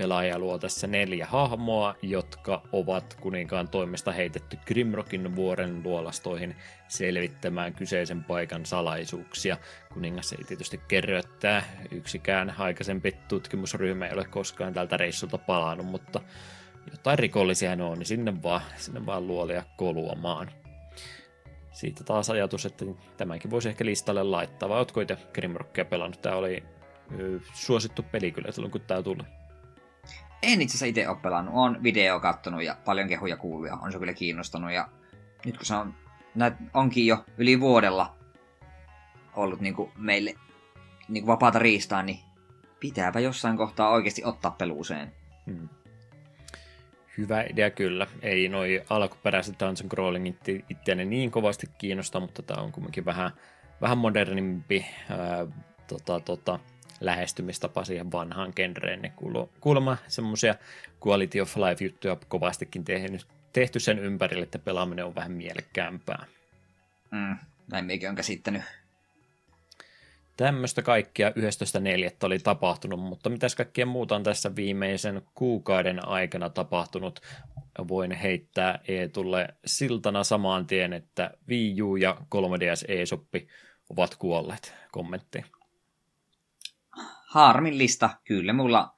Pelaaja luo tässä neljä hahmoa, jotka ovat kuninkaan toimesta heitetty Grimrockin vuoren luolastoihin selvittämään kyseisen paikan salaisuuksia. Kuningas ei tietysti kerro, että yksikään aikaisempi tutkimusryhmä ei ole koskaan tältä reissulta palannut, mutta jotain rikollisia ne on, niin sinne vaan, sinne vaan luolia koluamaan. Siitä taas ajatus, että tämänkin voisi ehkä listalle laittaa, vai ootko itse Grimrockia pelannut? Tämä oli suosittu peli kyllä silloin, kun tämä tuli. En itse asiassa itse ole pelannut. Olen video kattonut ja paljon kehuja kuullut ja on se kyllä kiinnostanut. Ja nyt kun se on, näet, onkin jo yli vuodella ollut niin kuin meille niin kuin vapaata riistaa, niin pitääpä jossain kohtaa oikeasti ottaa peluuseen. Hmm. Hyvä idea kyllä. Ei noi alkuperäiset Dungeon Crawlingit itseäni niin kovasti kiinnosta, mutta tämä on kuitenkin vähän, vähän modernimpi ää, tota, tota, lähestymistapa siihen vanhaan genreen. Ne kuulemma semmoisia quality of life-juttuja kovastikin tehnyt, tehty sen ympärille, että pelaaminen on vähän mielekkäämpää. Mm, näin meikin on käsittänyt. Tämmöistä kaikkia 11.4. oli tapahtunut, mutta mitäs kaikkea muuta on tässä viimeisen kuukauden aikana tapahtunut? Voin heittää Eetulle siltana samaan tien, että Wii U ja 3DS eSoppi ovat kuolleet. Kommentti harmillista. Kyllä mulla,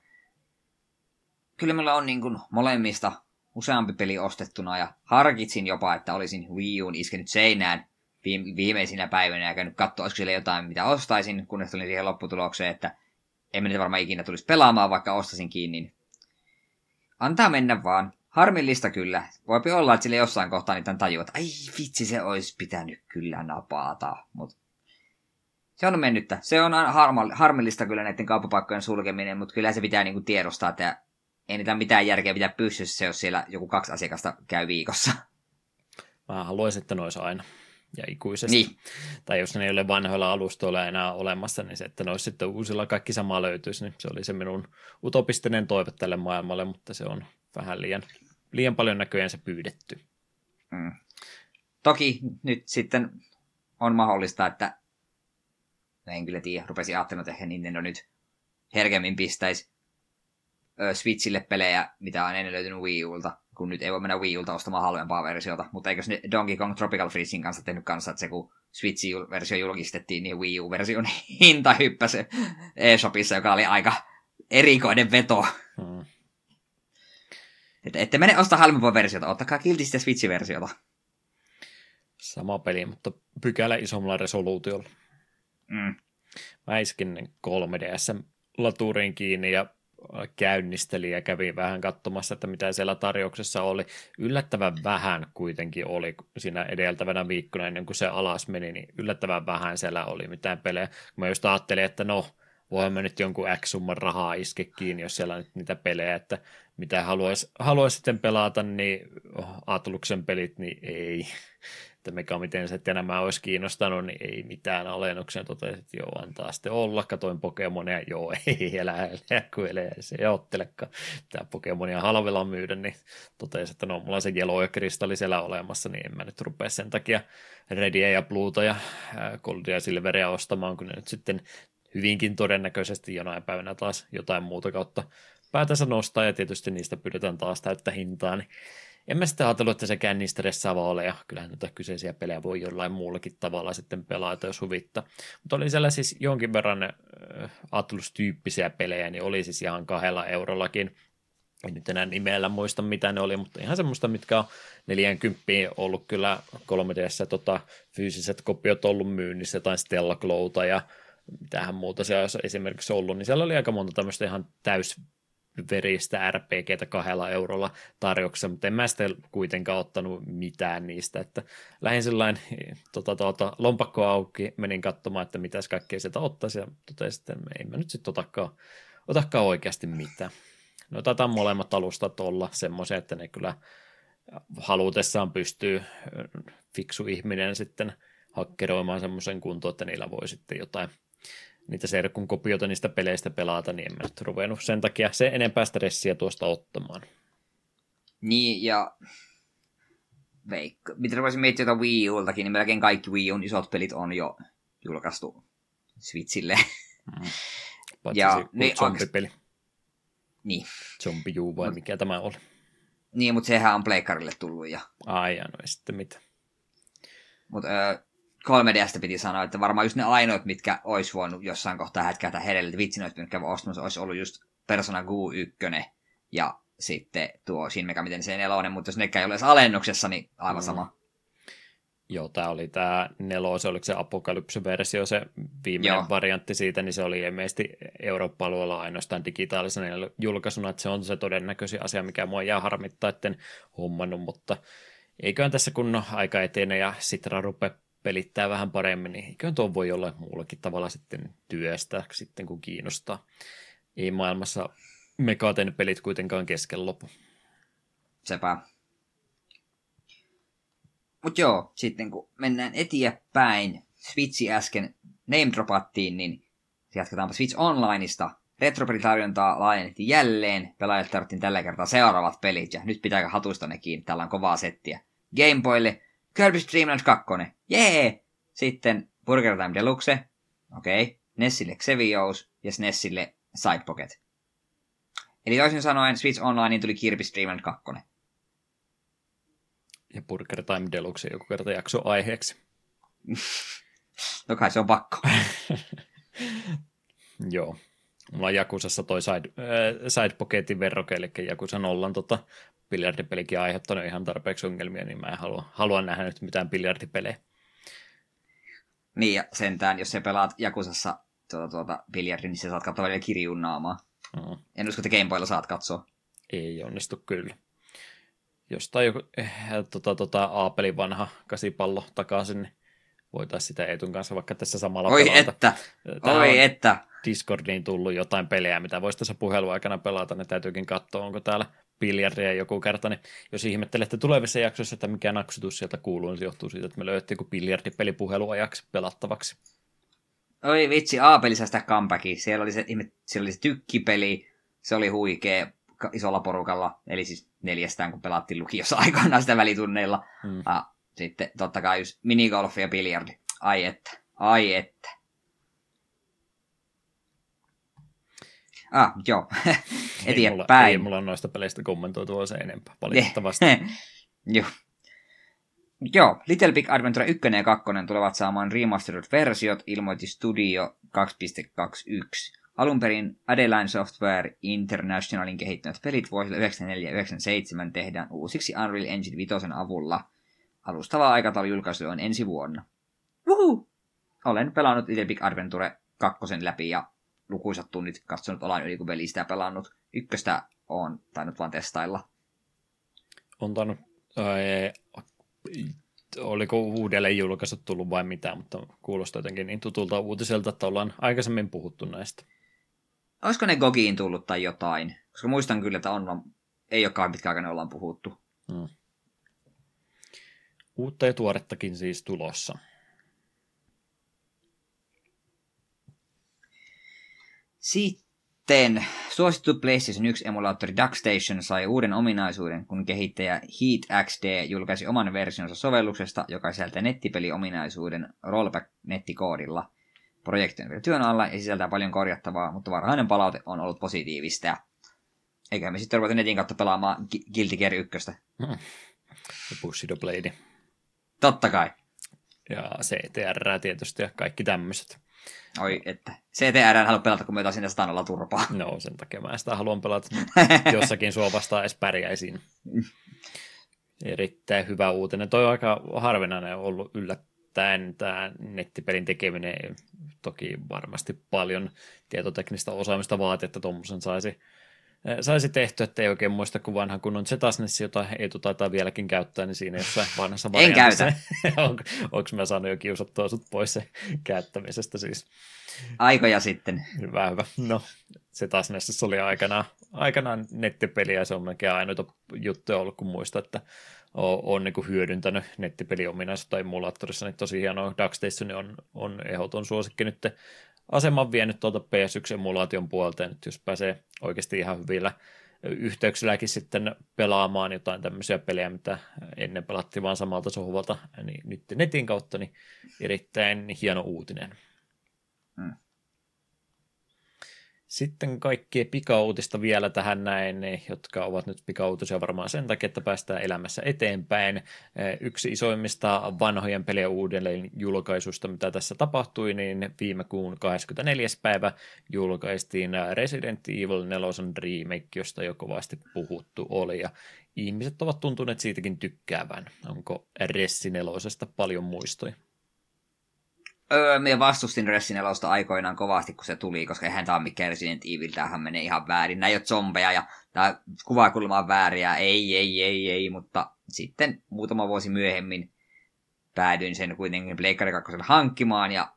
kyllä mulla on niin kuin molemmista useampi peli ostettuna ja harkitsin jopa, että olisin Wii Uun iskenyt seinään viimeisinä päivinä ja käynyt katsoa, olisiko siellä jotain, mitä ostaisin, kunnes tulin siihen lopputulokseen, että en niitä varmaan ikinä tulisi pelaamaan, vaikka ostasin kiinni. Niin antaa mennä vaan. Harmillista kyllä. Voipi olla, että sille jossain kohtaa niitä tajuu, että ai vitsi, se olisi pitänyt kyllä napata. Mutta se on mennyttä. Se on harmillista kyllä näiden kauppapaikkojen sulkeminen, mutta kyllä se pitää niinku tiedostaa, että ei niitä mitään järkeä pitää pystyssä, jos siellä joku kaksi asiakasta käy viikossa. Mä haluaisin, että ne olisi aina ja ikuisesti. Niin. Tai jos ne ei ole vanhoilla alustoilla enää olemassa, niin se, että ne olisi sitten uusilla kaikki sama löytyisi, niin se oli se minun utopistinen toive tälle maailmalle, mutta se on vähän liian, liian paljon näköjään se pyydetty. Mm. Toki nyt sitten on mahdollista, että en kyllä tiedä, rupesin ajattelemaan, että ehkä Nintendo nyt herkemmin pistäisi Switchille pelejä, mitä on ennen löytynyt Wii Ulta, kun nyt ei voi mennä Wii Ulta ostamaan halvempaa versiota. Mutta eikö ne Donkey Kong Tropical Freezing kanssa tehnyt kanssa, että se kun Switch-versio julkistettiin, niin Wii U-version hinta hyppäsi eShopissa, joka oli aika erikoinen veto. Hmm. Että ette mene ostaa halvempaa versiota, ottakaa kilti sitä Switch-versiota. Sama peli, mutta pykälä isommalla resoluutiolla. Mm. Mä iskin 3DS-laturiin kiinni ja käynnisteli ja kävin vähän katsomassa, että mitä siellä tarjouksessa oli. Yllättävän vähän kuitenkin oli siinä edeltävänä viikkona ennen kuin se alas meni, niin yllättävän vähän siellä oli mitään pelejä. Mä just ajattelin, että no, voimme nyt jonkun X summan rahaa iske kiinni, jos siellä on nyt niitä pelejä, että mitä haluaisi haluais sitten pelata, niin Atluksen pelit, niin ei että mikä miten se, että nämä olisi kiinnostanut, niin ei mitään alennuksia. Totesin, että joo, antaa sitten olla. Katoin Pokemonia, joo, ei elä, elä kun elä, se ei ottelekaan. Tämä Pokemonia halvella myydä, niin totesin, että no, mulla on se Yellow ja kristalli siellä olemassa, niin en mä nyt rupea sen takia Redia ja Bluuta ja Goldia ja Silveria ostamaan, kun ne nyt sitten hyvinkin todennäköisesti jonain päivänä taas jotain muuta kautta päätänsä nostaa, ja tietysti niistä pyydetään taas täyttä hintaa, niin en mä sitten ajatellut, että sekään niin stressaava ole, ja kyllähän näitä kyseisiä pelejä voi jollain muullakin tavalla sitten pelata, jos huvittaa. Mutta oli siellä siis jonkin verran Atlus-tyyppisiä pelejä, niin oli siis ihan kahdella eurollakin. En nyt enää nimellä muista, mitä ne oli, mutta ihan semmoista, mitkä on 40 ollut kyllä 3Dssä tota, fyysiset kopiot ollut myynnissä, jotain Stella Glowta ja mitähän muuta se olisi esimerkiksi ollut, niin siellä oli aika monta tämmöistä ihan täys veristä RPGtä kahdella eurolla tarjouksessa, mutta en mä sitten kuitenkaan ottanut mitään niistä, että lähdin sellainen tota, tota, lompakko auki, menin katsomaan, että mitäs kaikkea sieltä ottaisi ja totesin, että ei mä nyt sitten otakaan, otakaan oikeasti mitään. No taitaa molemmat alustat olla semmoisia, että ne kyllä halutessaan pystyy fiksu ihminen sitten hakkeroimaan semmoisen kuntoon, että niillä voi sitten jotain niitä serkun kopioita niistä peleistä pelata, niin en mä nyt ruvennut sen takia se enempää stressiä tuosta ottamaan. Niin, ja veikka. Mitä voisin miettiä jotain Wii Ultakin, niin melkein kaikki Wii U'n isot pelit on jo julkaistu Switchille. Mm. Paitsi ja, se niin, zombipeli. Niin. Zombie U vai mikä tämä oli? Niin, mutta sehän on Pleikkarille tullut. Ja... Ai, ja no ei sitten mitä. Mutta 3Dstä piti sanoa, että varmaan just ne ainoat, mitkä olisi voinut jossain kohtaa hätkätä hereille, että vitsi olisi käydä ostamassa, olisi ollut just Persona Gu 1 ja sitten tuo Shin Megami Tensei 4, mutta jos nekään ei ole edes alennuksessa, niin aivan mm. sama. Joo, tämä oli tämä nelo, se oliko se Apokalypse-versio, se viimeinen Joo. variantti siitä, niin se oli ilmeisesti Eurooppa-alueella ainoastaan digitaalisena julkaisuna, että se on se todennäköisin asia, mikä mua jää harmittaa, etten hommannut, mutta eiköhän tässä kun aika etenee ja Sitra rupeaa pelittää vähän paremmin, niin eiköhän tuo voi olla muullakin tavalla sitten työstä sitten kun kiinnostaa. Ei maailmassa Mekaten pelit kuitenkaan kesken lopu. Sepä. Mut joo, sitten kun mennään eteenpäin, Switchi äsken name dropattiin, niin jatketaanpa Switch Onlineista. Retropelitarjontaa laajennettiin jälleen, pelaajat tarvittiin tällä kertaa seuraavat pelit, ja nyt pitääkö hatusta ne kiinni, täällä on kovaa settiä. Gameboylle Kirby's Dream Land 2, jee! Sitten Burger Time Deluxe, okei, okay. Nessille Xevious ja SNESille Side Pocket. Eli toisin sanoen Switch Online tuli Kirby's Dream Land 2. Ja Burger Time Deluxe joku kerta jakso aiheeksi. no kai se on pakko. Joo. Mulla on Jakusassa toi side, äh, side pocketin verroke, eli Jakusan ollaan tota, biljardipelikin aiheuttanut ihan tarpeeksi ongelmia, niin mä en halua, halua nähdä nyt mitään biljardipelejä. Niin, ja sentään, jos sä pelaat Jakusassa tuota, tuota, biljardin, niin sä saat katsoa vielä kirjun naamaa. Mm. En usko, että Gameboylla saat katsoa. Ei onnistu kyllä. Jostain joku eh, tota, tota, Aapelin vanha kasipallo takaisin, niin voitaisiin sitä Eetun kanssa vaikka tässä samalla Oi pelata. että, Tähän oi että. Discordiin tullut jotain pelejä, mitä voisi tässä puheluaikana pelata, niin täytyykin katsoa, onko täällä biljardia joku kerta, niin jos ihmettelette tulevissa jaksoissa, että mikä naksutus sieltä kuuluu, niin se johtuu siitä, että me löyttiin joku biljardipeli puheluajaksi pelattavaksi. Oi vitsi, A-pelissä sitä comebackia. Siellä oli se, siellä oli se tykkipeli, se oli huikea isolla porukalla, eli siis neljästään, kun pelattiin lukiossa aikoinaan sitä välitunneilla. Hmm. Ja sitten totta kai just minigolfi ja biljardi. Ai että, ai että. Ah, joo. Eteenpäin. Ei, ei mulla on noista peleistä kommentoitua se enempää, valitettavasti. joo. Joo, Little Big Adventure 1 ja 2 tulevat saamaan remastered-versiot, ilmoitti Studio 2.21. Alun perin Adeline Software Internationalin kehittämät pelit vuosille 94 ja 97 tehdään uusiksi Unreal Engine 5 avulla. Alustava aikataulu julkaisu on ensi vuonna. Uhu! Olen pelannut Little Big Adventure 2 läpi ja lukuisat tunnit katsonut olan yli, kun pelistä pelannut. Ykköstä on tainnut vaan testailla. On tainnut, ää, oliko uudelleen julkaisut tullut vai mitä, mutta kuulostaa jotenkin niin tutulta uutiselta, että ollaan aikaisemmin puhuttu näistä. Olisiko ne Gogiin tullut tai jotain? Koska muistan kyllä, että on, ei olekaan pitkäaikainen ollaan puhuttu. Hmm. Uutta ja tuorettakin siis tulossa. Sitten suosittu PlayStation 1 emulaattori DuckStation sai uuden ominaisuuden, kun kehittäjä Heat XD julkaisi oman versionsa sovelluksesta, joka sisältää nettipeliominaisuuden rollback-nettikoodilla. Projekti on vielä työn alla ja sisältää paljon korjattavaa, mutta varhainen palaute on ollut positiivista. Eikä me sitten ruveta netin kautta pelaamaan Guilty Gear 1. Hmm. Bushido Blade. Totta kai. Ja CTR tietysti ja kaikki tämmöiset. Oi, että CTR en halua pelata, kun me sinne stanalla turpaa. No, sen takia mä sitä haluan pelata jossakin sua vastaan edes pärjäisiin. Erittäin hyvä uutinen. Toi on aika harvinainen ollut yllättäen tämä nettipelin tekeminen. Toki varmasti paljon tietoteknistä osaamista vaatii, että tuommoisen saisi saisi tehty, että ei oikein muista kuin vanhan kunnon Zetasnes, jota Eetu taitaa vieläkin käyttää, niin siinä jossain vanhassa variantissa. En käytä. on, onko mä saanut jo kiusattua sut pois se käyttämisestä siis? Aikoja sitten. Hyvä, hyvä. No, Zetasnessa oli aikanaan, aikanaan nettipeli ja se on melkein ainoita juttuja ollut, kun muista, että on, on niin hyödyntänyt nettipeliominaisuutta emulaattorissa, niin tosi hienoa. Dark Station on, on ehdoton suosikki nyt aseman vienyt tuolta PS1-emulaation puolta, nyt jos pääsee oikeasti ihan hyvillä yhteyksilläkin sitten pelaamaan jotain tämmöisiä pelejä, mitä ennen pelattiin vaan samalta sohvalta, niin nyt netin kautta, niin erittäin hieno uutinen. Hmm. Sitten kaikkea pikauutista vielä tähän näin, jotka ovat nyt pikauutisia varmaan sen takia, että päästään elämässä eteenpäin. Eh, yksi isoimmista vanhojen pelien uudelleen julkaisusta, mitä tässä tapahtui, niin viime kuun 24. päivä julkaistiin Resident Evil 4 remake, josta jo kovasti puhuttu oli, ja ihmiset ovat tuntuneet siitäkin tykkäävän. Onko Ressi 4 paljon muistoja? Öö, minä vastustin Resident Evilosta aikoinaan kovasti, kun se tuli, koska eihän tämä ole mikään Resident Evil, tämähän menee ihan väärin. Näin ole zombeja ja tämä kuvakulma on vääriä, ei, ei, ei, ei, mutta sitten muutama vuosi myöhemmin päädyin sen kuitenkin Pleikari 2 hankkimaan ja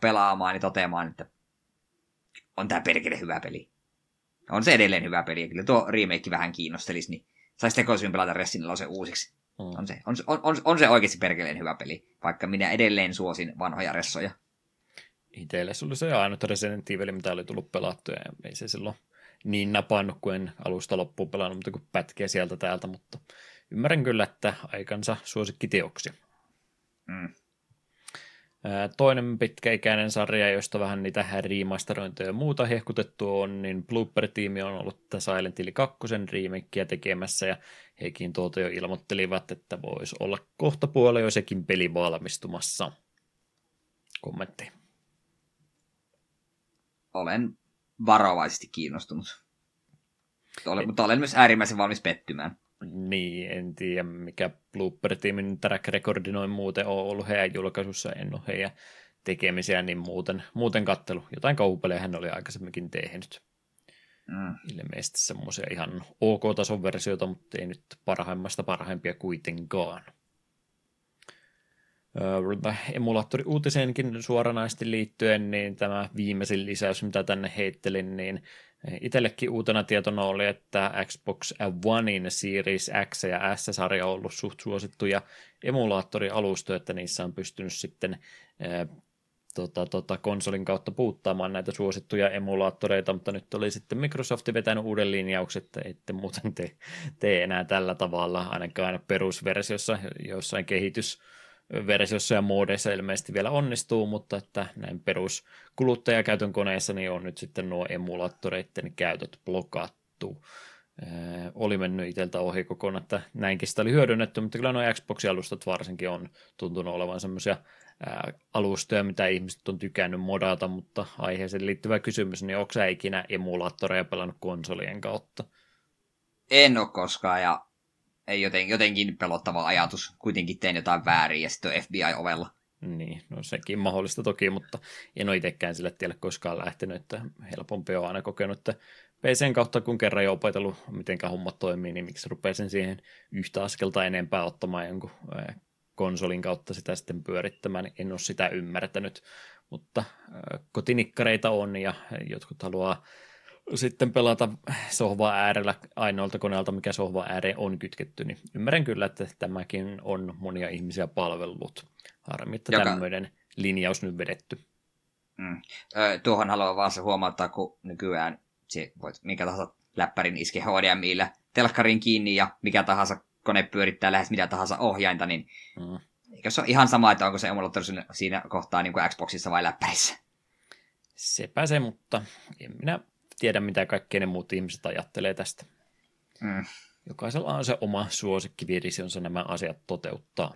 pelaamaan ja toteamaan, että on tämä perkele hyvä peli. On se edelleen hyvä peli, ja kyllä tuo remake vähän kiinnostelisi, niin saisi tekoisin pelata Resident Evil uusiksi. Mm. On, se, on, on, on, se oikeasti perkeleen hyvä peli, vaikka minä edelleen suosin vanhoja ressoja. Itselle se oli se ainut Resident Evil, mitä oli tullut pelattua, ja ei se silloin niin napannut, kuin en alusta loppuun pelannut, mutta kun pätkiä sieltä täältä, mutta ymmärrän kyllä, että aikansa teoksi. Mm. Toinen pitkäikäinen sarja, josta vähän niitä remasterointeja ja muuta hehkutettu on, niin Blooper-tiimi on ollut Silent Hill 2 remakeä tekemässä, ja hekin tuolta jo ilmoittelivat, että voisi olla kohta puolella jo sekin peli valmistumassa. Kommentti. Olen varovaisesti kiinnostunut. Olen, mutta olen myös äärimmäisen valmis pettymään. Niin, en tiedä mikä Blooper-tiimin track recordi noin muuten on ollut heidän julkaisussa, en ole heidän tekemisiä, niin muuten, muuten kattelu. Jotain kaupeleja hän oli aikaisemminkin tehnyt. Mm. Ilmeisesti semmoisia ihan ok-tason versioita, mutta ei nyt parhaimmasta parhaimpia kuitenkaan. Emulaattori uutiseenkin suoranaisesti liittyen, niin tämä viimeisin lisäys, mitä tänne heittelin, niin Itsellekin uutena tietona oli, että Xbox Onein Series X ja S-sarja on ollut suht suosittuja emulaattorialustoja, että niissä on pystynyt sitten ää, tota, tota, konsolin kautta puuttaamaan näitä suosittuja emulaattoreita, mutta nyt oli sitten Microsoft vetänyt uuden linjauksen, että ette muuten tee, tee enää tällä tavalla, ainakaan perusversiossa, jossain kehitys versiossa ja moodeissa ilmeisesti vielä onnistuu, mutta että näin perus kuluttajakäytön koneessa niin on nyt sitten nuo emulaattoreiden käytöt blokattu. Ee, oli mennyt itseltä ohi kokonaan, että näinkin sitä oli hyödynnetty, mutta kyllä nuo Xbox-alustat varsinkin on tuntunut olevan semmoisia alustoja, mitä ihmiset on tykännyt modata, mutta aiheeseen liittyvä kysymys, niin onko sä ikinä emulaattoreja pelannut konsolien kautta? En ole koskaan, ja ei joten, jotenkin pelottava ajatus. Kuitenkin teen jotain väärin ja sitten on FBI ovella. Niin, no sekin mahdollista toki, mutta en ole itsekään sille tielle koskaan lähtenyt, että helpompi on aina kokenut, että PCn kautta kun kerran jo opetellut, miten hommat toimii, niin miksi rupeisin siihen yhtä askelta enempää ottamaan jonkun konsolin kautta sitä sitten pyörittämään, en ole sitä ymmärtänyt, mutta kotinikkareita on ja jotkut haluaa sitten pelata sohva äärellä ainoalta koneelta, mikä sohva ääreen on kytketty, niin ymmärrän kyllä, että tämäkin on monia ihmisiä palvellut. Harmi, että Joka... tämmöinen linjaus nyt vedetty. Mm. Ö, tuohon haluan vaan se huomauttaa, kun nykyään se voit mikä tahansa läppärin iske HDMIllä telkkarin kiinni ja mikä tahansa kone pyörittää lähes mitä tahansa ohjainta, niin mm. eikö se ole ihan sama, että onko se emulaattori siinä kohtaa niin kuin Xboxissa vai läppärissä? Sepä se, mutta en minä tiedä, mitä kaikkea ne muut ihmiset ajattelee tästä. Mm. Jokaisella on se oma suosikkivisionsa nämä asiat toteuttaa.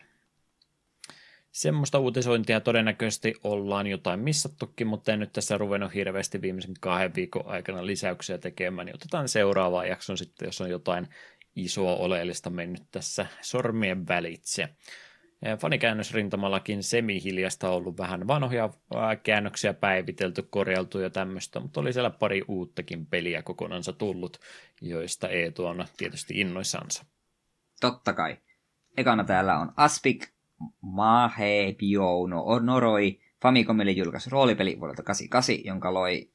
Semmoista uutisointia todennäköisesti ollaan jotain missattukin, mutta en nyt tässä ruvennut hirveästi viimeisen kahden viikon aikana lisäyksiä tekemään, niin otetaan seuraavaan jakson sitten, jos on jotain isoa oleellista mennyt tässä sormien välitse. Fanikäännösrintamallakin semi-hiljasta ollut vähän vanhoja käännöksiä päivitelty, korjaltu ja tämmöistä, mutta oli siellä pari uuttakin peliä kokonansa tullut, joista Eetu on tietysti innoissansa. Totta kai. Ekana täällä on Aspik Mahe Biono Noroi Famicomille julkaisi roolipeli vuodelta 88, jonka loi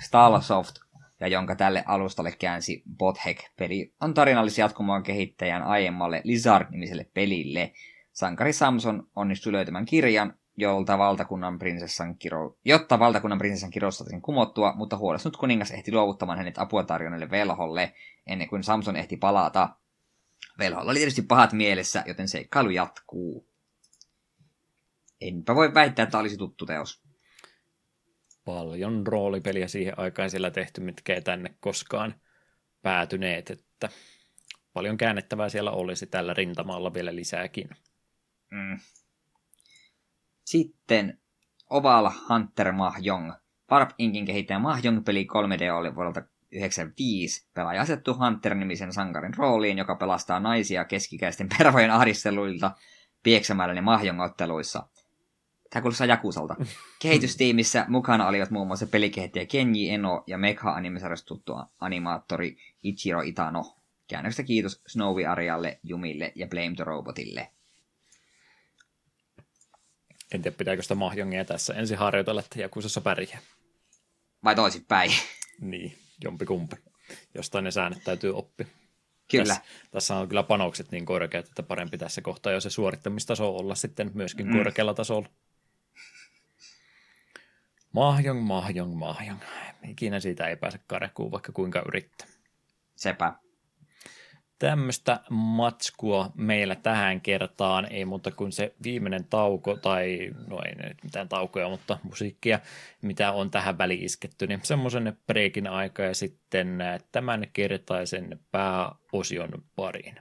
Starsoft ja jonka tälle alustalle käänsi Bothek-peli, on tarinallisen jatkumoon kehittäjän aiemmalle Lizard-nimiselle pelille. Sankari Samson onnistui löytämään kirjan, jolta valtakunnan prinsessan kiro, jotta valtakunnan prinsessan kirous saatiin kumottua, mutta huolestunut kuningas ehti luovuttamaan hänet apua tarjonneelle velholle, ennen kuin Samson ehti palata. Velholla oli tietysti pahat mielessä, joten seikkailu jatkuu. Enpä voi väittää, että olisi tuttu teos. Paljon roolipeliä siihen aikaan siellä tehty, mitkä ei tänne koskaan päätyneet, että paljon käännettävää siellä olisi tällä rintamalla vielä lisääkin. Mm. Sitten Oval Hunter Mahjong. Warp Inkin kehittäjä Mahjong-peli 3D oli vuodelta 1995. Pelaaja asettuu Hunter-nimisen sankarin rooliin, joka pelastaa naisia keskikäisten pervojen ahdisteluilta pieksämällä ne Mahjong-otteluissa. Tämä kuulostaa Jakusalta. Kehitystiimissä mukana olivat muun muassa pelikehittäjä Kenji Eno ja Mekha animesarjasta tuttu animaattori Ichiro Itano. Käännöksestä kiitos Snowy Arialle, Jumille ja Blame the Robotille. En tiedä, pitääkö sitä mahjongia tässä ensin harjoitella, että Jakusassa pärjää. Vai toisinpäin? Niin, jompi kumpi. Jostain ne säännöt täytyy oppia. Kyllä. Tässä, tässä on kyllä panokset niin korkeat, että parempi tässä kohtaa jo se suorittamistaso olla sitten myöskin mm. korkealla tasolla. Mahjong, mahjong, mahjong. Ikinä siitä ei pääse karekuun, vaikka kuinka yrittää. Sepä tämmöistä matskua meillä tähän kertaan, ei muuta kuin se viimeinen tauko, tai no ei nyt mitään taukoja, mutta musiikkia, mitä on tähän väliin isketty, niin semmoisen breikin aika ja sitten tämän kertaisen pääosion pariin.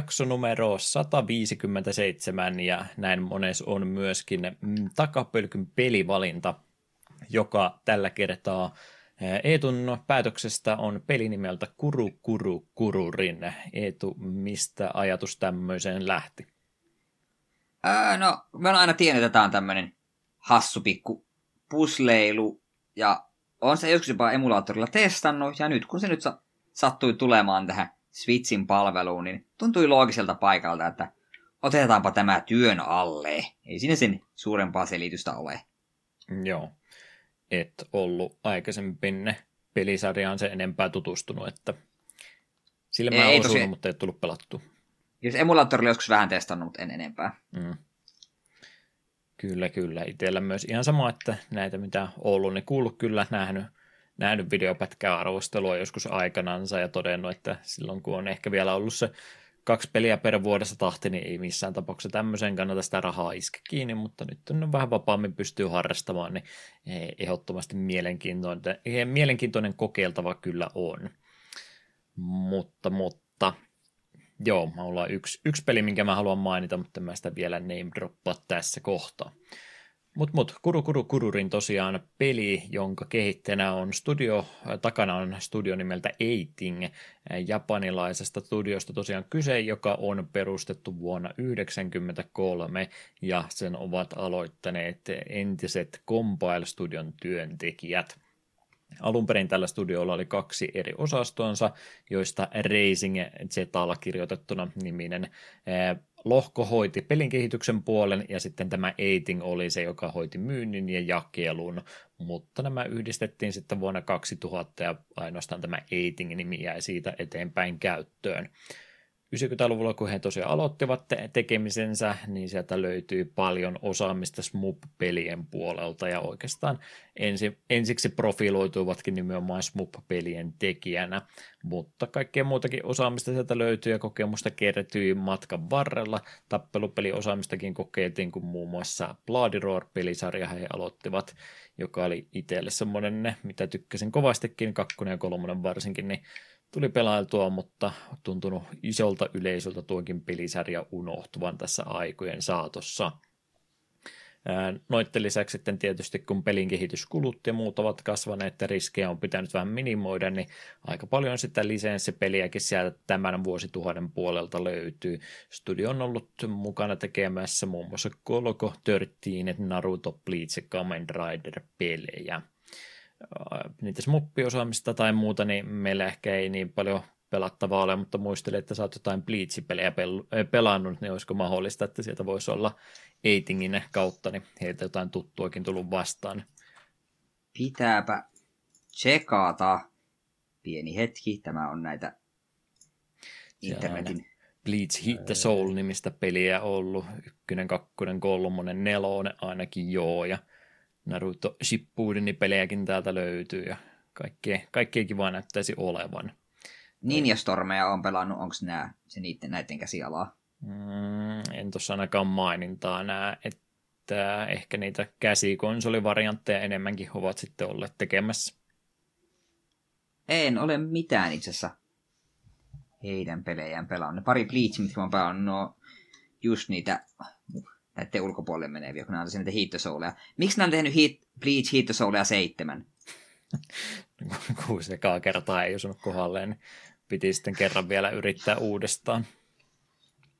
Jakso numero 157 ja näin mones on myöskin mm, takapölkyn pelivalinta, joka tällä kertaa eh, Eetun päätöksestä on peli nimeltä Kuru Kuru Kururin. Eetu, mistä ajatus tämmöiseen lähti? Ää, no, mä oon aina tiennyt, että tämä on tämmöinen hassu pikku pusleilu ja on se joskus jopa emulaattorilla testannut, ja nyt kun se nyt sa- sattui tulemaan tähän Switchin palveluun, niin tuntui loogiselta paikalta, että otetaanpa tämä työn alle. Ei siinä sen suurempaa selitystä ole. Joo. Et ollut aikaisemmin pelisarjaan se enempää tutustunut, että sillä mä Ei, osunut, tosi- mutta ei tullut pelattu. Jos emulaattorilla joskus vähän testannut, mutta en enempää. Mm. Kyllä, kyllä. Itsellä myös ihan sama, että näitä mitä on ollut, niin kuullut kyllä, nähnyt, nähnyt videopätkää arvostelua joskus aikanansa ja todennut, että silloin kun on ehkä vielä ollut se kaksi peliä per vuodessa tahti, niin ei missään tapauksessa tämmöisen kannata sitä rahaa iske kiinni, mutta nyt on vähän vapaammin pystyy harrastamaan, niin ehdottomasti mielenkiintoinen, mielenkiintoinen kokeiltava kyllä on. Mutta, mutta joo, mä ollaan yksi, yksi peli, minkä mä haluan mainita, mutta mä sitä vielä name droppaa tässä kohtaa. Mut, mut, Kuru Kuru Kururin tosiaan peli, jonka kehittäjänä on studio, takana on studio nimeltä Eiting, japanilaisesta studiosta tosiaan kyse, joka on perustettu vuonna 1993 ja sen ovat aloittaneet entiset Compile-studion työntekijät. Alun perin tällä studiolla oli kaksi eri osastoonsa, joista Racing Zetalla kirjoitettuna niminen eh, lohko hoiti pelin kehityksen puolen ja sitten tämä Eiting oli se, joka hoiti myynnin ja jakelun, mutta nämä yhdistettiin sitten vuonna 2000 ja ainoastaan tämä Eiting-nimi jäi siitä eteenpäin käyttöön. 90-luvulla, kun he tosiaan aloittivat te- tekemisensä, niin sieltä löytyy paljon osaamista SMUP-pelien puolelta, ja oikeastaan ensi, ensiksi profiloituivatkin nimenomaan SMUP-pelien tekijänä, mutta kaikkea muutakin osaamista sieltä löytyy, ja kokemusta kertyi matkan varrella. Tappelupeliosaamistakin kokeiltiin, kun muun muassa Bloody Roar-pelisarja he aloittivat, joka oli itselle semmoinen, mitä tykkäsin kovastikin, kakkonen ja kolmonen varsinkin, niin tuli pelailtua, mutta tuntunut isolta yleisöltä tuonkin pelisarja unohtuvan tässä aikojen saatossa. Noitten lisäksi sitten tietysti, kun pelin kehityskulut ja muut ovat kasvaneet ja riskejä on pitänyt vähän minimoida, niin aika paljon sitä lisenssipeliäkin sieltä tämän vuosituhannen puolelta löytyy. Studio on ollut mukana tekemässä muun muassa Kolko, 13, Naruto, Bleach ja Kamen Rider-pelejä niitä smuppiosaamista tai muuta, niin meillä ehkä ei niin paljon pelattavaa ole, mutta muistelin, että sä oot jotain Bleach-pelejä pel- pelannut, niin olisiko mahdollista, että sieltä voisi olla Eitingin kautta, niin heiltä jotain tuttuakin tullut vastaan. Pitääpä tsekata. Pieni hetki, tämä on näitä internetin... Bleach Hit the Soul-nimistä peliä ollut, ykkönen, kakkonen, kolmonen, nelonen ainakin joo, ja Naruto Shippudenin pelejäkin täältä löytyy ja kaikkea, kaikkea kivaa näyttäisi olevan. Ninja Stormeja on pelannut, onko nämä se niiden, näiden käsialaa? Mm, en tuossa ainakaan mainintaa näe, että ehkä niitä käsikonsolivariantteja enemmänkin ovat sitten olleet tekemässä. En ole mitään itse asiassa heidän pelejään pelannut. Pari Bleach, mitkä mä oon pelannut, no just niitä näiden ulkopuolelle meneviä, kun nämä on niitä hiittosouleja. Miksi nämä on tehnyt hit, Bleach hiittosouleja seitsemän? Kuusi ekaa kertaa ei osunut kohdalleen, niin piti sitten kerran vielä yrittää uudestaan.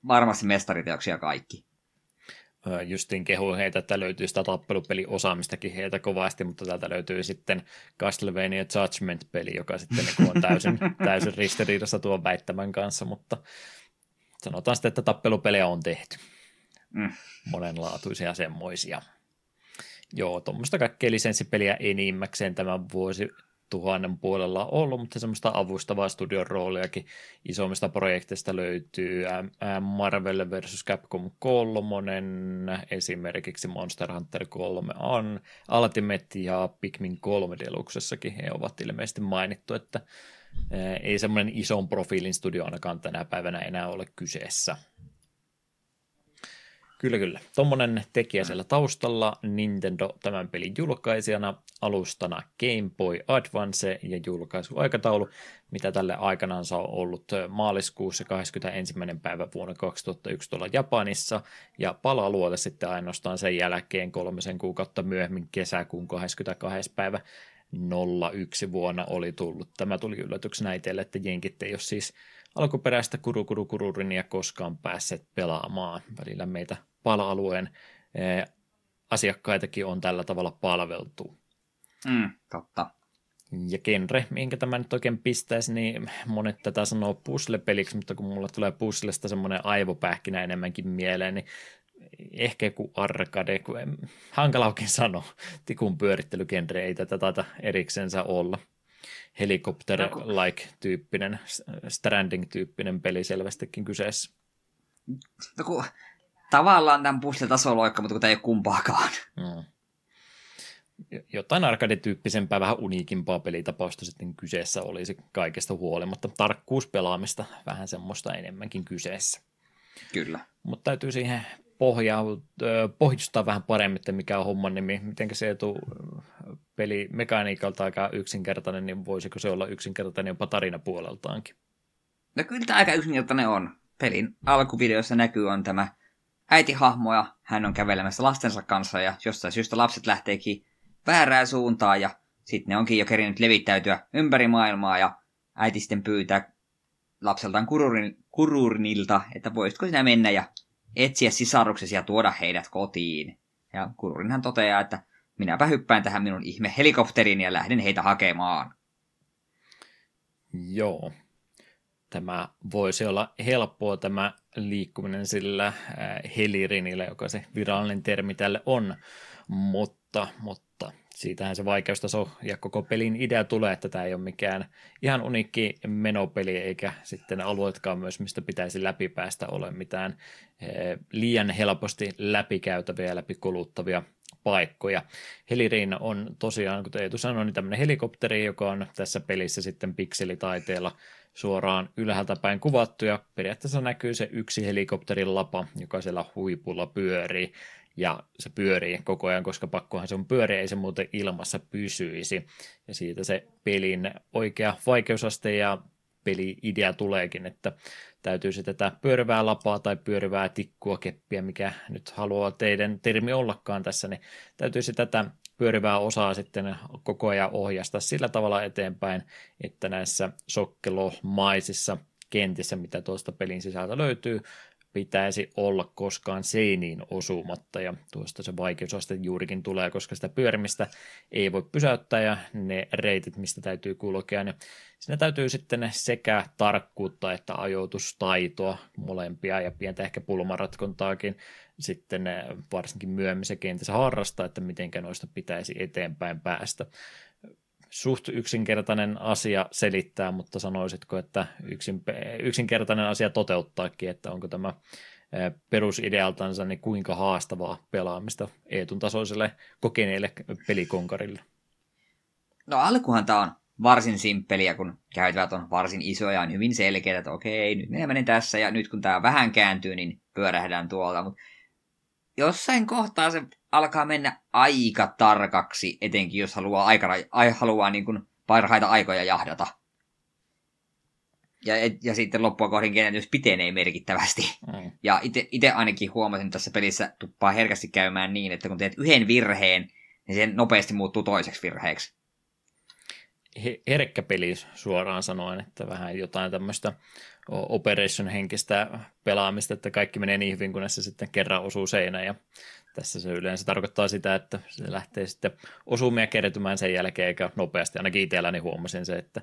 Varmasti mestariteoksia kaikki. Justiin kehu heitä, että löytyy sitä tappelupeliosaamistakin heitä kovasti, mutta täältä löytyy sitten Castlevania Judgment-peli, joka sitten niin on täysin, täysin ristiriidassa tuon väittämän kanssa, mutta sanotaan sitten, että tappelupelejä on tehty. Mm. Monenlaatuisia semmoisia. Joo, tuommoista kaikkea lisenssipeliä enimmäkseen tämän vuosi tuhannen puolella ollut, mutta semmoista avustavaa studion rooliakin isommista projekteista löytyy. Marvel vs. Capcom 3, esimerkiksi Monster Hunter 3 on Ultimate ja Pikmin 3 Deluxessakin he ovat ilmeisesti mainittu, että ei semmoinen ison profiilin studio ainakaan tänä päivänä enää ole kyseessä. Kyllä, kyllä. Tuommoinen tekijä siellä taustalla, Nintendo tämän pelin julkaisijana, alustana Game Boy Advance ja julkaisuaikataulu, mitä tälle aikanaan on ollut maaliskuussa 21. päivä vuonna 2001 tuolla Japanissa, ja palaluote sitten ainoastaan sen jälkeen kolmisen kuukautta myöhemmin kesäkuun 22. päivä 01 vuonna oli tullut. Tämä tuli yllätyksenä itselle, että jenkit ei ole siis alkuperäistä Kurukuru Kururinia koskaan päässeet pelaamaan. Välillä meitä pala-alueen asiakkaitakin on tällä tavalla palveltu. Mm, totta. Ja genre, minkä tämä nyt oikein pistäisi, niin monet tätä sanoo puzzle-peliksi, mutta kun mulla tulee puzzlesta semmoinen aivopähkinä enemmänkin mieleen, niin ehkä joku arcade, kun en, hankala oikein sanoa. Tikun pyörittelygenre ei tätä taita eriksensä olla. Helicopter-like-tyyppinen, Stranding-tyyppinen peli selvästikin kyseessä. No kun, tavallaan tämän puzzle-tasoloikka, mutta kun tämä ei ole kumpaakaan. Mm jotain arcade-tyyppisempää, vähän uniikimpaa pelitapausta sitten kyseessä olisi kaikesta huolimatta. Tarkkuuspelaamista vähän semmoista enemmänkin kyseessä. Kyllä. Mutta täytyy siihen pohjustaa vähän paremmin, että mikä on homman nimi. Miten se etu peli mekaniikalta aika yksinkertainen, niin voisiko se olla yksinkertainen jopa tarinapuoleltaankin? No kyllä tämä aika yksinkertainen on. Pelin alkuvideossa näkyy on tämä äitihahmo ja hän on kävelemässä lastensa kanssa ja jostain syystä lapset lähteekin väärään suuntaan ja sitten ne onkin jo kerinyt levittäytyä ympäri maailmaa ja äiti sitten pyytää lapseltaan kururin, kururnilta, että voisitko sinä mennä ja etsiä sisaruksesi ja tuoda heidät kotiin. Ja kururinhan toteaa, että minäpä hyppään tähän minun ihme helikopteriin ja lähden heitä hakemaan. Joo. Tämä voisi olla helppoa tämä liikkuminen sillä helirinillä, joka se virallinen termi tälle on, mutta, mutta siitähän se vaikeustaso ja koko pelin idea tulee, että tämä ei ole mikään ihan uniikki menopeli, eikä sitten alueetkaan myös, mistä pitäisi läpipäästä ole mitään eh, liian helposti läpikäytäviä ja läpikuluttavia paikkoja. Helirin on tosiaan, kuten Eetu sanoi, niin tämmöinen helikopteri, joka on tässä pelissä sitten pikselitaiteella suoraan ylhäältä päin kuvattu, ja periaatteessa näkyy se yksi helikopterin lapa, joka siellä huipulla pyörii ja se pyörii koko ajan, koska pakkohan se on pyöriä, ei se muuten ilmassa pysyisi. Ja siitä se pelin oikea vaikeusaste ja peli-idea tuleekin, että täytyisi tätä pyörivää lapaa tai pyörivää tikkua, keppiä, mikä nyt haluaa teidän termi ollakaan tässä, niin täytyisi tätä pyörivää osaa sitten koko ajan ohjasta sillä tavalla eteenpäin, että näissä sokkelomaisissa kentissä, mitä tuosta pelin sisältä löytyy, pitäisi olla koskaan seiniin osumatta. Ja tuosta se vaikeusaste juurikin tulee, koska sitä pyörimistä ei voi pysäyttää ja ne reitit, mistä täytyy kulkea, niin siinä täytyy sitten sekä tarkkuutta että ajoitustaitoa molempia ja pientä ehkä pulmaratkontaakin sitten varsinkin myöhemmin se kenties harrastaa, että miten noista pitäisi eteenpäin päästä suht yksinkertainen asia selittää, mutta sanoisitko, että yksin, yksinkertainen asia toteuttaakin, että onko tämä perusidealtansa niin kuinka haastavaa pelaamista Eetun tasoiselle kokeneille pelikonkarille? No alkuhan tämä on varsin simppeliä, kun käytävät on varsin isoja ja on hyvin selkeitä, että okei, nyt minä menen tässä ja nyt kun tämä vähän kääntyy, niin pyörähdään tuolta, mutta jossain kohtaa se alkaa mennä aika tarkaksi, etenkin jos haluaa, aikara, ai, haluaa niin kuin parhaita aikoja jahdata. Ja, ja sitten loppua kohdin kenetys pitenee merkittävästi. Mm. Ja itse ainakin huomasin että tässä pelissä tuppaa herkästi käymään niin, että kun teet yhden virheen, niin se nopeasti muuttuu toiseksi virheeksi. Herkkä peli suoraan sanoen, että vähän jotain tämmöistä operation-henkistä pelaamista, että kaikki menee niin hyvin, kunnes se sitten kerran osuu seinään ja tässä se yleensä tarkoittaa sitä, että se lähtee sitten osumia kertymään sen jälkeen, eikä nopeasti. Ainakin itselläni huomasin se, että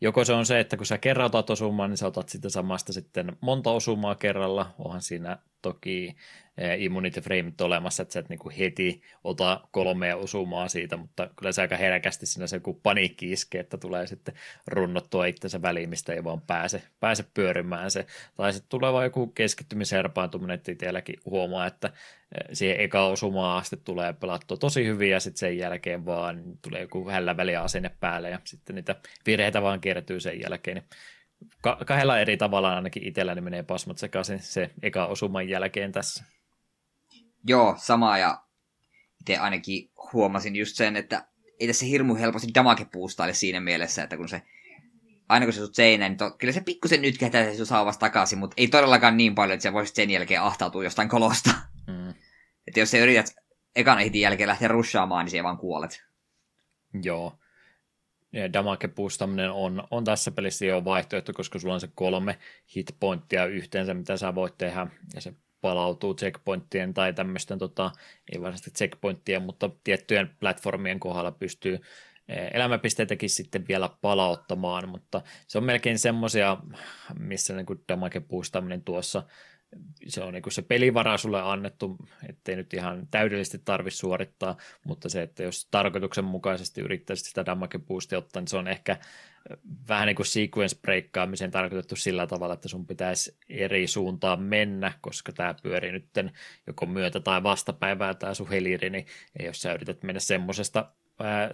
joko se on se, että kun sä kerran otat osumaan, niin sä otat sitten samasta sitten monta osumaa kerralla. Onhan siinä toki Eh, immunity frameit olemassa, että sä et niinku heti ota kolmea osumaa siitä, mutta kyllä se aika herkästi siinä se kun paniikki iskee, että tulee sitten runnottua itsensä väliin, mistä ei vaan pääse, pääse pyörimään se. Tai sitten tulee vaan joku keskittymisherpaantuminen, että itselläkin huomaa, että eh, siihen eka osumaan asti tulee pelattua tosi hyvin ja sitten sen jälkeen vaan tulee joku hällä väliä asenne päälle ja sitten niitä virheitä vaan kertyy sen jälkeen. Niin kahdella eri tavalla ainakin itselläni menee pasmat sekaisin se eka osuman jälkeen tässä. Joo, sama ja itse ainakin huomasin just sen, että ei tässä hirmu helposti damage puustaile siinä mielessä, että kun se aina kun se sut seinään, niin to, kyllä se pikkusen nytkähtää se sun saavasta takaisin, mutta ei todellakaan niin paljon, että se voisi sen jälkeen ahtautua jostain kolosta. Mm. Että jos sä yrität ekan hitin jälkeen lähteä rushaamaan, niin se vaan kuolet. Joo. Damage boostaminen on, on tässä pelissä jo vaihtoehto, koska sulla on se kolme hitpointtia yhteensä, mitä sä voit tehdä, ja se palautuu checkpointtien tai tämmöisten, tota, ei varsinaisesti checkpointtien, mutta tiettyjen platformien kohdalla pystyy elämäpisteitäkin sitten vielä palauttamaan, mutta se on melkein semmoisia, missä niin damage boostaminen tuossa se on niin se pelivara sulle annettu, ettei nyt ihan täydellisesti tarvitse suorittaa, mutta se, että jos tarkoituksenmukaisesti yrittäisit sitä damage boostia ottaa, niin se on ehkä vähän niin kuin sequence breakkaamiseen tarkoitettu sillä tavalla, että sun pitäisi eri suuntaan mennä, koska tämä pyörii nyt joko myötä- tai vastapäivää tämä sun heliri, niin jos sä yrität mennä semmoisesta,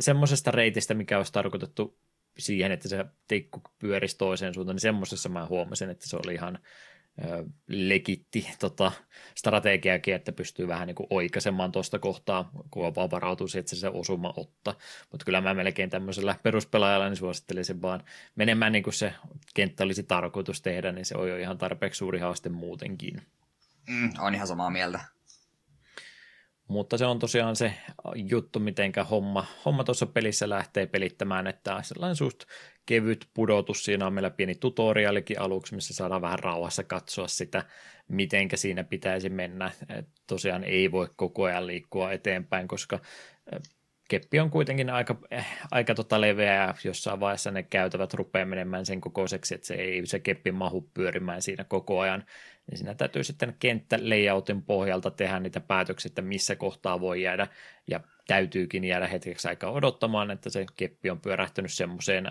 semmoisesta reitistä, mikä olisi tarkoitettu siihen, että se tikku pyörisi toiseen suuntaan, niin semmoisessa mä huomasin, että se oli ihan legitti tota, strategiakin, että pystyy vähän niin kuin oikaisemaan tuosta kohtaa, kun vaan varautuu siihen, että se, osuma ottaa. Mutta kyllä mä melkein tämmöisellä peruspelaajalla niin suosittelisin vaan menemään niin kuin se kenttä olisi tarkoitus tehdä, niin se on jo ihan tarpeeksi suuri haaste muutenkin. Mm, on ihan samaa mieltä. Mutta se on tosiaan se juttu, mitenkä homma, homma tuossa pelissä lähtee pelittämään, että sellainen suht kevyt pudotus. Siinä on meillä pieni tutorialikin aluksi, missä saadaan vähän rauhassa katsoa sitä, mitenkä siinä pitäisi mennä. Et tosiaan ei voi koko ajan liikkua eteenpäin, koska keppi on kuitenkin aika, eh, aika tota leveä ja jossain vaiheessa ne käytävät rupeaa menemään sen kokoiseksi, että se ei se keppi mahu pyörimään siinä koko ajan. Niin siinä täytyy sitten kenttälayoutin pohjalta tehdä niitä päätöksiä, että missä kohtaa voi jäädä ja täytyykin jäädä hetkeksi aikaa odottamaan, että se keppi on pyörähtynyt semmoiseen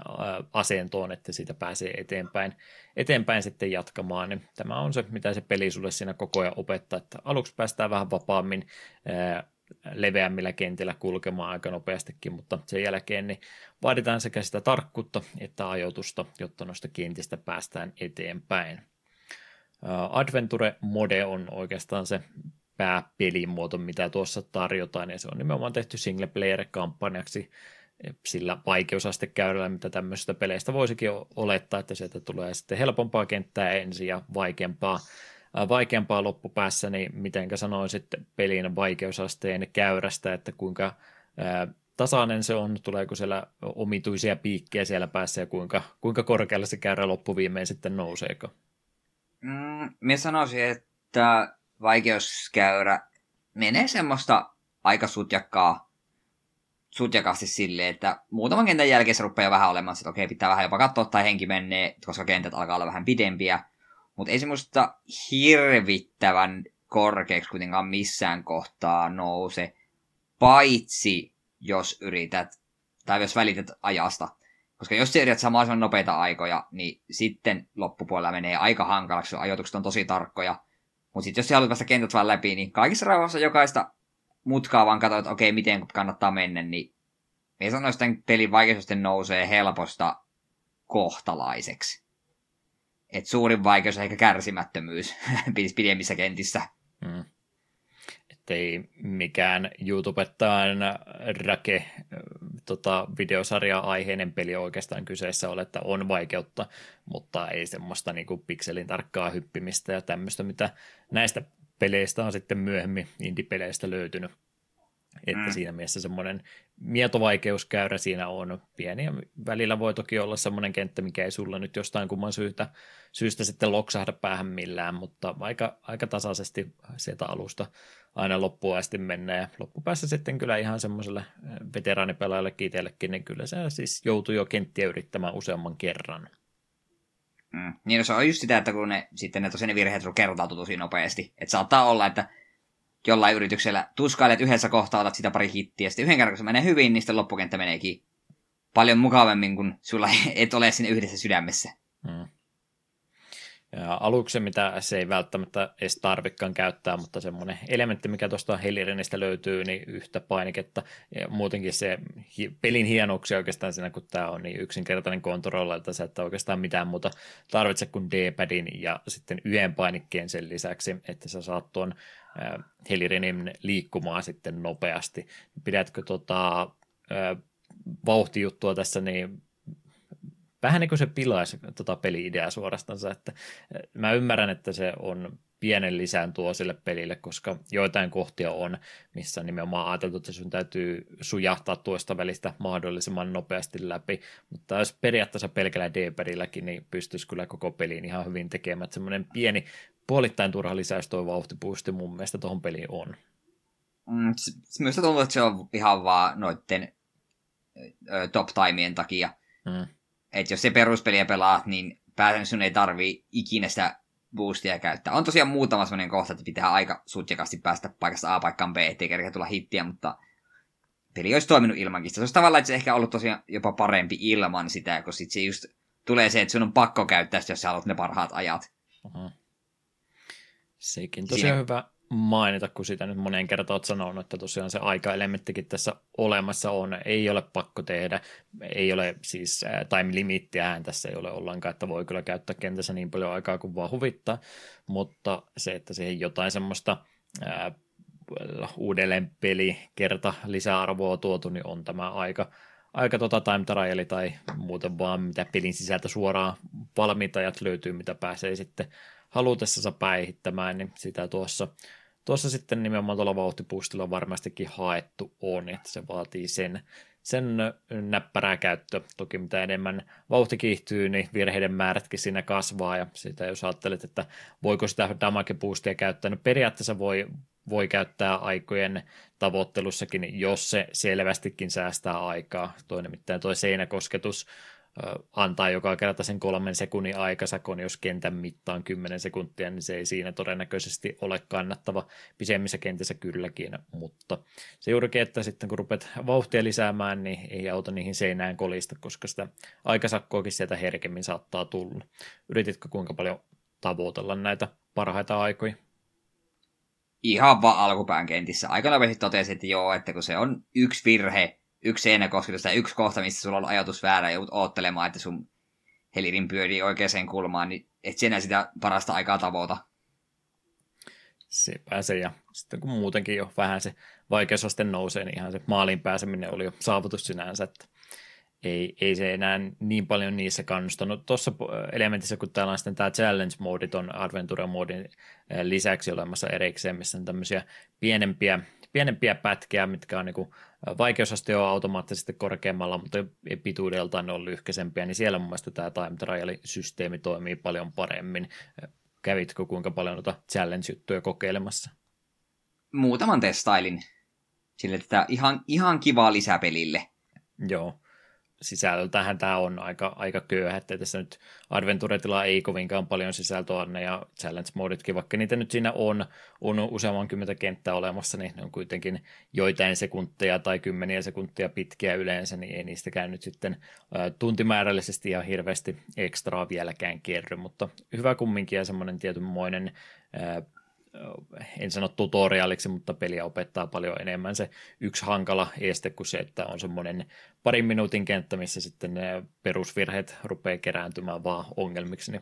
asentoon, että siitä pääsee eteenpäin, eteenpäin sitten jatkamaan. Niin tämä on se, mitä se peli sulle siinä koko ajan opettaa, että aluksi päästään vähän vapaammin leveämmillä kentillä kulkemaan aika nopeastikin, mutta sen jälkeen niin vaaditaan sekä sitä tarkkuutta että ajoitusta, jotta noista kentistä päästään eteenpäin. Adventure Mode on oikeastaan se pääpelimuoto, mitä tuossa tarjotaan, ja se on nimenomaan tehty single player-kampanjaksi sillä vaikeusastekäyrällä, mitä tämmöisistä peleistä voisikin olettaa, että sieltä tulee sitten helpompaa kenttää ensin ja vaikeampaa, vaikeampaa loppupäässä, niin mitenkä sanoisit pelin vaikeusasteen käyrästä, että kuinka tasainen se on, tuleeko siellä omituisia piikkejä siellä päässä ja kuinka, kuinka korkealle se käyrä loppuviimein sitten nouseeko? Mm, minä sanoisin, että vaikeuskäyrä menee semmoista aika sutjakkaa, sutjakasti silleen, että muutaman kentän jälkeen se rupeaa vähän olemaan, että okei, pitää vähän jopa katsoa tai henki menee, koska kentät alkaa olla vähän pidempiä. Mutta ei semmoista hirvittävän korkeaksi kuitenkaan missään kohtaa nouse, paitsi jos yrität, tai jos välität ajasta. Koska jos yrität samaa nopeita aikoja, niin sitten loppupuolella menee aika hankalaksi, ajoitukset on tosi tarkkoja. Mutta sitten jos sä haluat päästä kentät vaan läpi, niin kaikissa rauhassa jokaista mutkaa vaan katsoit, että okei, miten kannattaa mennä, niin me sanoisin, että pelin vaikeus nousee helposta kohtalaiseksi. Et suurin vaikeus on ehkä kärsimättömyys pidemmissä kentissä. Hmm ei mikään YouTubettaan rake tota, videosarja-aiheinen peli oikeastaan kyseessä ole, että on vaikeutta, mutta ei semmoista niin kuin pikselin tarkkaa hyppimistä ja tämmöistä, mitä näistä peleistä on sitten myöhemmin indie-peleistä löytynyt. Että mm. siinä mielessä semmoinen mietovaikeuskäyrä siinä on pieni ja välillä voi toki olla semmoinen kenttä, mikä ei sulla nyt jostain kumman syystä, syystä sitten loksahda päähän millään, mutta aika, aika tasaisesti sieltä alusta aina loppuun asti mennä ja loppupäässä sitten kyllä ihan semmoiselle eh, veteraanipelaajalle itsellekin, niin kyllä se siis joutuu jo kenttiä yrittämään useamman kerran. Mm. Niin no se on just sitä, että kun ne, sitten ne tosiaan ne virheet kertautuu tosi nopeasti. Että saattaa olla, että jollain yrityksellä tuskailet yhdessä kohtaa, otat sitä pari hittiä, ja sitten yhden kerran kun se menee hyvin, niin sitten loppukenttä meneekin paljon mukavemmin, kun sulla et ole sinne yhdessä sydämessä. Mm. Ja aluksi, mitä se ei välttämättä edes tarvikkaan käyttää, mutta semmoinen elementti, mikä tuosta Helirenistä löytyy, niin yhtä painiketta. Ja muutenkin se pelin hienouksia oikeastaan siinä, kun tämä on niin yksinkertainen kontrolli, että sä et oikeastaan mitään muuta tarvitse kuin D-padin ja sitten yhden painikkeen sen lisäksi, että sä saat tuon Helirenin liikkumaan sitten nopeasti. Pidätkö tota, vauhtijuttua tässä niin vähän niin kuin se pilaisi tota peli-ideaa suorastansa, että mä ymmärrän, että se on pienen lisään tuo sille pelille, koska joitain kohtia on, missä nimenomaan ajateltu, että sun täytyy sujahtaa tuosta välistä mahdollisimman nopeasti läpi, mutta jos periaatteessa pelkällä D-padilläkin, niin pystyisi kyllä koko peliin ihan hyvin tekemään, että semmoinen pieni puolittain turha lisäys tuo vauhtipuusti mun mielestä tuohon peliin on. Mm, minusta tuntuu, että se on ihan vaan noitten top-timien takia. Mm. Että jos se peruspeliä pelaat, niin pääsen sun ei tarvii ikinä sitä boostia käyttää. On tosiaan muutama sellainen kohta, että pitää aika sutjakasti päästä paikasta A paikkaan B, ettei kerkeä tulla hittiä, mutta peli olisi toiminut ilmankin. Se olisi tavallaan, että se ehkä ollut tosiaan jopa parempi ilman sitä, kun sit se just tulee se, että sun on pakko käyttää sitä, jos sä haluat ne parhaat ajat. Uh-huh. Sekin tosiaan hyvä mainita, kun sitä nyt moneen kertaan olet sanonut, että tosiaan se aikaelementtikin tässä olemassa on, ei ole pakko tehdä, ei ole siis time limittiä tässä ei ole ollenkaan, että voi kyllä käyttää kentässä niin paljon aikaa kuin vaan huvittaa, mutta se, että siihen jotain semmoista ää, uudelleen peli kerta lisäarvoa tuotu, niin on tämä aika, aika tota time trial tai muuten vaan mitä pelin sisältä suoraan valmiitajat löytyy, mitä pääsee sitten halutessaan päihittämään, niin sitä tuossa tuossa sitten nimenomaan tuolla vauhtipuustilla varmastikin haettu on, että se vaatii sen, sen näppärää käyttö. Toki mitä enemmän vauhti kiihtyy, niin virheiden määrätkin siinä kasvaa, ja sitä jos ajattelet, että voiko sitä damage boostia käyttää, no periaatteessa voi, voi käyttää aikojen tavoittelussakin, jos se selvästikin säästää aikaa. Toinen nimittäin tuo seinäkosketus antaa joka kerta sen kolmen sekunnin aikasakon, jos kentän mittaan 10 sekuntia, niin se ei siinä todennäköisesti ole kannattava. Pisemmissä kentissä kylläkin, mutta se juurikin, että sitten kun rupeat vauhtia lisäämään, niin ei auta niihin seinään kolista, koska sitä aikasakkoakin sieltä herkemmin saattaa tulla. Yrititkö kuinka paljon tavoitella näitä parhaita aikoja? Ihan vaan alkupään kentissä. Aika nopeasti totesin, että joo, että kun se on yksi virhe, yksi seinäkosketus tai yksi kohta, missä sulla on ajatus väärä ja joudut oottelemaan, että sun helirin pyörii oikeaan kulmaan, niin et sinä sitä parasta aikaa tavoita. Se pääsee ja sitten kun muutenkin jo vähän se vaikeusaste nousee, niin ihan se maaliin pääseminen oli jo saavutus sinänsä, että ei, ei se enää niin paljon niissä kannustanut. Tuossa elementissä, kun täällä on sitten tämä challenge-moodi on adventure-moodin lisäksi olemassa erikseen, missä on tämmöisiä pienempiä, pienempiä pätkiä, mitkä on niin vaikeusaste on automaattisesti korkeammalla, mutta pituudeltaan ne on lyhkäisempiä, niin siellä mun mielestä tämä time trial-systeemi toimii paljon paremmin. Kävitkö kuinka paljon noita challenge-juttuja kokeilemassa? Muutaman testailin. Sille tätä ihan, ihan kivaa lisäpelille. Joo sisällöltähän tämä on aika, aika köyhä, että tässä nyt Adventure-tilaa ei kovinkaan paljon sisältöä anne ja challenge-moditkin, vaikka niitä nyt siinä on, on useamman kymmentä kenttää olemassa, niin ne on kuitenkin joitain sekunteja tai kymmeniä sekuntia pitkiä yleensä, niin ei niistäkään nyt sitten tuntimäärällisesti ja hirveästi ekstraa vieläkään kerry, mutta hyvä kumminkin ja semmoinen tietynmoinen en sano tutoriaaliksi, mutta peliä opettaa paljon enemmän se yksi hankala este kuin se, että on semmoinen parin minuutin kenttä, missä sitten ne perusvirheet rupeaa kerääntymään vaan ongelmiksi, niin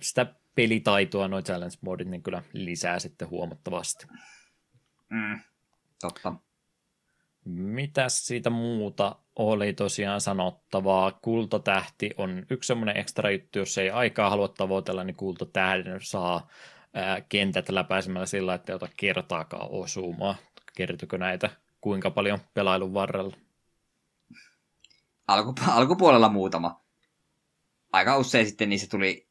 sitä pelitaitoa noin challenge modit niin kyllä lisää sitten huomattavasti. Mm, totta. Mitäs siitä muuta oli tosiaan sanottavaa? Kultatähti on yksi semmoinen ekstra juttu, jos ei aikaa halua tavoitella, niin kultatähden saa kentät läpäisemällä sillä, että ei ota kertaakaan osumaa. Kertyykö näitä kuinka paljon pelailun varrella? Alku, alkupuolella muutama. Aika usein sitten niissä tuli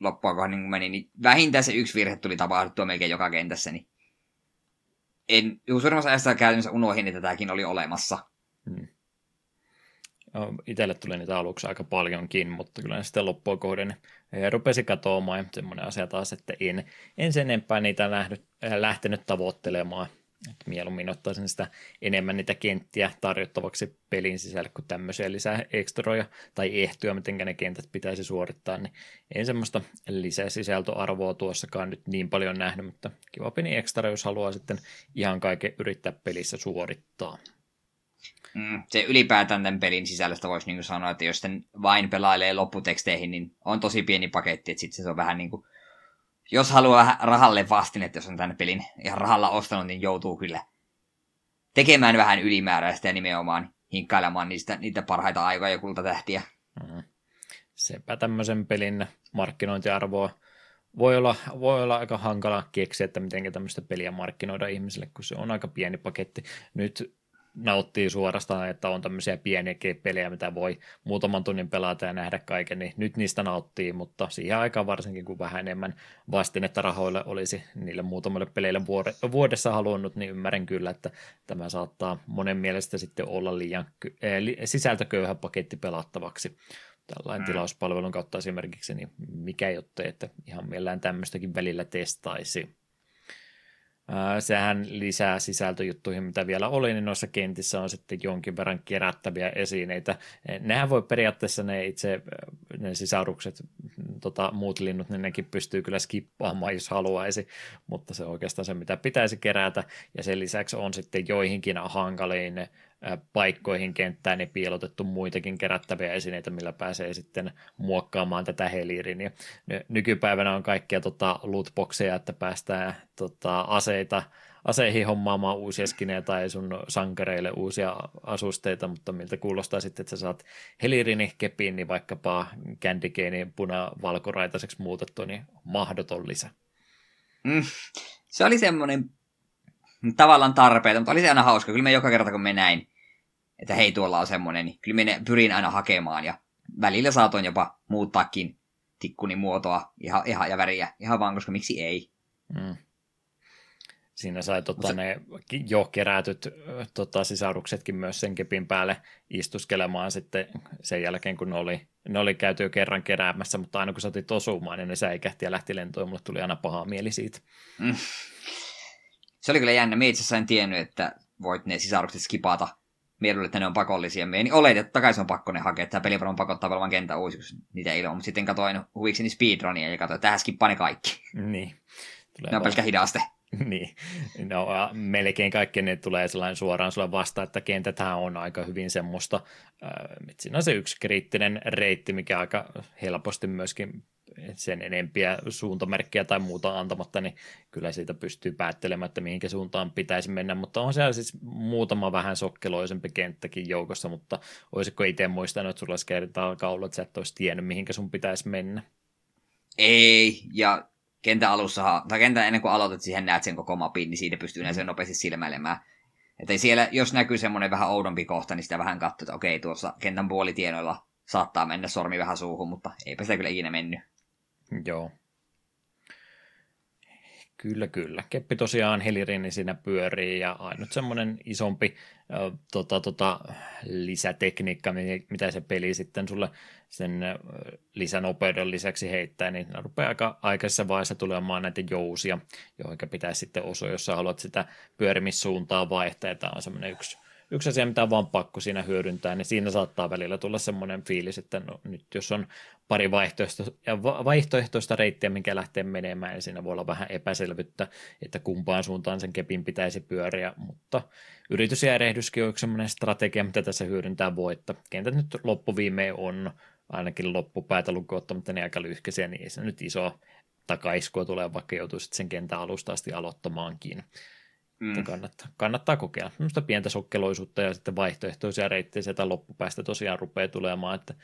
loppua kohden niin meni, niin vähintään se yksi virhe tuli tapahduttua melkein joka kentässä. Niin en, suurimmassa ajassa käytännössä unohin, että tämäkin oli olemassa. Hmm. Itselle tuli niitä aluksi aika paljonkin, mutta kyllä ne sitten loppua kohden rupesi katoamaan ja semmoinen asia taas, että en, en sen enempää niitä nähnyt, lähtenyt tavoittelemaan. Että mieluummin ottaisin sitä enemmän niitä kenttiä tarjottavaksi pelin sisälle kuin tämmöisiä lisää ekstroja tai ehtoja, miten ne kentät pitäisi suorittaa, niin en semmoista lisää sisältöarvoa tuossakaan nyt niin paljon nähnyt, mutta kiva pieni ekstra, jos haluaa sitten ihan kaiken yrittää pelissä suorittaa. Mm, se ylipäätään tämän pelin sisällöstä voisi niin sanoa, että jos sitten vain pelailee lopputeksteihin, niin on tosi pieni paketti, että sitten se on vähän niin kuin, jos haluaa rahalle vastin, että jos on tämän pelin ihan rahalla ostanut, niin joutuu kyllä tekemään vähän ylimääräistä ja nimenomaan hinkkailemaan niistä, niitä parhaita aikoja ja kultatähtiä. Mm. Sepä tämmöisen pelin markkinointiarvoa voi olla, voi olla aika hankala keksiä, että miten tämmöistä peliä markkinoida ihmisille, kun se on aika pieni paketti. Nyt nauttii suorastaan, että on tämmöisiä pieniä pelejä, mitä voi muutaman tunnin pelata ja nähdä kaiken, niin nyt niistä nauttii, mutta siihen aikaan varsinkin, kun vähän enemmän vastinetta rahoille olisi niille muutamalle peleille vuodessa halunnut, niin ymmärrän kyllä, että tämä saattaa monen mielestä sitten olla liian sisältököyhä paketti pelattavaksi tällainen mm. tilauspalvelun kautta esimerkiksi, niin mikä jottei, että ihan mielellään tämmöistäkin välillä testaisi. Sehän lisää sisältöjuttuihin, mitä vielä oli, niin noissa kentissä on sitten jonkin verran kerättäviä esineitä. Nehän voi periaatteessa ne itse ne sisarukset, tota, muut linnut, niin nekin pystyy kyllä skippaamaan, jos haluaisi, mutta se on oikeastaan se, mitä pitäisi kerätä. Ja sen lisäksi on sitten joihinkin hankaliin paikkoihin kenttään niin piilotettu muitakin kerättäviä esineitä, millä pääsee sitten muokkaamaan tätä helirin. Ja nykypäivänä on kaikkia tota, lootboxeja, että päästään tota, aseita, aseihin hommaamaan uusia skinejä tai sun sankareille uusia asusteita, mutta miltä kuulostaa sitten, että sä saat helirini kepiin, niin vaikkapa Candy Canein puna-valkoraitaiseksi muutettu, niin mahdoton lisä. Mm. Se oli semmoinen tavallaan tarpeita, mutta oli se aina hauska. Kyllä me joka kerta, kun me näin, että hei, tuolla on semmoinen, niin kyllä minä pyrin aina hakemaan ja välillä saatoin jopa muuttaakin tikkuni muotoa ihan, ihan, ja väriä ihan vaan, koska miksi ei. Mm. Siinä sai tota, se... ne jo kerätyt tota, sisaruksetkin myös sen kepin päälle istuskelemaan sitten sen jälkeen, kun ne oli, ne oli käyty jo kerran keräämässä, mutta aina kun saatiin osumaan, niin ne säikähti ja lähti lentoon, mulle tuli aina paha mieli siitä. Mm. Se oli kyllä jännä. Minä itse asiassa en tiennyt, että voit ne sisarukset skipata mieluille, että ne on pakollisia. Mie niin oletin, että takaisin on pakko ne hakea. Tämä peli varmaan pakottaa varmaan kentän uusi, kun niitä ei ole. Mutta sitten katoin huvikseni speedrunia ja katsoin, että tähän skippaa ne kaikki. Niin. Tulee ne on pelkkä hidaste. niin, no melkein kaikki ne tulee sellainen suoraan sulle vastaan, että kentäthän on aika hyvin semmoista, äh, siinä on se yksi kriittinen reitti, mikä aika helposti myöskin sen enempiä suuntamerkkiä tai muuta antamatta, niin kyllä siitä pystyy päättelemään, että mihinkä suuntaan pitäisi mennä, mutta on siellä siis muutama vähän sokkeloisempi kenttäkin joukossa, mutta olisiko itse muistanut, että sulla olisi kertaa kaula, että sä et olisi tiennyt, mihinkä sun pitäisi mennä? Ei, ja kentän alussa, tai kentän ennen kuin aloitat, siihen näet sen koko mapin, niin siitä pystyy yleensä nopeasti silmäilemään. Että siellä, jos näkyy semmoinen vähän oudompi kohta, niin sitä vähän katsoo, että okei, tuossa kentän puolitienoilla saattaa mennä sormi vähän suuhun, mutta eipä sitä kyllä ikinä mennyt. Joo. Kyllä, kyllä. Keppi tosiaan Helirini siinä pyörii ja ainut semmoinen isompi äh, tota, tota, lisätekniikka, mitä se peli sitten sulle sen lisänopeuden lisäksi heittää, niin rupeaa aika aikaisessa vaiheessa tulemaan näitä jousia, joihin pitää sitten osua, jos haluat sitä pyörimissuuntaa vaihtaa. Tämä on semmoinen yksi yksi asia, mitä on vaan pakko siinä hyödyntää, niin siinä saattaa välillä tulla semmoinen fiilis, että no, nyt jos on pari vaihtoehtoista, vaihtoehtoista reittiä, minkä lähtee menemään, ja siinä voi olla vähän epäselvyyttä, että kumpaan suuntaan sen kepin pitäisi pyöriä, mutta yritys ja erehdyskin on yksi semmoinen strategia, mitä tässä hyödyntää voi, että kentät nyt loppuviimein on ainakin loppupäätä lukuottamatta niin aika lyhkäisiä, niin ei se nyt iso takaiskua tulee, vaikka joutuisit sen kentän alusta asti aloittamaankin. Mm. Kannattaa, kannattaa kokeilla. Minusta pientä sokkeloisuutta ja sitten vaihtoehtoisia reittejä sieltä loppupäästä tosiaan rupeaa tulemaan, että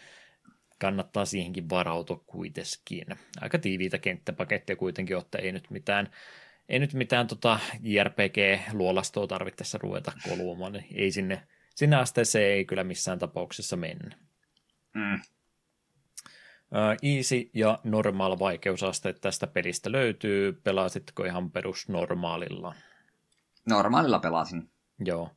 kannattaa siihenkin varautua kuitenkin. Aika tiiviitä kenttäpaketteja kuitenkin, että ei nyt mitään, ei nyt mitään tota JRPG-luolastoa tarvittaessa ruveta koluamaan, niin ei sinne, sinne asteeseen ei kyllä missään tapauksessa mennä. Mm. Easy ja normaal vaikeusasteet tästä pelistä löytyy. Pelasitko ihan perusnormaalilla? Normaalilla pelasin. Joo,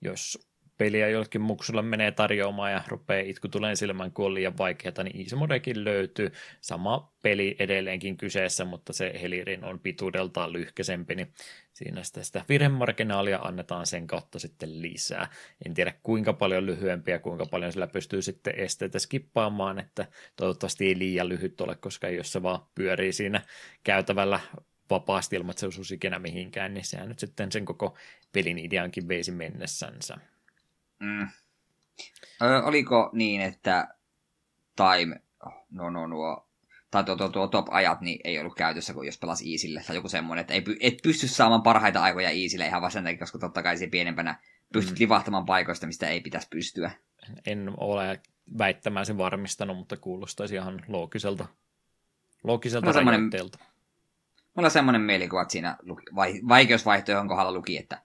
jos peliä jollekin muksulle menee tarjoamaan ja rupeaa itku tulee silmään, kun on liian vaikeaa, niin Easy Modekin löytyy. Sama peli edelleenkin kyseessä, mutta se Helirin on pituudeltaan lyhkäsempi, niin siinä sitä, sitä virhemarginaalia annetaan sen kautta sitten lisää. En tiedä kuinka paljon lyhyempiä, kuinka paljon sillä pystyy sitten esteitä skippaamaan, että toivottavasti ei liian lyhyt ole, koska jos se vaan pyörii siinä käytävällä vapaasti ilman, että se osuisi ikinä mihinkään, niin sehän nyt sitten sen koko pelin ideankin veisi mennessänsä. Mm. Ö, oliko niin, että time, no no nuo, tai tuo, tuo, tuo top-ajat niin ei ollut käytössä, kun jos pelasi Easille, tai joku semmoinen, että ei, et pysty saamaan parhaita aikoja Easille ihan vaan koska totta kai se pienempänä pystyt mm. livahtamaan paikoista, mistä ei pitäisi pystyä. En ole väittämään sen varmistanut, mutta kuulostaisi ihan loogiselta, loogiselta no, rajoitteelta. Mulla on semmoinen mielikuva, että siinä luki, vai, vaikeusvaihtoehon kohdalla luki, että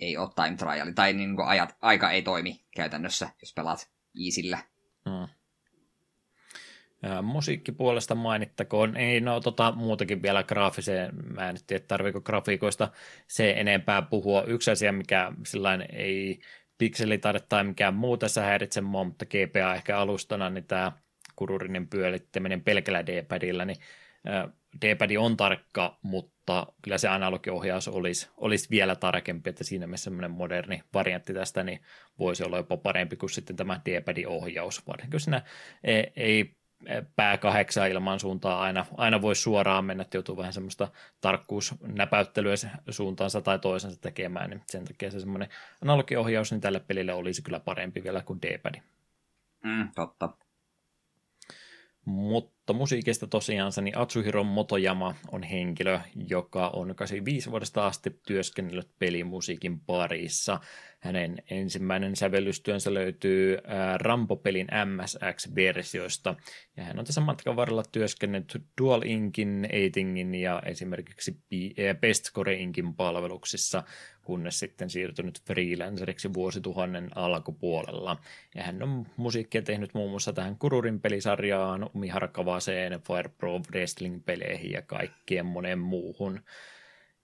ei ole time trial, tai niin kuin ajat, aika ei toimi käytännössä, jos pelaat Easillä. Hmm. Ja musiikkipuolesta mainittakoon, ei no tota muutakin vielä graafiseen, mä en tiedä tarviiko grafiikoista se enempää puhua. Yksi asia, mikä sillain ei pikselitaide tai mikään muu tässä häiritse mua, mutta GPA ehkä alustana, niin tämä kururinen pyörittäminen pelkällä D-padilla, niin D-pad on tarkka, mutta kyllä se analogiohjaus olisi, olisi vielä tarkempi, että siinä mielessä semmoinen moderni variantti tästä niin voisi olla jopa parempi kuin sitten tämä D-padin ohjaus, varsinkin siinä ei, ei pää kahdeksan ilman suuntaan aina, aina voi suoraan mennä, että joutuu vähän semmoista tarkkuusnäpäyttelyä suuntaansa tai toisensa tekemään, niin sen takia se semmoinen analogiohjaus niin tälle pelille olisi kyllä parempi vielä kuin D-pad. Mm, totta. Mutta musiikista tosiaan niin Atsuhiro Motoyama on henkilö, joka on 85 vuodesta asti työskennellyt pelimusiikin parissa. Hänen ensimmäinen sävellystyönsä löytyy Rampo-pelin MSX-versioista, ja hän on tässä matkan varrella työskennellyt Dual Inkin, Eitingin ja esimerkiksi Best Core Inkin palveluksissa, kunnes sitten siirtynyt freelanceriksi vuosituhannen alkupuolella. Ja hän on musiikkia tehnyt muun muassa tähän Kururin pelisarjaan, Umiharkavaseen, Fire Pro Wrestling-peleihin ja kaikkien monen muuhun.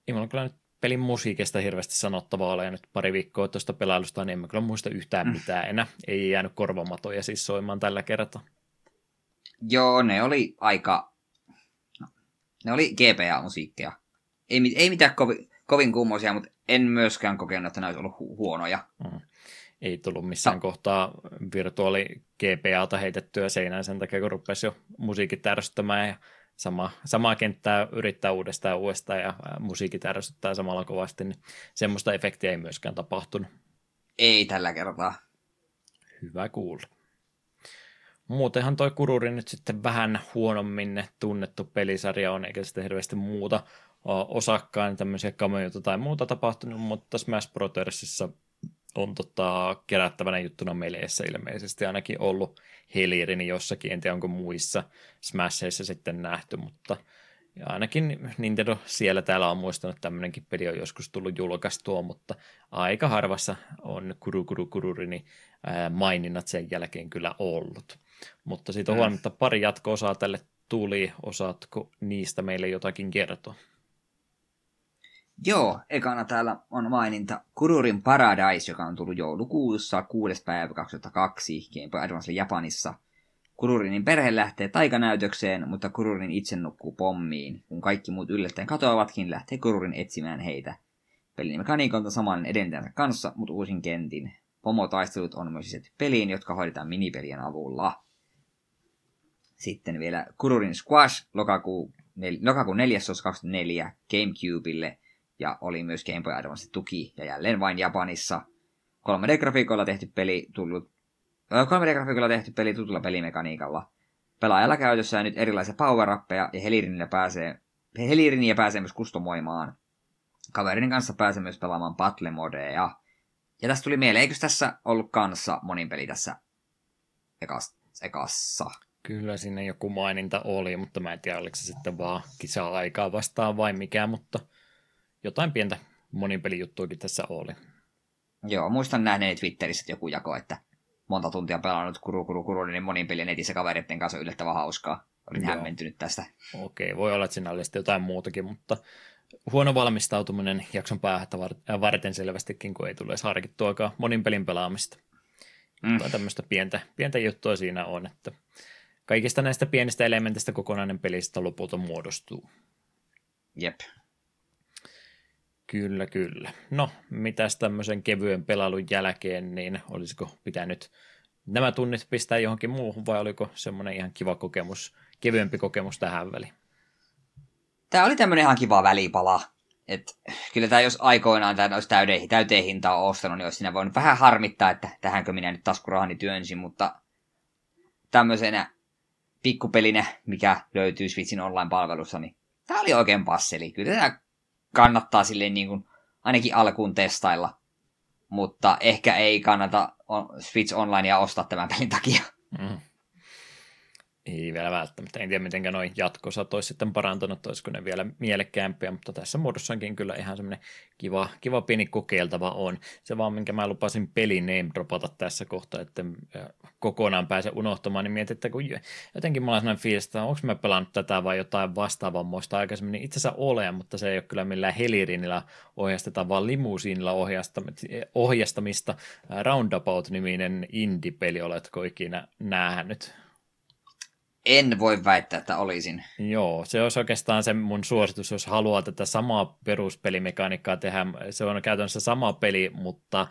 Ei mulla kyllä nyt pelin musiikista hirveästi sanottavaa ole, ja nyt pari viikkoa tuosta pelailusta, niin en mä kyllä muista yhtään mm. mitään enää. Ei jäänyt korvamatoja siis soimaan tällä kertaa. Joo, ne oli aika... No, ne oli GPA-musiikkia. Ei, ei mitään kovin, kovin kummoisia, mutta en myöskään kokenut, että ne olisi ollut hu- huonoja. Mm. Ei tullut missään no. kohtaa virtuaali GPAta heitettyä seinään sen takia, kun rupesi jo musiikit ärsyttämään ja sama, samaa kenttää yrittää uudestaan ja uudestaan ja musiikit ärsyttää samalla kovasti, niin semmoista efektiä ei myöskään tapahtunut. Ei tällä kertaa. Hyvä kuulla. Muutenhan toi Kururi nyt sitten vähän huonommin tunnettu pelisarja on, eikä sitten hirveästi muuta osakkaan tämmöisiä kameoita tai muuta tapahtunut, mutta Smash Brothersissa on tota, kerättävänä juttuna meleissä ilmeisesti ainakin ollut Helirini jossakin, en tiedä onko muissa Smashissa sitten nähty, mutta ja ainakin Nintendo siellä täällä on muistanut, että tämmöinenkin peli on joskus tullut julkaistua, mutta aika harvassa on Kuru Kuru Kururini maininnat sen jälkeen kyllä ollut. Mutta siitä on huolimatta pari jatko-osaa tälle tuli. Osaatko niistä meille jotakin kertoa? Joo, ekana täällä on maininta Kururin Paradise, joka on tullut joulukuussa 6. päivä 2002 Game Advance Japanissa. Kururinin perhe lähtee taikanäytökseen, mutta Kururin itse nukkuu pommiin. Kun kaikki muut yllättäen katoavatkin, lähtee Kururin etsimään heitä. Pelin mekaniikka on saman edeltäjänsä kanssa, mutta uusin kentin. Pomotaistelut on myös sisätty peliin, jotka hoidetaan minipelien avulla. Sitten vielä Kururin Squash lokakuun, nel, lokakuun 4.24 Gamecubeille – ja oli myös Game Boy Advance tuki, ja jälleen vain Japanissa. 3D-grafiikoilla tehty peli tullut 3D-grafiikoilla tehty peli tutulla pelimekaniikalla. Pelaajalla käytössä nyt erilaisia power ja Heliriniä pääsee, Heliriniä pääsee myös kustomoimaan. Kaverin kanssa pääsee myös pelaamaan battle modeja. Ja tästä tuli mieleen, eikö tässä ollut kanssa monin peli tässä ekassa? Kyllä sinne joku maininta oli, mutta mä en tiedä, oliko se sitten vaan kisa-aikaa vastaan vai mikä, mutta jotain pientä monipelijuttuakin tässä oli. Joo, muistan nähneeni Twitterissä että joku jako, että monta tuntia pelannut kuru kuru kuru, niin monin peli netissä kavereiden kanssa on yllättävän hauskaa. Olin Joo. hämmentynyt tästä. Okei, voi olla, että siinä oli sitten jotain muutakin, mutta huono valmistautuminen jakson päähän varten selvästikin, kun ei tule edes harkittuakaan monin pelin pelaamista. Mm. Tämmöistä pientä, pientä juttua siinä on, että kaikista näistä pienistä elementistä kokonainen pelistä lopulta muodostuu. Jep. Kyllä, kyllä. No, mitäs tämmöisen kevyen pelailun jälkeen, niin olisiko pitänyt nämä tunnit pistää johonkin muuhun, vai oliko semmoinen ihan kiva kokemus, kevyempi kokemus tähän väliin? Tämä oli tämmöinen ihan kiva välipala. Et, kyllä tämä jos aikoinaan tämä olisi täyteen, täyteen hintaa ostanut, niin olisi siinä voinut vähän harmittaa, että tähänkö minä nyt taskurahani työnsin, mutta tämmöisenä pikkupelinä, mikä löytyy Switchin online-palvelussa, niin tämä oli oikein passeli. Kyllä tämä kannattaa silleen niin kuin, ainakin alkuun testailla. Mutta ehkä ei kannata Switch Onlinea ostaa tämän pelin takia. Mm. Ei vielä välttämättä. En tiedä, miten noin jatkossa olisi sitten parantunut, olisiko ne vielä mielekkäämpiä, mutta tässä muodossakin kyllä ihan semmoinen kiva, kiva pieni kokeiltava on. Se vaan, minkä mä lupasin peli name dropata tässä kohtaa, että kokonaan pääse unohtamaan, niin mietin, että kun jotenkin mulla on sellainen fiilis, että onko mä pelannut tätä vai jotain vastaavammoista aikaisemmin, niin itse asiassa ole, mutta se ei ole kyllä millään helirinillä ohjastetaan, vaan limusiinilla ohjastamista. Roundabout-niminen indie-peli, oletko ikinä nähnyt? En voi väittää, että olisin. Joo, se olisi oikeastaan se mun suositus, jos haluaa tätä samaa peruspelimekaniikkaa tehdä. Se on käytännössä sama peli, mutta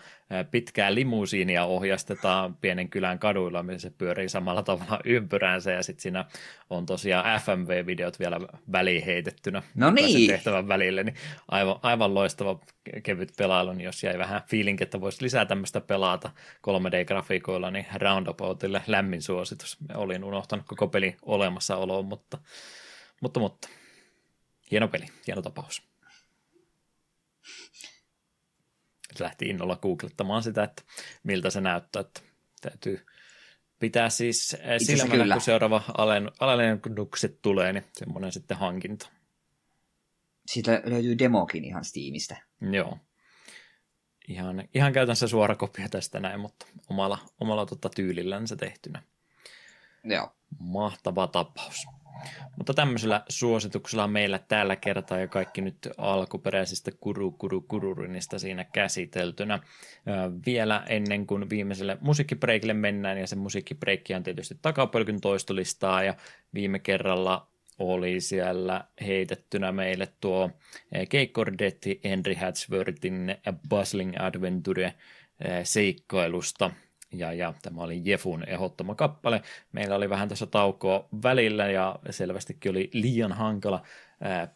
pitkää limusiinia ohjastetaan pienen kylän kaduilla, missä se pyörii samalla tavalla ympyräänsä ja sitten siinä on tosiaan FMV-videot vielä väliin heitettynä. No niin. tehtävän välille, niin aivan, aivan loistava kevyt pelailu, niin jos jäi vähän fiilinki, että voisi lisää tämmöistä pelata 3D-grafiikoilla, niin Roundaboutille lämmin suositus. Olin unohtanut koko peli olemassaoloon, mutta, mutta, mutta hieno peli, hieno tapaus lähti innolla googlettamaan sitä, että miltä se näyttää, että täytyy pitää siis eh, silmällä, kyllä. kun seuraava alen, alennukset tulee, niin semmoinen sitten hankinta. Siitä löytyy demokin ihan Steamista. Joo. Ihan, ihan käytännössä suora kopio tästä näin, mutta omalla, omalla tota tyylillänsä tehtynä. Joo. Mahtava tapaus. Mutta tämmöisellä suosituksella meillä tällä kertaa ja kaikki nyt alkuperäisistä kuru kuru kururinista siinä käsiteltynä. Vielä ennen kuin viimeiselle musiikkibreikille mennään, ja se musiikkibreikki on tietysti takapölkyn toistolistaa, ja viime kerralla oli siellä heitettynä meille tuo Keikkordetti Henry Hatsworthin Bustling Adventure seikkailusta – ja, ja tämä oli Jefun ehottama kappale. Meillä oli vähän tässä taukoa välillä ja selvästikin oli liian hankala ää,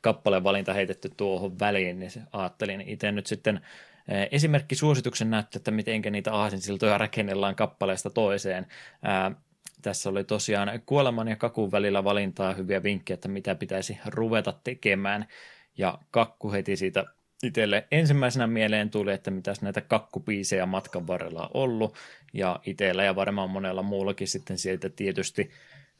kappaleen valinta heitetty tuohon väliin, niin ajattelin itse nyt sitten ää, esimerkki suosituksen näyttää, että miten niitä aasinsiltoja rakennellaan kappaleesta toiseen. Ää, tässä oli tosiaan kuoleman ja kakun välillä valintaa hyviä vinkkejä, että mitä pitäisi ruveta tekemään. Ja kakku heti siitä itselle ensimmäisenä mieleen tuli, että mitäs näitä kakkupiisejä matkan varrella on ollut, ja itsellä ja varmaan monella muullakin sitten sieltä tietysti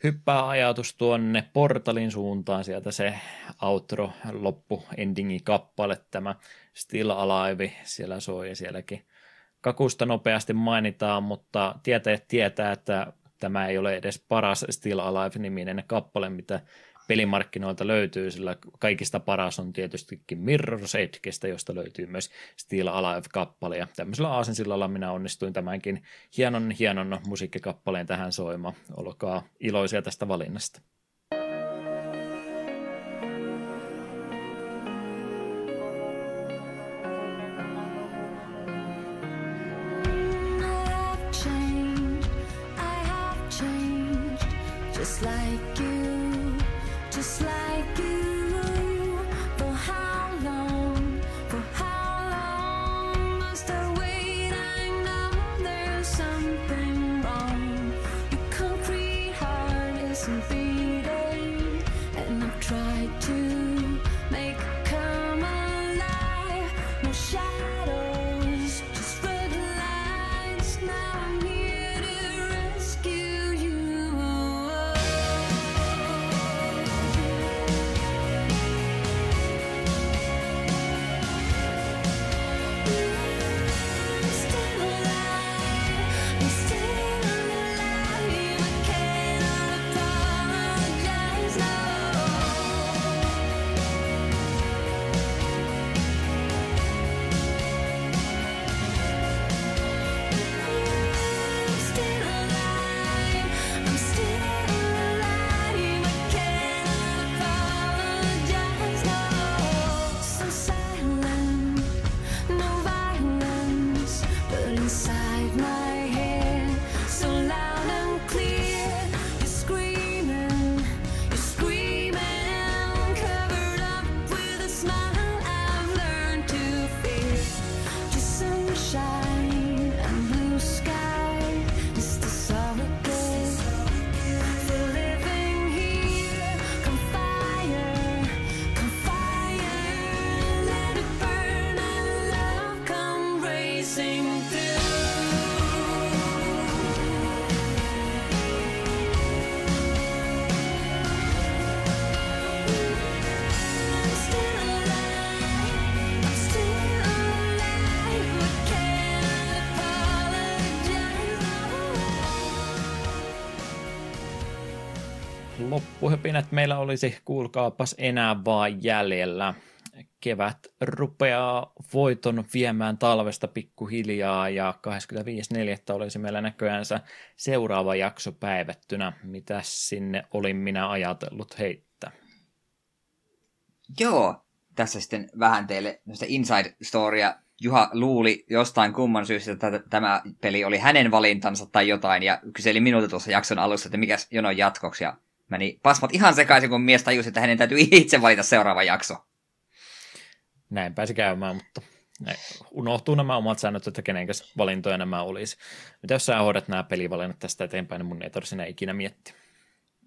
hyppää ajatus tuonne portalin suuntaan, sieltä se outro, loppu, endingi kappale, tämä Still Alive, siellä soi ja sielläkin kakusta nopeasti mainitaan, mutta tietäjät tietää, että tämä ei ole edes paras Still Alive-niminen kappale, mitä pelimarkkinoilta löytyy, sillä kaikista paras on tietystikin Mirror's Edgestä, josta löytyy myös Still Alive-kappale, ja tämmöisellä aasensillalla minä onnistuin tämänkin hienon, hienon musiikkikappaleen tähän soimaan. Olkaa iloisia tästä valinnasta. Loppuhöpinät meillä olisi, kuulkaapas enää vaan jäljellä. Kevät rupeaa voiton viemään talvesta pikkuhiljaa ja 25.4. olisi meillä näköjäänsä seuraava jakso päivättynä. Mitä sinne olin minä ajatellut heittää? Joo, tässä sitten vähän teille inside storya. Juha luuli jostain kumman syystä, että tämä peli oli hänen valintansa tai jotain, ja kyseli minulta tuossa jakson alussa, että mikä jono jatkoksi, ja meni pasmat ihan sekaisin, kun mies tajusi, että hänen täytyy itse valita seuraava jakso. Näin pääsi käymään, mutta näin. unohtuu nämä omat säännöt, että kenenkäs valintoja nämä olisi. Mitä jos sä hoidat nämä pelivalinnat tästä eteenpäin, niin mun ei tarvitse enää ikinä miettiä.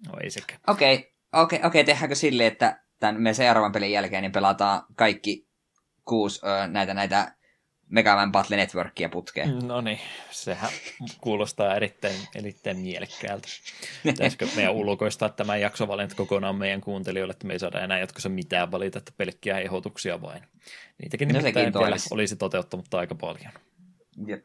No ei sekä. Okei, okay, okei, okay, okay, tehdäänkö silleen, että tämän me seuraavan pelin jälkeen niin pelataan kaikki kuusi ö, näitä, näitä Mega Man Battle Networkia putkeen. No niin, sehän kuulostaa erittäin, erittäin mielekkäältä. Pitäisikö meidän ulkoistaa tämä jaksovalinta kokonaan meidän kuuntelijoille, että me ei saada enää jatkossa mitään valita, että pelkkiä ehdotuksia vain. Niitäkin no vielä olisi. olisi toteuttamassa aika paljon. Jep.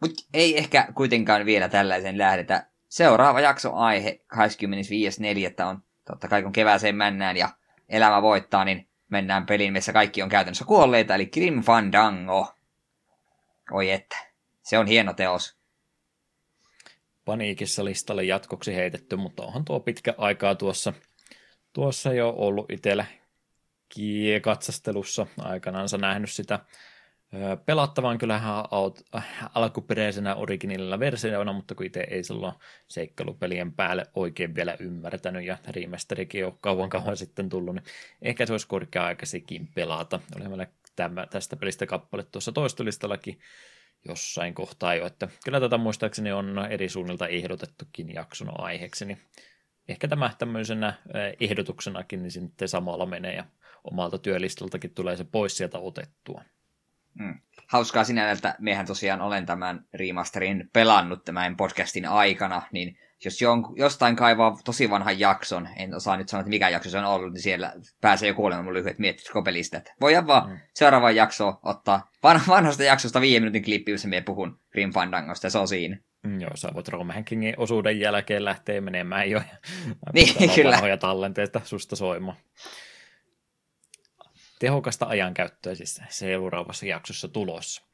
Mutta ei ehkä kuitenkaan vielä tällaisen lähdetä. Seuraava jaksoaihe 25.4. on totta kai kun kevääseen mennään ja elämä voittaa, niin mennään peliin, missä kaikki on käytännössä kuolleita, eli Grim Fandango. Oi että, se on hieno teos. Paniikissa listalle jatkoksi heitetty, mutta onhan tuo pitkä aikaa tuossa, tuossa jo ollut itsellä katsastelussa aikanaansa nähnyt sitä pelattavan kyllähän aut, äh, alkuperäisenä originilla versioina, mutta kun itse ei silloin seikkailupelien päälle oikein vielä ymmärtänyt ja remasterikin on kauan kauan sitten tullut, niin ehkä se olisi korkea aika sekin pelata. Oli meillä tämä, tästä pelistä kappale tuossa toistolistallakin jossain kohtaa jo, että kyllä tätä muistaakseni on eri suunnilta ehdotettukin jakson aiheeksi, niin ehkä tämä tämmöisenä ehdotuksenakin niin sitten samalla menee ja omalta työlistaltakin tulee se pois sieltä otettua. Mm. Hauskaa sinä, että miehän tosiaan olen tämän remasterin pelannut tämän podcastin aikana, niin jos jon, jostain kaivaa tosi vanhan jakson, en osaa nyt sanoa, että mikä jakso se on ollut, niin siellä pääsee jo kuulemaan mun lyhyet miettisikö pelistä. Voidaan vaan mm. seuraava jakso ottaa van, vanhasta jaksosta viiden minuutin klippi, jossa minä puhun Grim Fandangosta, ja se on siinä. Mm, joo, sä voit Rome Hankingin osuuden jälkeen lähteä menemään jo. Niin, kyllä. Vanhoja tallenteita susta soimaan tehokasta ajankäyttöä siis seuraavassa jaksossa tulossa.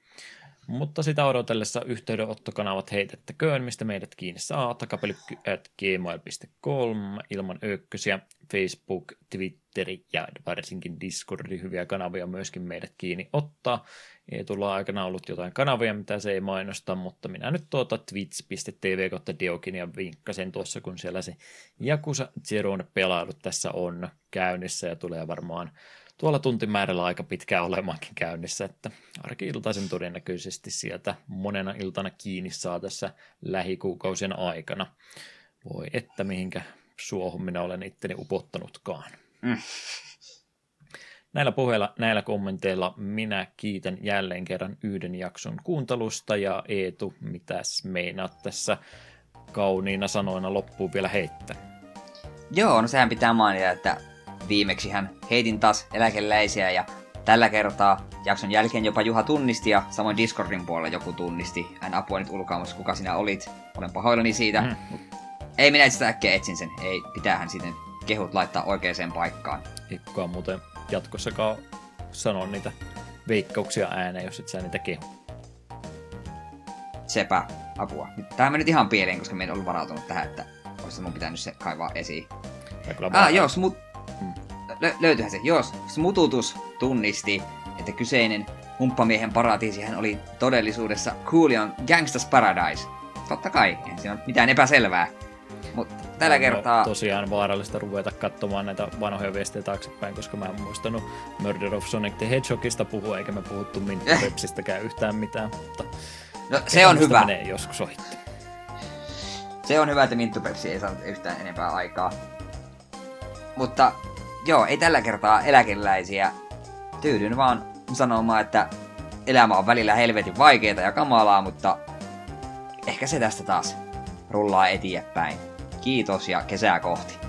Mutta sitä odotellessa yhteydenottokanavat heitettäköön, mistä meidät kiinni saa, takapeli.gmail.com ilman ökkösiä, Facebook, Twitteri ja varsinkin Discordi hyviä kanavia myöskin meidät kiinni ottaa. Ei tulla aikana ollut jotain kanavia, mitä se ei mainosta, mutta minä nyt tuota twitch.tv kautta Diokinia vinkkasen tuossa, kun siellä se Jakusa Zeron pelailut tässä on käynnissä ja tulee varmaan tuolla tuntimäärällä aika pitkään olemaankin käynnissä, että arki-iltaisen todennäköisesti sieltä monena iltana kiinni saa tässä lähikuukausien aikana. Voi että mihinkä suohon minä olen itteni upottanutkaan. Mm. Näillä puheilla, näillä kommenteilla minä kiitän jälleen kerran yhden jakson kuuntelusta ja Eetu, mitäs meinaat tässä kauniina sanoina loppuun vielä heittää? Joo, no sehän pitää mainita, että Viimeksi hän heitin taas eläkeläisiä ja tällä kertaa jakson jälkeen jopa Juha tunnisti ja samoin Discordin puolella joku tunnisti. Hän apua nyt ulkoamassa, kuka sinä olit. Olen pahoillani siitä. Mm. Ei minä sitä äkkiä etsin sen. Ei, pitäähän sitten kehut laittaa oikeaan paikkaan. Ei muuten jatkossakaan sano niitä veikkauksia ääneen, jos et sä niitä kehu. Sepä, apua. Tämä meni nyt ihan pieleen, koska me en ollut varautunut tähän, että olisi mun pitänyt se kaivaa esiin. Ah, joo, smut, lö- löytyyhän se. Jos Smututus tunnisti, että kyseinen humppamiehen hän oli todellisuudessa Coolion Gangsta's Paradise. Totta kai, ei siinä ole mitään epäselvää. Mutta tällä on kertaa... tosiaan vaarallista ruveta katsomaan näitä vanhoja viestejä taaksepäin, koska mä en muistanut Murder of Sonic the Hedgehogista puhua, eikä me puhuttu Mintapepsistäkään yhtään mitään, mutta... No, se on hyvä. Menee joskus ohitti. Se on hyvä, että Minttu Pepsi ei saanut yhtään enempää aikaa. Mutta joo, ei tällä kertaa eläkeläisiä. Tyydyn vaan sanomaan, että elämä on välillä helvetin vaikeaa ja kamalaa, mutta ehkä se tästä taas rullaa eteenpäin. Kiitos ja kesää kohti.